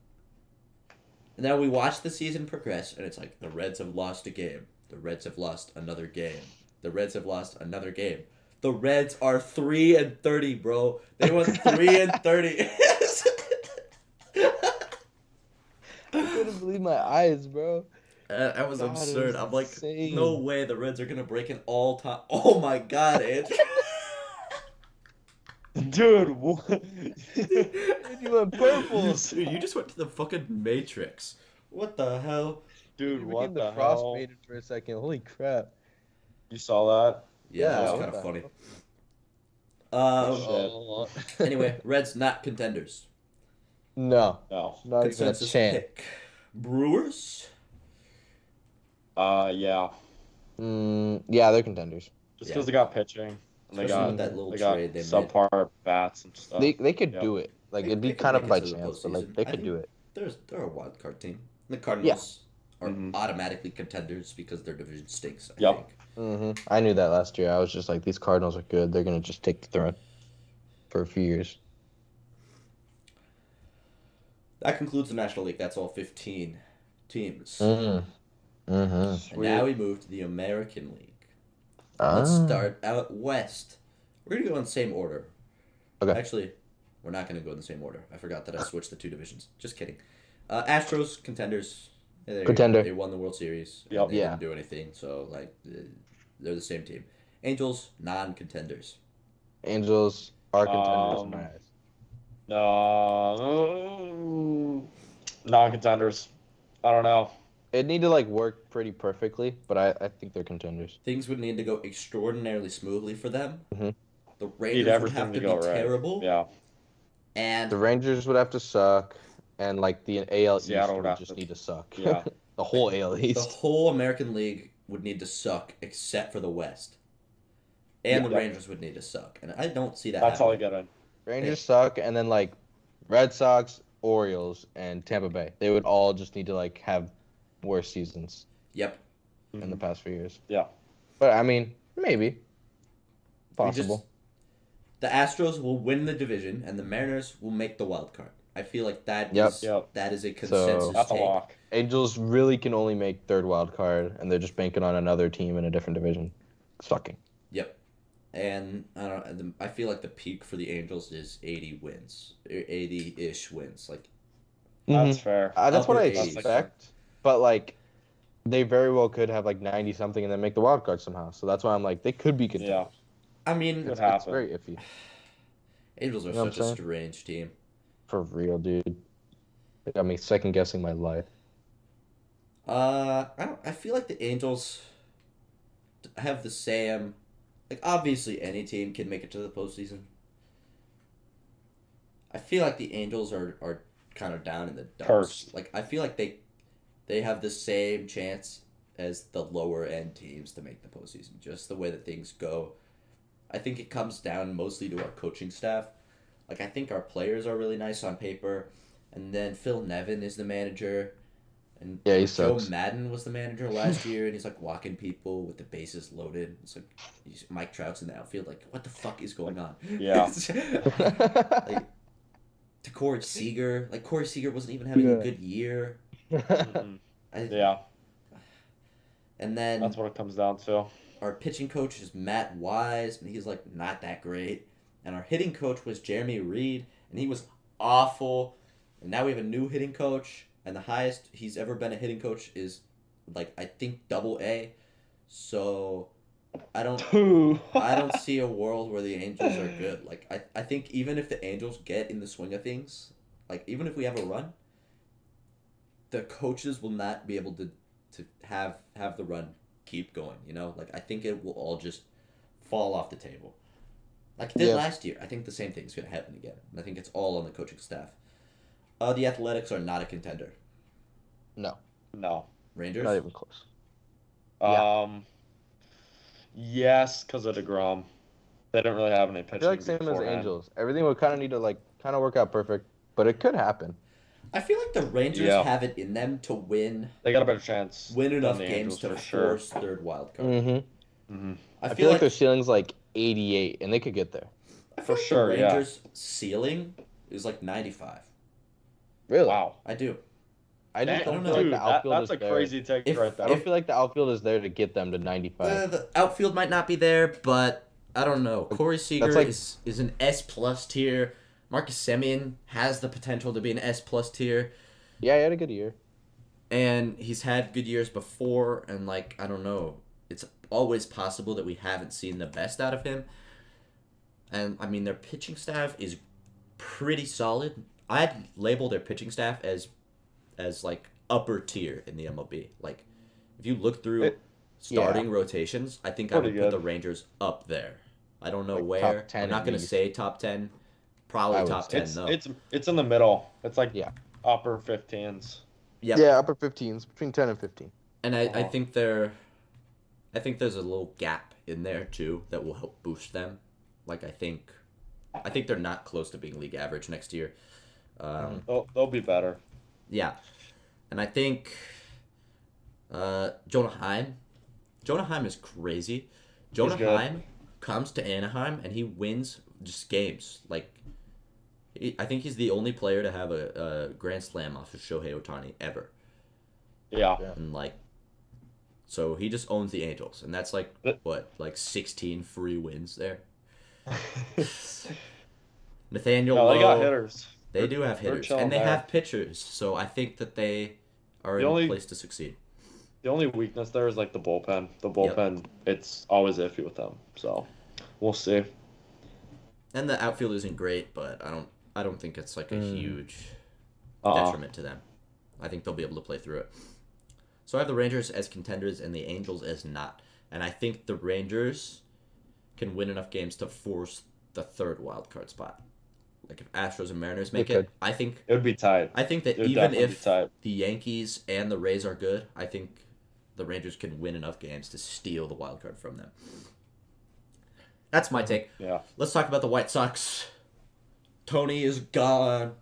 [SPEAKER 1] and now we watch the season progress and it's like the Reds have lost a game. The Reds have lost another game. The Reds have lost another game. The Reds are 3 and 30, bro. They won 3 and
[SPEAKER 2] 30. *laughs* believe my eyes, bro.
[SPEAKER 1] Uh, that was
[SPEAKER 2] God,
[SPEAKER 1] absurd.
[SPEAKER 2] was
[SPEAKER 1] I'm like,
[SPEAKER 2] insane.
[SPEAKER 1] no way the Reds are gonna break an all time. Oh my god, Andrew. *laughs*
[SPEAKER 3] Dude, what? *laughs* *laughs*
[SPEAKER 2] You went purple.
[SPEAKER 1] Dude, you just went to the fucking Matrix. What the hell?
[SPEAKER 3] Dude,
[SPEAKER 2] You
[SPEAKER 3] what
[SPEAKER 2] became
[SPEAKER 3] the
[SPEAKER 2] the frost
[SPEAKER 3] hell?
[SPEAKER 2] maiden for a second. Holy crap.
[SPEAKER 3] You saw that?
[SPEAKER 1] Yeah, that was kind of funny. Um,
[SPEAKER 3] Oh,
[SPEAKER 1] anyway, Reds not contenders.
[SPEAKER 2] No,
[SPEAKER 3] No.
[SPEAKER 2] not even a
[SPEAKER 1] Consensus
[SPEAKER 2] chance.
[SPEAKER 1] pick. Brewers.
[SPEAKER 3] Uh, yeah.
[SPEAKER 2] Mm, yeah, they're contenders.
[SPEAKER 3] Just
[SPEAKER 1] Yeah.
[SPEAKER 3] because they got pitching. And they
[SPEAKER 1] Especially
[SPEAKER 3] got
[SPEAKER 1] that little
[SPEAKER 3] they got
[SPEAKER 1] trade they made.
[SPEAKER 3] subpar bats and stuff.
[SPEAKER 2] They they could
[SPEAKER 3] yeah.
[SPEAKER 2] do it. Like
[SPEAKER 1] They-
[SPEAKER 2] it'd be kind of by
[SPEAKER 1] it to the
[SPEAKER 2] chance, but
[SPEAKER 1] postseason.
[SPEAKER 2] like they
[SPEAKER 1] I
[SPEAKER 2] could do it.
[SPEAKER 1] There's they're a wild card team. The Cardinals are
[SPEAKER 3] Mhm.
[SPEAKER 1] automatically contenders because their division stinks. I
[SPEAKER 3] Yep.
[SPEAKER 1] think.
[SPEAKER 2] hmm I knew that last year. I was just like, these Cardinals are good. They're gonna just take the throne for a few years.
[SPEAKER 1] That concludes the National League. That's all 15 teams.
[SPEAKER 2] Mm. Mm-hmm.
[SPEAKER 1] And now we move to the American League.
[SPEAKER 2] Ah.
[SPEAKER 1] Let's start out west. We're gonna go in the same order.
[SPEAKER 2] Okay.
[SPEAKER 1] Actually, we're not gonna go in the same order. I forgot that I switched the two divisions. Just kidding. Uh, Astros contenders. Yeah, they-
[SPEAKER 2] Contender.
[SPEAKER 1] They won the World Series. and
[SPEAKER 3] Yep.
[SPEAKER 1] They
[SPEAKER 2] Yeah.
[SPEAKER 1] didn't do anything. So like, uh, they're the same team. Angels non-contenders.
[SPEAKER 2] Angels are contenders
[SPEAKER 3] Um,
[SPEAKER 2] in my eyes.
[SPEAKER 3] No. Non-contenders. I don't know.
[SPEAKER 2] It need to like work pretty perfectly, but I, I think they're contenders.
[SPEAKER 1] Things would need to go extraordinarily smoothly for them.
[SPEAKER 2] Mhm.
[SPEAKER 1] The Rangers would have
[SPEAKER 3] to
[SPEAKER 1] to,
[SPEAKER 3] go
[SPEAKER 1] be
[SPEAKER 3] right.
[SPEAKER 1] terrible,
[SPEAKER 3] Yeah.
[SPEAKER 1] and
[SPEAKER 2] The Rangers would have to suck, and like the AL East
[SPEAKER 3] Seattle
[SPEAKER 2] would
[SPEAKER 3] would
[SPEAKER 2] just
[SPEAKER 3] to-
[SPEAKER 2] need to suck.
[SPEAKER 3] Yeah. *laughs*
[SPEAKER 2] the whole AL East.
[SPEAKER 1] the whole American League would need to suck except for the West, and
[SPEAKER 3] Yeah.
[SPEAKER 1] the Rangers would need to suck. And I don't see that.
[SPEAKER 3] That's all I
[SPEAKER 1] happening.
[SPEAKER 3] got in.
[SPEAKER 2] Rangers suck, and then like Red Sox, Orioles, and Tampa Bay. They would all just need to like have worse seasons
[SPEAKER 1] Yep.
[SPEAKER 2] in the mm-hmm. past few years.
[SPEAKER 3] Yeah.
[SPEAKER 2] But I mean, maybe
[SPEAKER 1] We just-
[SPEAKER 2] possible.
[SPEAKER 1] the Astros will win the division, and the Mariners will make the wild card. I feel like that
[SPEAKER 2] Yep.
[SPEAKER 1] is-
[SPEAKER 3] Yep.
[SPEAKER 1] that is a consensus
[SPEAKER 3] That's a
[SPEAKER 1] take.
[SPEAKER 3] lock.
[SPEAKER 2] Angels really can only make third wild card, and they're just banking on another team in a different division sucking.
[SPEAKER 1] Yep. And I don't. I feel like the peak for the Angels is eighty wins, eighty ish wins. Like
[SPEAKER 3] That's fair.
[SPEAKER 2] Uh, that's what I
[SPEAKER 1] 80s.
[SPEAKER 2] expect. But like, they very well could have like ninety something and then make the wild card somehow. So that's why I'm like, they could be contenders.
[SPEAKER 3] Yeah.
[SPEAKER 1] I mean,
[SPEAKER 3] Could
[SPEAKER 2] It's,
[SPEAKER 3] happen.
[SPEAKER 2] it's very iffy
[SPEAKER 1] Angels are
[SPEAKER 2] You know
[SPEAKER 1] such a strange team.
[SPEAKER 2] for real, dude. They got me second guessing my life.
[SPEAKER 1] Uh, I don't. I feel like the Angels have the same. Like obviously, any team can make it to the postseason. I feel like the Angels are are kind of down in the dumps.
[SPEAKER 3] Cursed.
[SPEAKER 1] Like I feel like they they have the same chance as the lower end teams to make the postseason. Just the way that things go. I think it comes down mostly to our coaching staff. Like I think our players are really nice on paper, and then Phil Nevin is the manager, and
[SPEAKER 2] Yeah, he
[SPEAKER 1] Joe
[SPEAKER 2] sucks.
[SPEAKER 1] Maddon was the manager last year, and he's like walking people with the bases loaded. It's like he's, Mike Trout's in the outfield. Like, what the fuck is going on?
[SPEAKER 3] Yeah. *laughs*
[SPEAKER 1] like to Corey Seager, like Corey Seager wasn't even having
[SPEAKER 2] Yeah.
[SPEAKER 1] a good year.
[SPEAKER 3] Mhm.
[SPEAKER 1] I, *laughs*
[SPEAKER 3] Yeah.
[SPEAKER 1] And then
[SPEAKER 3] That's what it comes down to.
[SPEAKER 1] our pitching coach is Matt Wise, and he's like not that great. And our hitting coach was Jeremy Reed, and he was awful. And now we have a new hitting coach, and the highest he's ever been a hitting coach is like I think double A. So I don't *laughs* I don't see a world where the Angels are good. Like I, I think even if the Angels get in the swing of things, like even if we have a run, the coaches will not be able to to have have the run keep going, you know? Like I think it will all just fall off the table. Like it did
[SPEAKER 2] Yeah.
[SPEAKER 1] last year. I think the same thing is gonna happen again. And I think it's all on the coaching staff. Uh the athletics are not a contender.
[SPEAKER 2] No,
[SPEAKER 3] No.
[SPEAKER 1] Rangers?
[SPEAKER 2] not even close. Yeah.
[SPEAKER 3] Um. Yes, because of Degrom. They don't really have any pitching.
[SPEAKER 2] I
[SPEAKER 3] pitching.
[SPEAKER 2] feel like same as. Angels. Everything would kind of need to like kind of work out perfect, but it could happen.
[SPEAKER 1] I feel like the Rangers
[SPEAKER 3] Yeah.
[SPEAKER 1] have it in them to win
[SPEAKER 3] They got a better chance.
[SPEAKER 1] win
[SPEAKER 3] than
[SPEAKER 1] enough
[SPEAKER 3] the
[SPEAKER 1] games
[SPEAKER 3] Angels
[SPEAKER 1] to
[SPEAKER 3] for sure.
[SPEAKER 1] force third wild card.
[SPEAKER 2] Mm-hmm.
[SPEAKER 3] hmm
[SPEAKER 1] I,
[SPEAKER 2] I,
[SPEAKER 1] feel,
[SPEAKER 2] feel like
[SPEAKER 1] like,
[SPEAKER 2] their ceiling's like 88, and they could get there.
[SPEAKER 1] I feel
[SPEAKER 3] for
[SPEAKER 1] like
[SPEAKER 3] sure,
[SPEAKER 1] The
[SPEAKER 3] yeah.
[SPEAKER 1] Rangers' ceiling is like ninety five.
[SPEAKER 2] Really?
[SPEAKER 3] Wow.
[SPEAKER 1] I do.
[SPEAKER 2] I just
[SPEAKER 1] don't
[SPEAKER 2] don't
[SPEAKER 1] know.
[SPEAKER 2] feel
[SPEAKER 3] Dude,
[SPEAKER 2] like the
[SPEAKER 3] that,
[SPEAKER 2] outfield
[SPEAKER 3] that's
[SPEAKER 2] is
[SPEAKER 3] a
[SPEAKER 2] there.
[SPEAKER 3] crazy take
[SPEAKER 1] If-
[SPEAKER 3] right
[SPEAKER 2] I
[SPEAKER 3] there.
[SPEAKER 2] don't feel like the outfield is there to get them to 95.
[SPEAKER 1] Uh, the outfield might not be there, but I don't know. Corey Seager
[SPEAKER 2] like-
[SPEAKER 1] is is an S plus tier. Marcus Semien has the potential to be an S plus tier,
[SPEAKER 2] yeah, he had a good year.
[SPEAKER 1] and he's had good years before. And like I don't know, it's always possible that we haven't seen the best out of him. And I mean, their pitching staff is pretty solid. I'd label their pitching staff as as like upper tier in the MLB. Like if you look through
[SPEAKER 3] It-
[SPEAKER 1] starting rotations, I think I would
[SPEAKER 3] Pretty
[SPEAKER 1] put the Rangers up there. I don't know
[SPEAKER 2] Like top
[SPEAKER 1] where.
[SPEAKER 2] 10
[SPEAKER 1] I'm not gonna say top ten. Probably
[SPEAKER 2] would
[SPEAKER 1] top ten
[SPEAKER 3] it's
[SPEAKER 1] though.
[SPEAKER 3] it's it's in the middle. It's like
[SPEAKER 2] Yeah.
[SPEAKER 3] upper 15s.
[SPEAKER 1] Yep.
[SPEAKER 2] Yeah, upper 15s, between 10 and 15.
[SPEAKER 1] And I, I
[SPEAKER 3] Uh-huh.
[SPEAKER 1] think they're I think there's a little gap in there too that will help boost them. Like I think I think they're not close to being league average next year. Um,
[SPEAKER 3] They'll they'll be better.
[SPEAKER 1] Yeah. And I think uh, Jonah Heim. Jonah Heim is crazy. Jonah
[SPEAKER 3] good.
[SPEAKER 1] Heim comes to Anaheim and he wins just games. Like, he, I think he's the only player to have a, a grand slam off of Shohei Ohtani ever.
[SPEAKER 3] Yeah.
[SPEAKER 2] Yeah.
[SPEAKER 1] And like, so he just owns the Angels, and that's like
[SPEAKER 3] But-
[SPEAKER 1] what, like sixteen free wins there. *laughs* Nathaniel
[SPEAKER 3] No, they got hitters.
[SPEAKER 1] They do have hitters, and they
[SPEAKER 3] there.
[SPEAKER 1] have pitchers. So I think that they are
[SPEAKER 3] The
[SPEAKER 1] in
[SPEAKER 3] only-
[SPEAKER 1] a place to succeed.
[SPEAKER 3] The only weakness there is like the bullpen. The bullpen, it's always iffy with them. So we'll see.
[SPEAKER 1] And the outfield isn't great, but I don't I don't think it's like a
[SPEAKER 2] Mm.
[SPEAKER 1] huge
[SPEAKER 3] Uh,
[SPEAKER 1] detriment to them. I think they'll be able to play through it. So I have the Rangers as contenders and the Angels as not. And I think the Rangers can win enough games to force the third wild card spot. Like if Astros and Mariners make
[SPEAKER 2] They
[SPEAKER 1] it. I think
[SPEAKER 3] it would be tight.
[SPEAKER 1] I think that even if the Yankees and the Rays are good, I think the Rangers can win enough games to steal the wild card from them. That's my take.
[SPEAKER 3] Yeah.
[SPEAKER 1] Let's talk about the White Sox. Tony is gone.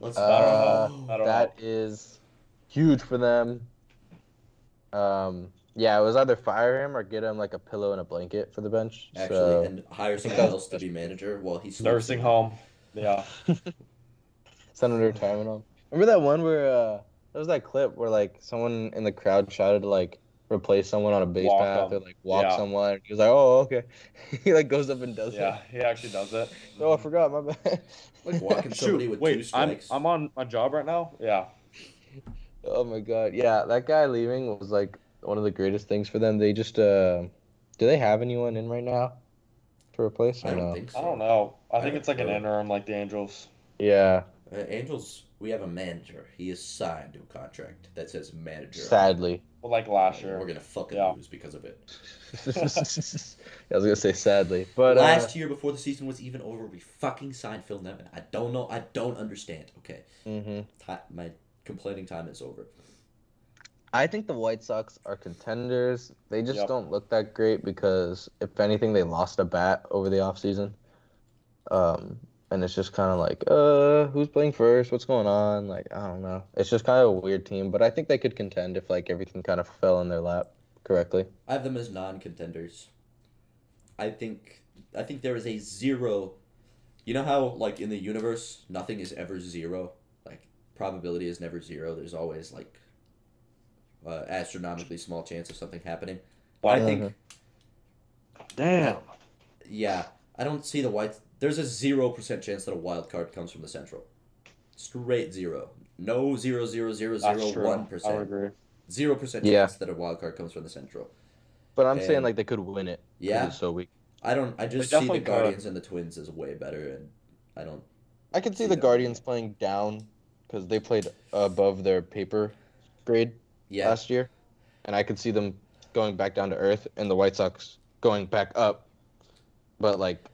[SPEAKER 1] Let's
[SPEAKER 2] Uh,
[SPEAKER 1] go.
[SPEAKER 3] I don't
[SPEAKER 2] that is huge for them. Um, yeah, it was either fire him or get him like a pillow and a blanket for the bench.
[SPEAKER 1] Actually,
[SPEAKER 2] so,
[SPEAKER 1] and hire someone else to be manager while he's
[SPEAKER 3] Nursing home. Yeah. *laughs*
[SPEAKER 2] send him to retirement home. Remember that one where uh, there was that clip where like someone in the crowd shouted to like replace someone on a base
[SPEAKER 3] Walk
[SPEAKER 2] path
[SPEAKER 3] them.
[SPEAKER 2] or like walk
[SPEAKER 3] Yeah.
[SPEAKER 2] someone. And he was like, "Oh, okay." *laughs* he like goes up and does that.
[SPEAKER 3] Yeah. He actually does it.
[SPEAKER 2] it. *laughs* Oh, I forgot. My bad.
[SPEAKER 1] Like walking somebody
[SPEAKER 3] Shoot,
[SPEAKER 1] with
[SPEAKER 3] wait,
[SPEAKER 1] two
[SPEAKER 3] I'm. I'm on my job right now. Yeah.
[SPEAKER 2] Oh my god. Yeah, that guy leaving was like one of the greatest things for them. They just uh do they have anyone in right now to replace?
[SPEAKER 1] I
[SPEAKER 2] or
[SPEAKER 1] don't
[SPEAKER 2] no?
[SPEAKER 1] think so.
[SPEAKER 3] I don't know. I
[SPEAKER 1] I
[SPEAKER 3] think it's like an interim, like the Angels.
[SPEAKER 2] Yeah,
[SPEAKER 1] Uh, Angels, we have a manager. He is signed to a contract that says manager.
[SPEAKER 2] sadly.
[SPEAKER 3] Well, like last
[SPEAKER 1] And
[SPEAKER 3] year.
[SPEAKER 1] We're gonna fucking
[SPEAKER 3] Yeah.
[SPEAKER 1] lose because of it. *laughs*
[SPEAKER 2] I was gonna say sadly, but uh,
[SPEAKER 1] Last year, before the season was even over, we fucking signed Phil Nevin. I don't know. I don't understand. Okay,
[SPEAKER 2] mhm.
[SPEAKER 1] Ti my complaining time is over.
[SPEAKER 2] I think the White Sox are contenders. They just
[SPEAKER 3] Yep.
[SPEAKER 2] don't look that great because if anything, they lost a bat over the offseason. Um, and it's just kind of like, uh, who's playing first? What's going on? Like, I don't know. It's just kind of a weird team, but I think they could contend if like everything kind of fell in their lap correctly.
[SPEAKER 1] I have them as non-contenders. I think I think there is a zero. You know how like in the universe nothing is ever zero. Like probability is never zero. There's always like uh, astronomically small chance of something happening. I think
[SPEAKER 3] damn.
[SPEAKER 1] yeah. I don't see the white. There's a zero percent chance that a wild card comes from the central. straight zero. No zero zero zero
[SPEAKER 3] That's
[SPEAKER 1] zero
[SPEAKER 3] true.
[SPEAKER 1] one
[SPEAKER 3] I
[SPEAKER 1] percent.
[SPEAKER 3] agree.
[SPEAKER 1] Zero percent
[SPEAKER 2] Yeah.
[SPEAKER 1] chance that a wild card comes from the Central.
[SPEAKER 2] But I'm saying like they could win it.
[SPEAKER 1] Yeah,
[SPEAKER 2] It's so weak.
[SPEAKER 1] I don't. I just see the
[SPEAKER 3] definitely could.
[SPEAKER 1] Guardians and the Twins as way better, and I don't.
[SPEAKER 2] I could see
[SPEAKER 1] See
[SPEAKER 2] the
[SPEAKER 1] that.
[SPEAKER 2] Guardians playing down because they played above their paper grade
[SPEAKER 1] Yeah,
[SPEAKER 2] last year, and I could see them going back down to earth, and the White Sox going back up. But like,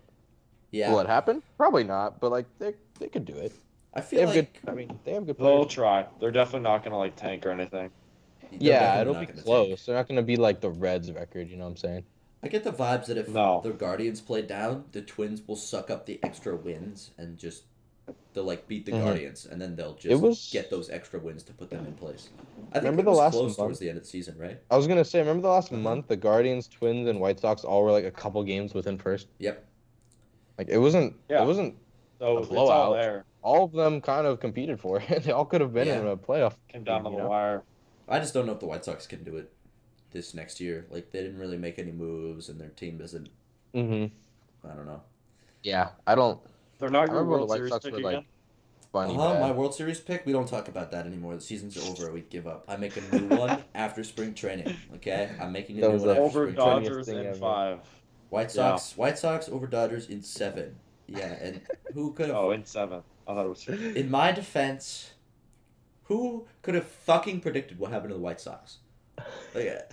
[SPEAKER 1] yeah.
[SPEAKER 2] will it happen? Probably not. But like, they they could do it.
[SPEAKER 1] I
[SPEAKER 2] They
[SPEAKER 1] feel
[SPEAKER 2] have
[SPEAKER 1] like
[SPEAKER 2] good. I mean, they have good
[SPEAKER 3] They'll try. They're definitely not gonna like tank or anything.
[SPEAKER 1] they're
[SPEAKER 2] Yeah, it'll be close.
[SPEAKER 1] tank.
[SPEAKER 2] They're not gonna be like the Reds record. You know what I'm saying?
[SPEAKER 1] I get the vibes that if
[SPEAKER 3] No.
[SPEAKER 1] the Guardians play down, the Twins will suck up the extra wins and just they'll like beat the
[SPEAKER 2] Mhm.
[SPEAKER 1] Guardians, and then they'll just
[SPEAKER 2] was-
[SPEAKER 1] get those extra wins to put them in place. I think
[SPEAKER 2] Remember
[SPEAKER 1] it
[SPEAKER 2] the last
[SPEAKER 1] close
[SPEAKER 2] month?
[SPEAKER 1] towards the end of the season, right?
[SPEAKER 2] I was gonna say, remember the last
[SPEAKER 1] Mhm.
[SPEAKER 2] month, the Guardians, Twins, and White Sox all were like a couple games within first.
[SPEAKER 1] Yep.
[SPEAKER 2] Like it wasn't.
[SPEAKER 3] Yeah.
[SPEAKER 2] It wasn't.
[SPEAKER 3] So
[SPEAKER 2] A
[SPEAKER 3] it's all
[SPEAKER 2] blowout.
[SPEAKER 3] there.
[SPEAKER 2] All of them kind of competed for it. *laughs* they all could have been in a playoff.
[SPEAKER 3] Came down to
[SPEAKER 2] You
[SPEAKER 3] the
[SPEAKER 2] know?
[SPEAKER 3] wire.
[SPEAKER 1] I just don't know if the White Sox can do it this next year. Like they didn't really make any moves, and their team isn't.
[SPEAKER 2] Mm-hmm.
[SPEAKER 1] I don't know.
[SPEAKER 2] Yeah, I don't.
[SPEAKER 3] They're not your
[SPEAKER 2] remember when the
[SPEAKER 3] World Series
[SPEAKER 2] Sox
[SPEAKER 3] pick
[SPEAKER 2] were,
[SPEAKER 3] again.
[SPEAKER 2] like,
[SPEAKER 1] Uh-huh, my World Series pick. We don't talk about that anymore. The season's over. We give up. I make a new one after spring training. Okay, I'm making a
[SPEAKER 2] That
[SPEAKER 1] new
[SPEAKER 2] was
[SPEAKER 1] one after
[SPEAKER 3] Over
[SPEAKER 1] spring training.
[SPEAKER 3] Dodgers
[SPEAKER 2] thing
[SPEAKER 3] in
[SPEAKER 2] ever.
[SPEAKER 3] five.
[SPEAKER 1] White
[SPEAKER 3] Yeah.
[SPEAKER 1] Sox. White Sox over Dodgers in seven. Yeah, and who could have? *laughs*
[SPEAKER 3] Oh, in seven. I thought it was. Three.
[SPEAKER 1] In my defense, who could have fucking predicted what happened to the White Sox? Like,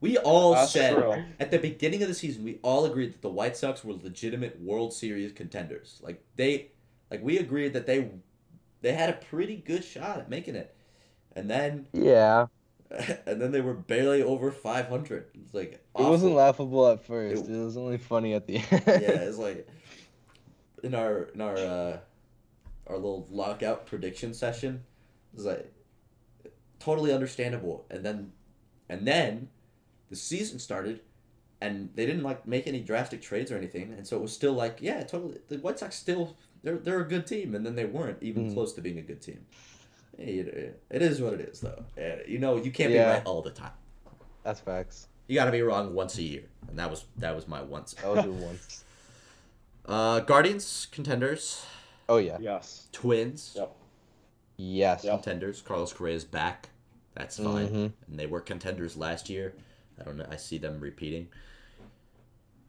[SPEAKER 1] we all
[SPEAKER 3] That's
[SPEAKER 1] said
[SPEAKER 3] true.
[SPEAKER 1] at the beginning of the season, we all agreed that the White Sox were legitimate World Series contenders. Like they, like we agreed that they, they had a pretty good shot at making it, and then,
[SPEAKER 2] yeah, *laughs*
[SPEAKER 1] and then they were barely over five hundred. It's like
[SPEAKER 2] it wasn't laughable at first.
[SPEAKER 1] It-
[SPEAKER 2] It, was only funny at the end.
[SPEAKER 1] yeah, it's like *laughs* in our in our uh, our little lockout prediction session, it's like totally understandable. And then and then the season started, and they didn't like make any drastic trades or anything, and so it was still like yeah, totally. The White Sox still they're they're a good team, and then they weren't even
[SPEAKER 2] Mhm.
[SPEAKER 1] close to being a good team. It, it is what it is, though. Uh, You know, you can't
[SPEAKER 2] Yeah.
[SPEAKER 1] be right all the time.
[SPEAKER 2] That's facts.
[SPEAKER 1] You got to be wrong once a year, and that was that was my once.
[SPEAKER 2] I was your *laughs* one.
[SPEAKER 1] Uh, Guardians contenders,
[SPEAKER 2] Oh yeah.
[SPEAKER 3] Yes.
[SPEAKER 1] Twins
[SPEAKER 3] Yep.
[SPEAKER 2] Yes.
[SPEAKER 3] Yep.
[SPEAKER 1] contenders. Carlos Correa is back. That's fine,
[SPEAKER 2] Mhm.
[SPEAKER 1] and they were contenders last year. I don't know. I see them repeating.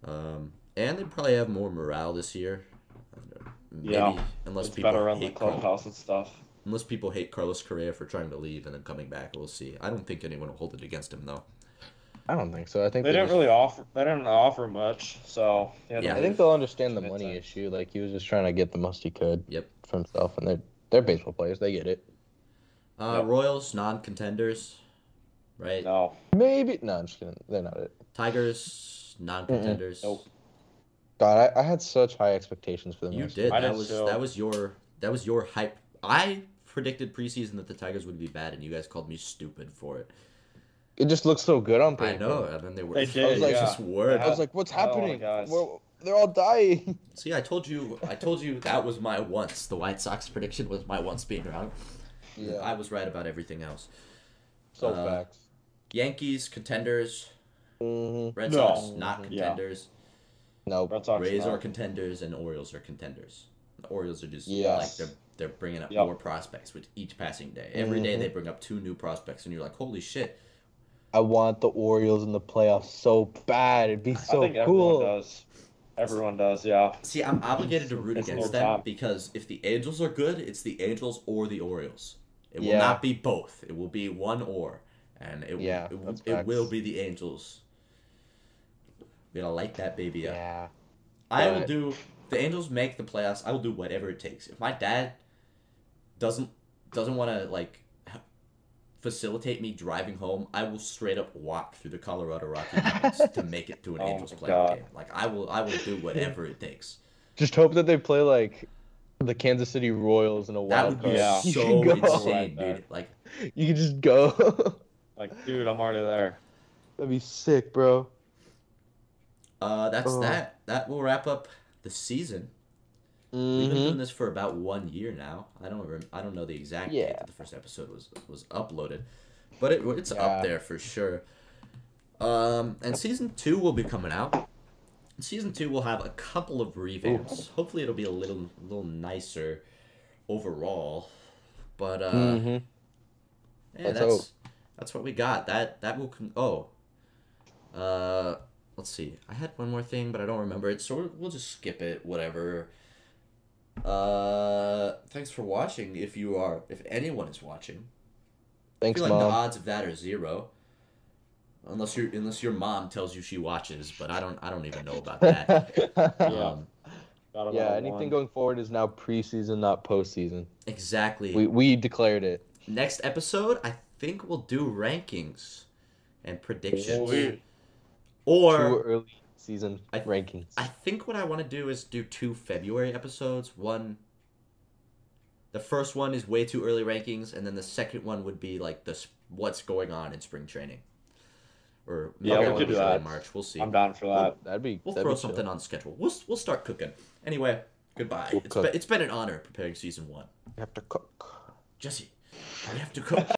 [SPEAKER 1] Um, and they probably have more morale this year. I don't know. Maybe
[SPEAKER 3] Yeah.
[SPEAKER 1] unless
[SPEAKER 3] It's
[SPEAKER 1] people
[SPEAKER 3] better around the
[SPEAKER 1] hate Carlos,
[SPEAKER 3] clubhouse and stuff.
[SPEAKER 1] unless people hate Carlos Correa for trying to leave and then coming back. We'll see. I don't think anyone will hold it against him though.
[SPEAKER 2] I don't think so. I think
[SPEAKER 3] They
[SPEAKER 2] they
[SPEAKER 3] didn't
[SPEAKER 2] just-
[SPEAKER 3] really offer. They didn't offer much, so yeah.
[SPEAKER 1] Yeah.
[SPEAKER 2] I think they'll understand the money
[SPEAKER 3] to-
[SPEAKER 2] issue. Like he was just trying to get the most he could.
[SPEAKER 1] Yep.
[SPEAKER 2] For himself, and they're they're baseball players. They get it.
[SPEAKER 1] Uh,
[SPEAKER 3] Yep.
[SPEAKER 1] Royals non-contenders, right?
[SPEAKER 3] No.
[SPEAKER 2] Maybe no. I'm just kidding. They're not it.
[SPEAKER 1] Tigers non-contenders.
[SPEAKER 3] Nope.
[SPEAKER 2] God, I, I had such high expectations for them.
[SPEAKER 1] You
[SPEAKER 2] last
[SPEAKER 1] did.
[SPEAKER 2] year.
[SPEAKER 1] That
[SPEAKER 3] did
[SPEAKER 1] was
[SPEAKER 3] too.
[SPEAKER 1] that was your that was your hype. I predicted preseason that the Tigers would be bad, and you guys called me stupid for it.
[SPEAKER 2] It just looks so good on paper.
[SPEAKER 1] I know, and then they were.
[SPEAKER 3] They did, I
[SPEAKER 1] was like,
[SPEAKER 3] yeah.
[SPEAKER 1] just word.
[SPEAKER 2] I was like, "What's happening?
[SPEAKER 3] wanna.
[SPEAKER 2] We're- they're all dying." *laughs*
[SPEAKER 1] See, I told you. I told you that was my once. The White Sox prediction was my once being wrong. I was right about everything else.
[SPEAKER 2] so
[SPEAKER 1] uh,
[SPEAKER 2] facts.
[SPEAKER 1] Yankees contenders.
[SPEAKER 2] hmm
[SPEAKER 1] Red
[SPEAKER 3] No.
[SPEAKER 1] Sox not
[SPEAKER 2] Yeah.
[SPEAKER 1] contenders.
[SPEAKER 2] Nope.
[SPEAKER 3] Red Sox.
[SPEAKER 1] Rays
[SPEAKER 3] no.
[SPEAKER 1] are contenders, and Orioles are contenders. The Orioles are just
[SPEAKER 2] Yes.
[SPEAKER 1] like they're they're bringing up
[SPEAKER 3] Yep.
[SPEAKER 1] more prospects with each passing day. Every day
[SPEAKER 2] Mhm.
[SPEAKER 1] they bring up two new prospects, and you're like, holy shit.
[SPEAKER 2] I want the Orioles in the playoffs so bad. It'd be so
[SPEAKER 3] I think
[SPEAKER 2] cool.
[SPEAKER 3] everyone does. Everyone does. Yeah.
[SPEAKER 1] See, I'm obligated to root
[SPEAKER 3] It's
[SPEAKER 1] against them
[SPEAKER 3] job.
[SPEAKER 1] because if the Angels are good, it's the Angels or the Orioles. It will
[SPEAKER 2] Yeah.
[SPEAKER 1] not be both. It will be one or, and it
[SPEAKER 2] Yeah,
[SPEAKER 1] it,
[SPEAKER 2] that's
[SPEAKER 1] it, will be the Angels. We're gonna light that baby up.
[SPEAKER 2] Yeah.
[SPEAKER 1] I will do. The Angels make the playoffs. I will do whatever it takes. If my dad doesn't doesn't want to like facilitate me driving home, I will straight up walk through the Colorado Rocky Mountains *laughs* to make it to an
[SPEAKER 3] Oh
[SPEAKER 1] Angels
[SPEAKER 3] my
[SPEAKER 1] playoff game. Like I will, I will do *laughs* whatever it takes.
[SPEAKER 2] Just hope that they play like the Kansas City Royals in a wild
[SPEAKER 1] That
[SPEAKER 2] wild
[SPEAKER 1] would be
[SPEAKER 2] card.
[SPEAKER 3] Yeah.
[SPEAKER 1] So *laughs* insane,
[SPEAKER 3] Right
[SPEAKER 1] dude. Like
[SPEAKER 2] You can just go.
[SPEAKER 3] Like, dude, I'm already there.
[SPEAKER 2] That'd be sick, bro.
[SPEAKER 1] Uh, that's
[SPEAKER 2] Oh.
[SPEAKER 1] that. That will wrap up the season. We've been
[SPEAKER 2] hmm
[SPEAKER 1] doing this for about one year now. I don't rem- I don't know the exact date that the first episode was was uploaded, but it, it's
[SPEAKER 2] Yeah.
[SPEAKER 1] up there for sure. Um, and season two will be coming out. Season two will have a couple of revamps. Hopefully, it'll be a little little nicer. overall. But uh,
[SPEAKER 2] hmm
[SPEAKER 1] yeah,
[SPEAKER 2] Let's
[SPEAKER 1] that's
[SPEAKER 2] hope.
[SPEAKER 1] That's what we got. That that will. Con- oh, uh, let's see. I had one more thing, but I don't remember it, so we'll- we'll just skip it. Whatever. Uh, thanks for watching. If you are, if anyone is watching, I feel like the odds of that are zero. Unless your unless your mom tells you she watches, but I don't I don't even know about that. *laughs*
[SPEAKER 3] Yeah.
[SPEAKER 1] Um,
[SPEAKER 2] yeah, anything
[SPEAKER 3] one.
[SPEAKER 2] going forward is now preseason, not postseason.
[SPEAKER 1] exactly.
[SPEAKER 2] We we declared it.
[SPEAKER 1] Next episode, I think we'll do rankings and predictions.
[SPEAKER 3] Sweet.
[SPEAKER 1] Or
[SPEAKER 2] Two early season
[SPEAKER 1] I-
[SPEAKER 2] rankings.
[SPEAKER 1] I think what I want to do is do two February episodes. One, the first one is way too early rankings, and then the second one would be like the s- what's going on in spring training, or
[SPEAKER 3] Yeah,
[SPEAKER 2] we
[SPEAKER 1] one
[SPEAKER 2] could
[SPEAKER 1] will
[SPEAKER 3] do that.
[SPEAKER 1] in March. We'll see.
[SPEAKER 3] I'm down for that.
[SPEAKER 2] that'd be.
[SPEAKER 1] We'll
[SPEAKER 2] that'd
[SPEAKER 1] throw
[SPEAKER 2] be chill.
[SPEAKER 1] something on schedule. We'll we'll start cooking. Anyway, goodbye.
[SPEAKER 2] We'll
[SPEAKER 1] It's
[SPEAKER 2] cook.
[SPEAKER 1] been, it's been an honor preparing season one.
[SPEAKER 2] You have to cook.
[SPEAKER 1] Jesse, we have to cook. *laughs*